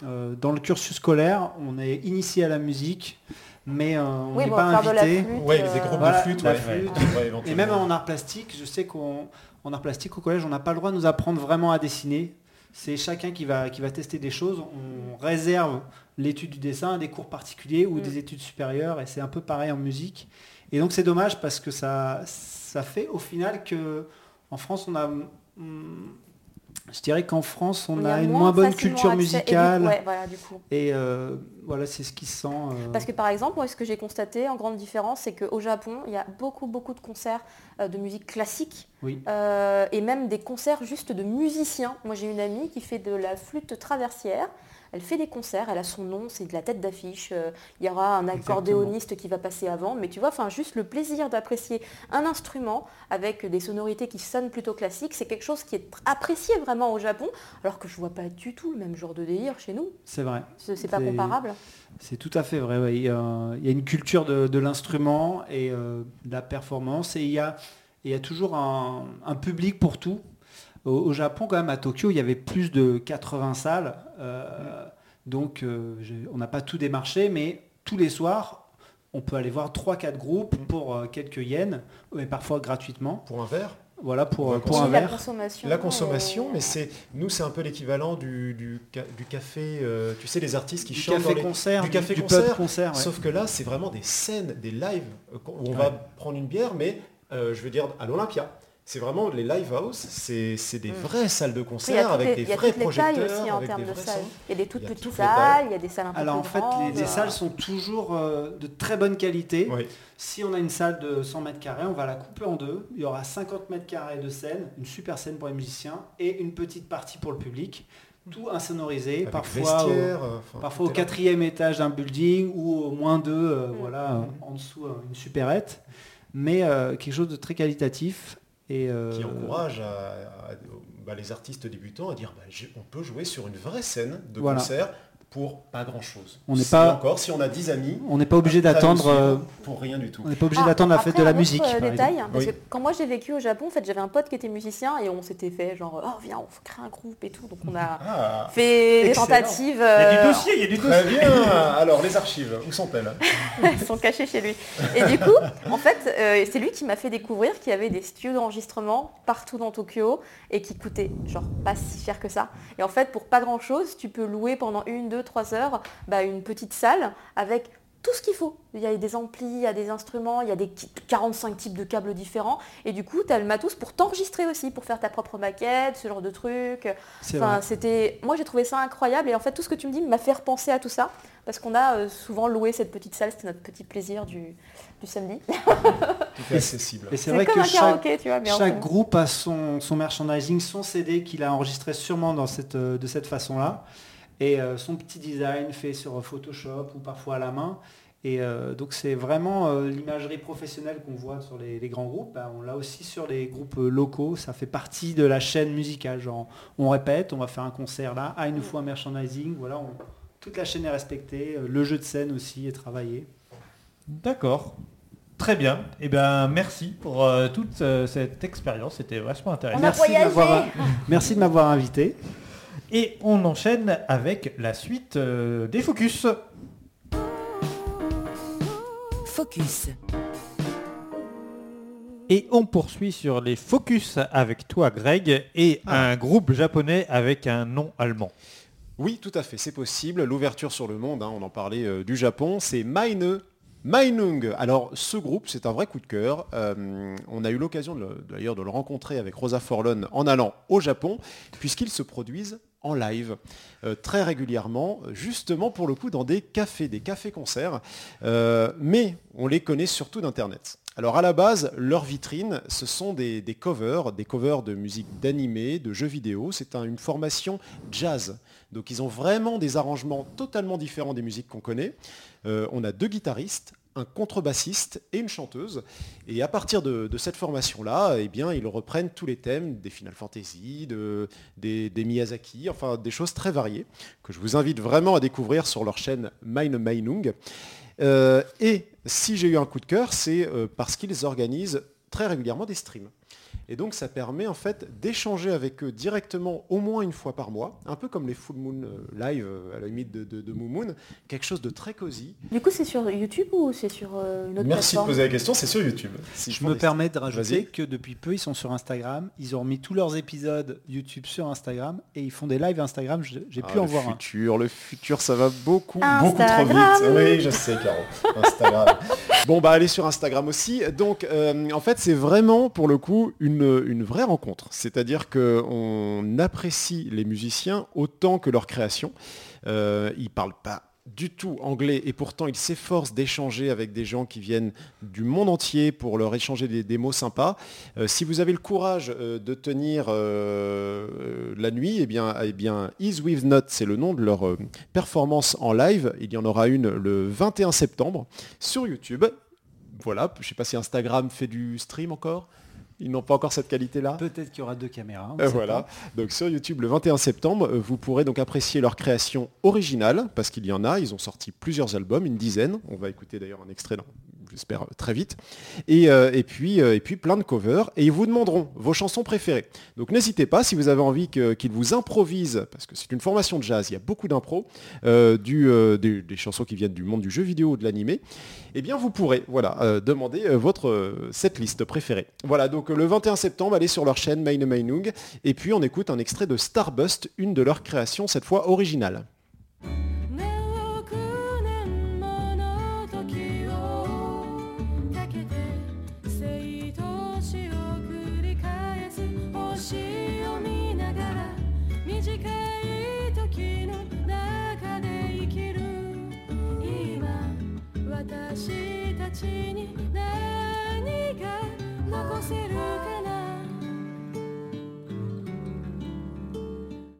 euh, dans le cursus scolaire, on est initié à la musique, mais euh, on oui, n'est bon, pas invité. flûte. Ouais, euh, des groupes Voilà, de flûte, la ouais. flûte. Ouais, Et même en art plastique, je sais qu'en en art plastique au collège, on n'a pas le droit de nous apprendre vraiment à dessiner. C'est chacun qui va, qui va tester des choses. On réserve l'étude du dessin à des cours particuliers ou Mm. des études supérieures. Et c'est un peu pareil en musique. Et donc c'est dommage parce que ça, ça fait au final que en France, on a... hum, Je dirais qu'en France, on a une moins bonne culture. Et musicale. ouais, voilà, du coup. Et euh, voilà, c'est ce qui se sent. euh, Parce que par exemple, moi, ce que j'ai constaté en grande différence, c'est qu'au Japon, il y a beaucoup, beaucoup de concerts euh, de musique classique Oui. euh, et même des concerts juste de musiciens. Moi, j'ai une amie qui fait de la flûte traversière. Elle fait des concerts, elle a son nom, c'est de la tête d'affiche. euh, Il y aura un accordéoniste qui va passer avant. Mais tu vois, enfin, juste le plaisir d'apprécier un instrument avec des sonorités qui sonnent plutôt classiques, c'est quelque chose qui est apprécié vraiment au Japon, alors que je vois pas du tout le même genre de délire chez nous. C'est vrai. C'est pas comparable. C'est tout à fait vrai. ouais. Il, y a, il y a une culture de, de l'instrument et euh, de la performance et il y a, il y a toujours un, un public pour tout. Au, au Japon, quand même, à Tokyo, il y avait plus de 80 salles. euh, donc, euh, on n'a pas tout démarché, mais tous les soirs, on peut aller voir 3-4 groupes pour euh, quelques yens, mais parfois gratuitement. Pour un verre? Voilà, pour, un la verre. consommation. La consommation, et- mais c'est nous c'est un peu l'équivalent du, du, ca- du café, euh, tu sais les artistes qui Du chantent dans café les- concert, du café du concert, pub concert. ouais. Sauf que là c'est vraiment des scènes, des lives où on Ouais. va prendre une bière, mais euh, je veux dire à l'Olympia. C'est vraiment les live house, c'est des Mm. vraies salles de concert avec les- des vrais projecteurs, aussi en avec termes des de vrais salles. sons. Il y a des toutes petites salles, il y a des salles un peu Alors en plus fait, les, les grandes. salles sont toujours euh, de très bonne qualité. Oui. Si on a une salle de 100 mètres carrés, on va la couper en deux. Il y aura 50 mètres carrés de scène, une super scène pour les musiciens et une petite partie pour le public. Tout insonorisé, Avec parfois, au, vestiaire, euh, enfin, parfois au quatrième étage d'un building ou au moins deux, euh, Mm. voilà, en dessous euh, une supérette. Mais euh, quelque chose de très qualitatif. Et, euh, qui encourage à- à- bah, les artistes débutants à dire bah, on peut jouer sur une vraie scène de Voilà. concert pour pas grand chose. On n'est pas- encore si on a 10 amis on n'est pas obligé d'attendre. euh, pour rien du tout. on n'est pas obligé Ah, d'attendre la fête de la un autre, musique. euh, par détail, exemple. parce Oui. que quand moi j'ai vécu au Japon, en fait, j'avais un pote qui était musicien et on s'était fait genre oh viens on crée un groupe et tout, donc on a Ah, fait des tentatives. Il y a euh, du dossier, il y a du dossier. très bien Alors les archives, où sont-elles? Elles sont cachées chez lui. Et du coup, en fait, euh, c'est lui qui m'a fait découvrir qu'il y avait des studios d'enregistrement partout dans Tokyo et qui coûtaient genre pas si cher que ça. Et en fait, pour pas grand chose, tu peux louer pendant une, deux, trois heures bah, une petite salle avec tout ce qu'il faut. Il y a des amplis, il y a des instruments, il y a des qui- 45 types de câbles différents. Et du coup, tu as le matos pour t'enregistrer aussi, pour faire ta propre maquette, ce genre de trucs. C'est Enfin, c'était, moi j'ai trouvé ça incroyable et en fait tout ce que tu me dis m'a fait repenser à tout ça parce qu'on a euh, souvent loué cette petite salle, c'était notre petit plaisir du, du samedi. Tout est accessible. Et c'est vrai comme que un chaque, karaoké, tu vois. Mais Chaque groupe a son, son merchandising, son CD qu'il a enregistré sûrement dans cette, euh, de cette façon-là. Et euh, son petit design fait sur Photoshop ou parfois à la main. Et euh, donc c'est vraiment euh, l'imagerie professionnelle qu'on voit sur les, les grands groupes. bah, on l'a aussi sur les groupes euh, locaux. Ça fait partie de la chaîne musicale. Genre, on répète, on va faire un concert là. Ah, il nous faut un merchandising. Voilà, on- toute la chaîne est respectée. Euh, Le jeu de scène aussi est travaillé. D'accord. Très bien. Eh bien, merci pour euh, toute euh, cette expérience. C'était vachement intéressant. On a Merci de voyagé. m'avoir- Merci de m'avoir invité. Et on enchaîne avec la suite euh, des focus. Focus. Et on poursuit sur les focus avec toi Greg et un groupe japonais avec un nom allemand. Oui, tout à fait, c'est possible. L'ouverture sur le monde, hein, on en parlait euh, du Japon, c'est Meine Meinung. Alors ce groupe, c'est un vrai coup de cœur. Euh, on a eu l'occasion de le- d'ailleurs de le rencontrer avec Rosa Forlon en allant au Japon, puisqu'ils se produisent en live euh, très régulièrement, justement pour le coup dans des cafés, des cafés-concerts. Euh, mais on les connaît surtout d'Internet. Alors à la base, leur vitrine, ce sont des, covers, des covers de musique d'animé, de jeux vidéo. C'est un- une formation jazz. Donc ils ont vraiment des arrangements totalement différents des musiques qu'on connaît. Euh, on a deux guitaristes, un contrebassiste et une chanteuse. Et à partir de, cette formation-là, eh bien, ils reprennent tous les thèmes des Final Fantasy, de- des, Miyazaki, enfin des choses très variées que je vous invite vraiment à découvrir sur leur chaîne Meine Meinung. Euh, et si j'ai eu un coup de cœur, c'est euh, parce qu'ils organisent très régulièrement des streams. Et donc ça permet en fait d'échanger avec eux directement au moins une fois par mois, un peu comme les Full Moon euh, Live euh, à la limite de, de, de Moo Moon, quelque chose de très cosy. Du coup, c'est sur YouTube ou c'est sur euh, une autre Merci de poser la question, c'est sur YouTube. Si Je me permets de rajouter que depuis peu, ils sont sur Instagram. Ils ont remis tous leurs épisodes YouTube sur Instagram et ils font des lives Instagram. J'ai Ah, pu en le voir un. futur, le futur, ça va beaucoup, beaucoup trop vite. Oui, je sais, Caro. Instagram. bon, bah allez sur Instagram aussi. Donc, euh, en fait, c'est vraiment, pour le coup, une, une vraie rencontre. C'est-à-dire qu'on apprécie les musiciens autant que leur création. Euh, ils parlent pas du tout anglais et pourtant ils s'efforcent d'échanger avec des gens qui viennent du monde entier pour leur échanger des, mots sympas. Euh, si vous avez le courage euh, de tenir la nuit, eh bien, eh bien Is With Not, c'est le nom de leur performance en live. Il y en aura une le 21 septembre sur YouTube. Voilà, je sais pas si Instagram fait du stream encore. Ils n'ont pas encore cette qualité-là. Peut-être qu'il y aura deux caméras. Euh, voilà. pas. Donc sur YouTube le 21 septembre, euh, vous pourrez donc apprécier leur création originale, parce qu'il y en a, ils ont sorti plusieurs albums, une dizaine. On va écouter d'ailleurs un extrait, dans- j'espère, euh, très vite. Et, euh, et, puis, euh, et puis plein de covers. Et ils vous demanderont vos chansons préférées. Donc n'hésitez pas, si vous avez envie qu'ils vous improvisent, parce que c'est une formation de jazz, il y a beaucoup d'impro, du, des, chansons qui viennent du monde du jeu vidéo ou de l'animé, eh bien vous pourrez voilà, demander votre euh, setlist préférée. Voilà, donc le 21 septembre, allez sur leur chaîne Meine Meinung, et puis on écoute un extrait de Starbust, une de leurs créations, cette fois originale. 私たちに何が残せるかな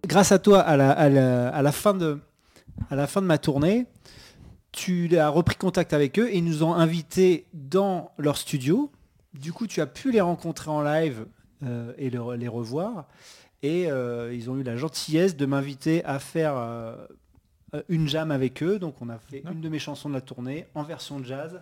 Grâce à toi, à la, à la- à la fin de, à la fin de ma tournée, tu as repris contact avec eux et ils nous ont invités dans leur studio. Du coup, tu as pu les rencontrer en live euh, et le- les revoir. Et euh, ils ont eu la gentillesse de m'inviter à faire euh, euh, une jam avec eux. Donc on a fait une de mes chansons de la tournée en version jazz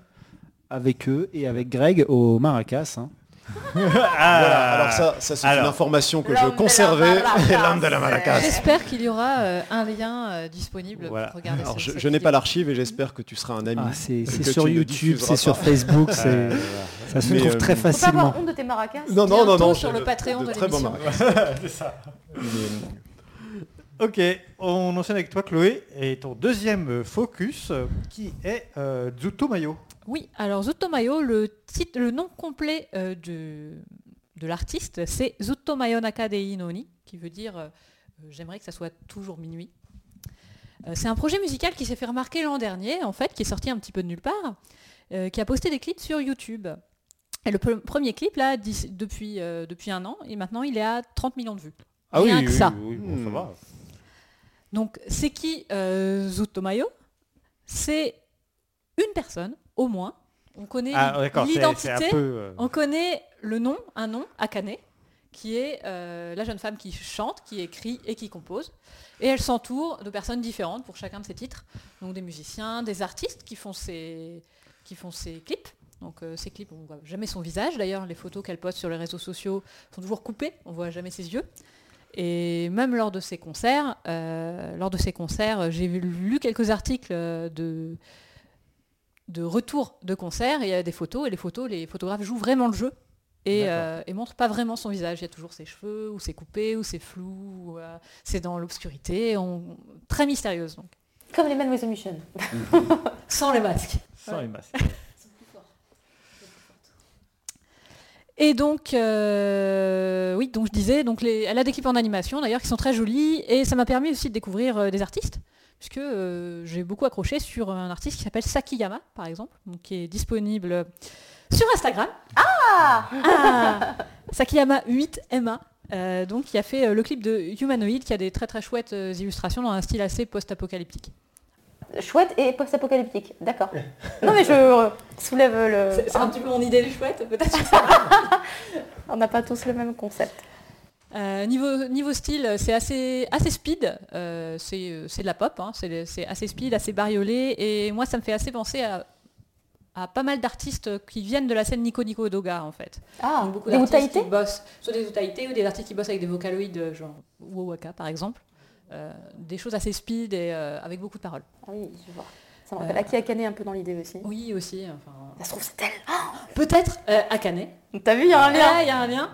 avec eux et avec Greg au Maracas. hein. Voilà, alors ça, ça c'est une information que je de conservais. L'homme de la Maracas. J'espère qu'il y aura euh, un lien euh, disponible Voilà. pour regarder Alors, ce- je, cette je n'ai pas l'archive et j'espère que tu seras un ami. Ah, c'est sur YouTube, c'est sur pas. Facebook, c'est- Euh, ça se Mais, trouve euh, très Faut pas facilement. avoir honte de tes maracas. Non, non, non, non. sur le Patreon de très bons l'émission. Maracas. c'est ça. Mais, Ok, on enchaîne avec toi Chloé et ton deuxième focus euh, qui est euh, Zutomayo. Oui, alors Zutomayo, le, titre, le nom complet euh, de, de l'artiste, c'est Zutomayo Nakadei Noni, qui veut dire euh, j'aimerais que ça soit toujours minuit. Euh, c'est un projet musical qui s'est fait remarquer l'an dernier, en fait, qui est sorti un petit peu de nulle part, euh, qui a posté des clips sur YouTube. Et le pre- premier clip, là, depuis, euh, depuis un an, et maintenant il est à 30 millions de vues. Rien que ça. oui, bon, ça Hmm. va. Donc, c'est qui euh, Zutomayo C'est une personne, au moins. On connaît Ah, l'identité. peu... euh, On connaît le nom, un nom, Akane, qui est euh, la jeune femme qui chante, qui écrit et qui compose. Et elle s'entoure de personnes différentes pour chacun de ses titres. Donc des musiciens, des artistes qui font ses, qui font ses clips. Donc euh, ces clips, on voit jamais son visage. D'ailleurs, les photos qu'elle poste sur les réseaux sociaux sont toujours coupées. On voit jamais ses yeux. Et même lors de ses concerts, euh, lors de ses concerts, j'ai lu quelques articles euh, de, de retour de concert et il y a des photos et les photos, les photographes jouent vraiment le jeu et, euh, et montrent pas vraiment son visage. Il y a toujours ses cheveux, ou c'est coupé, ou c'est flou, ou euh, c'est dans l'obscurité, on- très mystérieuse donc. Comme les Men with a Mission. Sans les masques. Sans les masques. Et donc, euh, oui, donc je disais, donc les, elle a des clips en animation d'ailleurs qui sont très jolis et ça m'a permis aussi de découvrir euh, des artistes puisque euh, j'ai beaucoup accroché sur un artiste qui s'appelle Sakiyama par exemple, donc, qui est disponible sur Instagram. Ah, Sakiyama 8MA. euh, donc qui a fait le clip de Humanoid qui a des très très chouettes illustrations dans un style assez post-apocalyptique. Chouette et post-apocalyptique, d'accord. Non mais je euh, soulève le... C'est un petit peu mon idée du chouette peut-être. On n'a pas tous le même concept. Euh, niveau, niveau style, c'est assez, assez speed, euh, c'est c'est de la pop, hein, c'est c'est assez speed, assez bariolé, et moi ça me fait assez penser à, à pas mal d'artistes qui viennent de la scène Nico Nico Doga en fait. Ah, Donc, beaucoup des d'artistes qui bossent soit des Utaïté ou des artistes qui bossent avec des vocaloïdes genre Wowaka par exemple. Euh, des choses assez speed et euh, avec beaucoup de paroles. Ah oui, je vois. Ça me rappelle Euh, Aki Akane un peu dans l'idée aussi. Oui aussi, enfin, Ça se trouve c'est elle. peut-être Akane, T'as vu, il y a un lien. Ah, il y a un lien.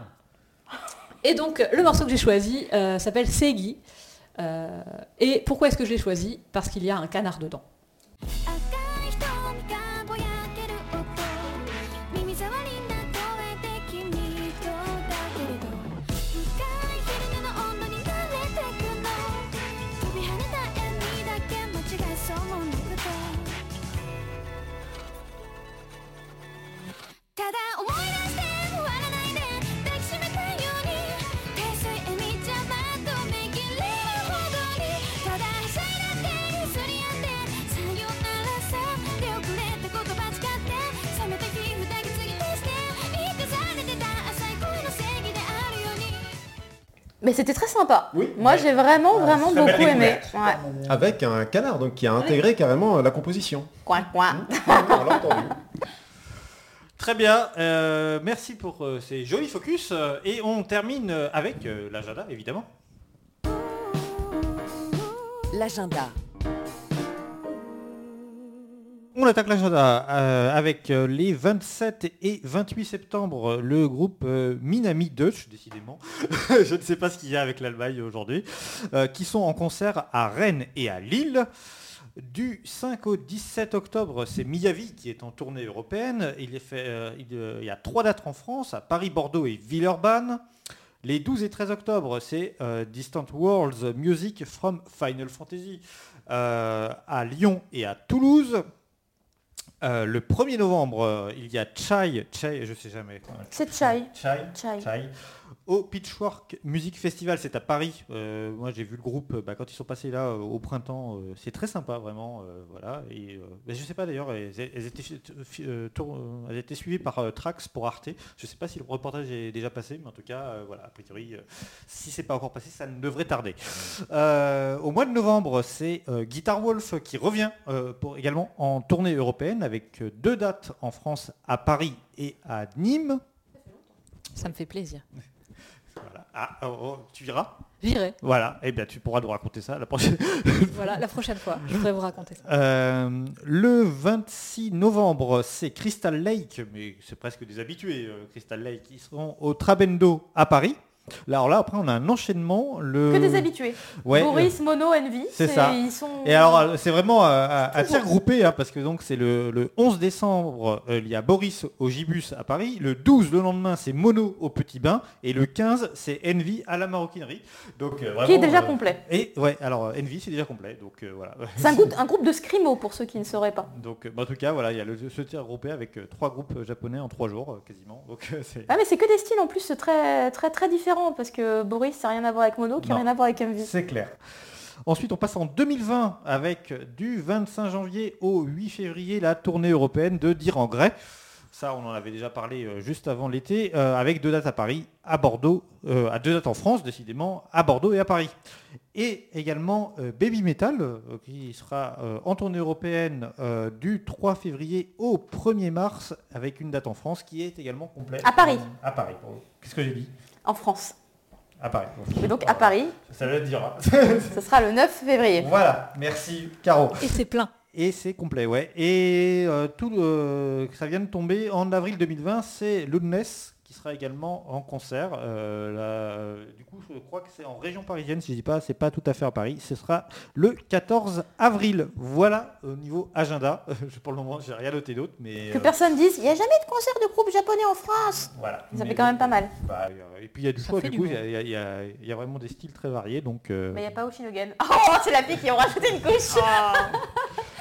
Et donc, le morceau que j'ai choisi s'appelle Seigi. Euh, et pourquoi est-ce que je l'ai choisi? Parce qu'il y a un canard dedans. 赤 Mais c'était très sympa. Oui. Moi j'ai vraiment, vraiment très belle beaucoup aimé. Ouais. Avec un canard, donc qui a intégré carrément euh, la composition. Coin, coin. On l'a entendu. Très bien, euh, merci pour euh, ces jolis focus. euh, et on termine avec euh, l'agenda, évidemment. L'agenda. On attaque l'agenda euh, avec euh, les 27 et 28 septembre, le groupe euh, Minami Deutsch, décidément, je ne sais pas ce qu'il y a avec l'Allemagne aujourd'hui, qui sont en concert à Rennes et à Lille. Du 5 au 17 octobre, c'est Miyavi qui est en tournée européenne. Il, y a trois dates en France, à Paris, Bordeaux et Villeurbanne. Les 12 et 13 octobre, c'est Distant Worlds Music from Final Fantasy à Lyon et à Toulouse. Euh, le 1er novembre, euh, il y a Chai, Chai, je sais jamais. C'est Chai. Chai, Chai. Chai. Au Pitchfork Music Festival, c'est à Paris. Euh, moi, j'ai vu le groupe euh, bah, quand ils sont passés là euh, au printemps. euh, c'est très sympa, vraiment. voilà. Et bah, je sais pas d'ailleurs, elles, elles étaient, elles suivies par Trax pour Arte. Je sais pas si le reportage est déjà passé, mais en tout cas, voilà. A priori, si c'est pas encore passé, ça ne devrait tarder. Au mois de novembre, c'est Guitar Wolf qui revient pour, également en tournée européenne avec deux dates en France à Paris et à Nîmes. Ça me fait plaisir. Ah, oh, oh, tu iras J'irai. Voilà, et bien tu pourras nous raconter ça la prochaine. Voilà, la prochaine fois, je pourrais vous raconter ça. Euh, le 26 novembre, c'est Crystal Lake, mais c'est presque des habitués, euh, Crystal Lake, ils seront au Trabendo à Paris. Là, alors là, après, on a un enchaînement. Le... Que des habitués. Ouais, Boris, Mono, Envy. c'est ça. Ils sont... Et alors, c'est vraiment à, à, à tir groupé, hein, parce que donc c'est le, le 11 décembre, euh, il y a Boris au Gibus à Paris. Le 12, le lendemain, c'est Mono au Petit Bain. Et le 15, c'est Envy à la maroquinerie. Donc, euh, Qui est déjà euh, complet. Et ouais, alors Envy, c'est déjà complet. Donc voilà. C'est un groupe, un groupe de scrimo pour ceux qui ne sauraient pas. Donc, bah, en tout cas, voilà, il y a le, ce tir groupé avec trois groupes japonais en trois jours, quasiment. Donc, c'est... Ah mais c'est que des styles en plus très très très différents parce que Boris ça n'a rien à voir avec Mono, qui n'a rien à voir avec Envy. C'est clair. Ensuite, on passe en 2020 avec du 25 janvier au 8 février la tournée européenne de Dire en Grès. Ça, on en avait déjà parlé euh, juste avant l'été, euh, avec deux dates à Paris, à Bordeaux, euh, à deux dates en France, décidément, à Bordeaux et à Paris. Et également euh, Baby Metal, qui sera en tournée européenne du 3 février au 1er mars, avec une date en France qui est également complète. À Paris. À Paris. Qu'est-ce que j'ai dit? En France. À Paris. Et donc à Paris, Ça veut dire. hein. ce sera le 9 février. voilà, merci Caro. Et c'est plein. Et c'est complet, ouais. Et euh, tout, euh, ça vient de tomber en avril 2020, c'est Loudness sera également en concert. Euh, là, euh, du coup, je crois que c'est en région parisienne, si je dis pas, c'est pas tout à fait à Paris. Ce sera le 14 avril. Voilà au niveau agenda. Je- Pour le moment, j'ai rien noté d'autre, mais Que euh, personne dise, il n'y a jamais de concert de groupe japonais en France. voilà. Ça Mais fait quand même pas mal. bah, euh, et puis il y a du Ça choix, du coup, il y, a- y y vraiment des styles très variés, donc. euh, Mais il n'y a pas Oshinogen. Oh, c'est la fille qui ont rajouté une couche.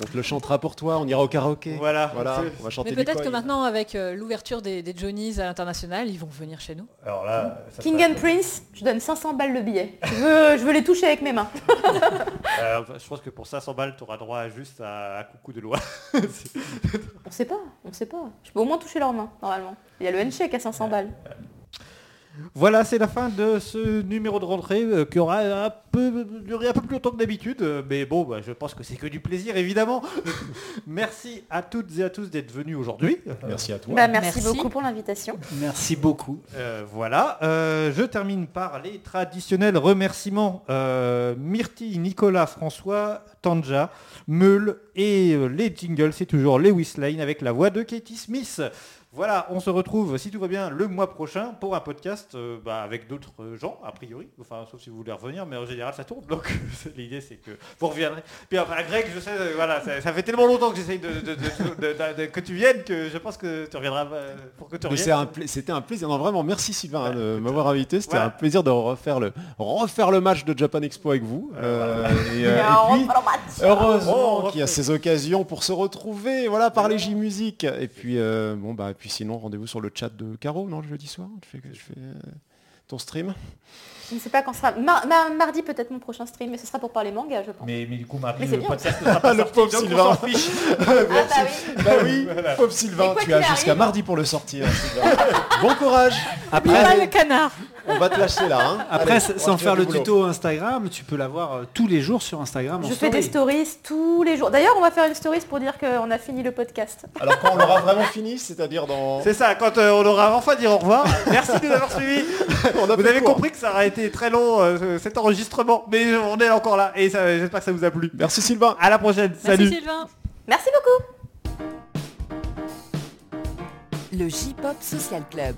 On te le chantera pour toi, on ira au karaoké. Voilà. Voilà, on va chanter Mais peut-être que maintenant, avec euh, l'ouverture des, des Johnnies à l'international, ils vont venir chez nous. Alors là, ça King and Prince, je donne 500 balles le billet. Je veux, je veux les toucher avec mes mains. Euh, je pense que pour 500 balles, tu auras droit juste à un coucou de loi. On sait pas, on sait pas. Je peux au moins toucher leurs mains, normalement. Il y a le handshake à 500 balles. Voilà, c'est la fin de ce numéro de rentrée euh, qui aura un peu duré un peu plus longtemps que d'habitude, euh, mais bon, bah, je pense que c'est que du plaisir évidemment. Merci à toutes et à tous d'être venus aujourd'hui. Merci à toi. Bah, merci, Merci. beaucoup pour l'invitation. Merci beaucoup. Euh, voilà, euh, je termine par les traditionnels remerciements. Euh, Myrtille, Nicolas, François, Tanja, Meul et euh, les jingles, c'est toujours Lewis Lane avec la voix de Katie Smith. Voilà, on se retrouve, si tout va bien, le mois prochain pour un podcast euh, bah, avec d'autres euh, gens, a priori. Enfin, sauf si vous voulez revenir, mais en général, ça tourne. Donc, c'est- l'idée, c'est que vous reviendrez. Puis, enfin, Greg, je sais, euh, voilà, ça, ça fait tellement longtemps que j'essaye de, de- de- de- de- de- que tu viennes que je pense que tu reviendras euh, pour que tu reviennes. c'est un pla- C'était un plaisir. Non, vraiment, merci Sylvain hein, de m'avoir invité. C'était Voilà. un plaisir de refaire le, refaire le match de Japan Expo avec vous. Et, Et puis, heureusement Oh, qu'il y a ces occasions pour se retrouver, voilà, par les J-Music. Et puis, euh, bon, bah, puis sinon, rendez-vous sur le chat de Caro, non, le jeudi soir? Je fais, je fais euh, ton stream? Je ne sais pas quand sera. Mar- mar- mardi peut-être mon prochain stream, mais ce sera pour parler manga, je pense. Mais, mais du coup, mardi, Mais c'est le bien. podcast ne sera pas Le sorti, pauvre donc on Sylvain. s'en fiche. Ah bah oui. Bah oui, Voilà. pauvre Sylvain, tu as jusqu'à mardi pour le sortir. Sylvain. bon courage. Après, le canard On va te lâcher là. hein. après Allez, sans faire le boulot. tuto Instagram, tu peux l'avoir euh, tous les jours sur Instagram. en Je fais des stories tous les jours. D'ailleurs, on va faire une stories pour dire qu'on a fini le podcast. Alors quand on l'aura vraiment fini, c'est-à-dire dans... C'est ça, quand euh, on aura enfin dit au revoir. Merci de nous avoir suivis. On a Vous avez compris que ça aurait été très long euh, cet enregistrement, mais on est encore là et j'espère que ça vous a plu. Merci Sylvain. À la prochaine, Merci salut. Sylvain Merci beaucoup. Le J-Pop Social Club.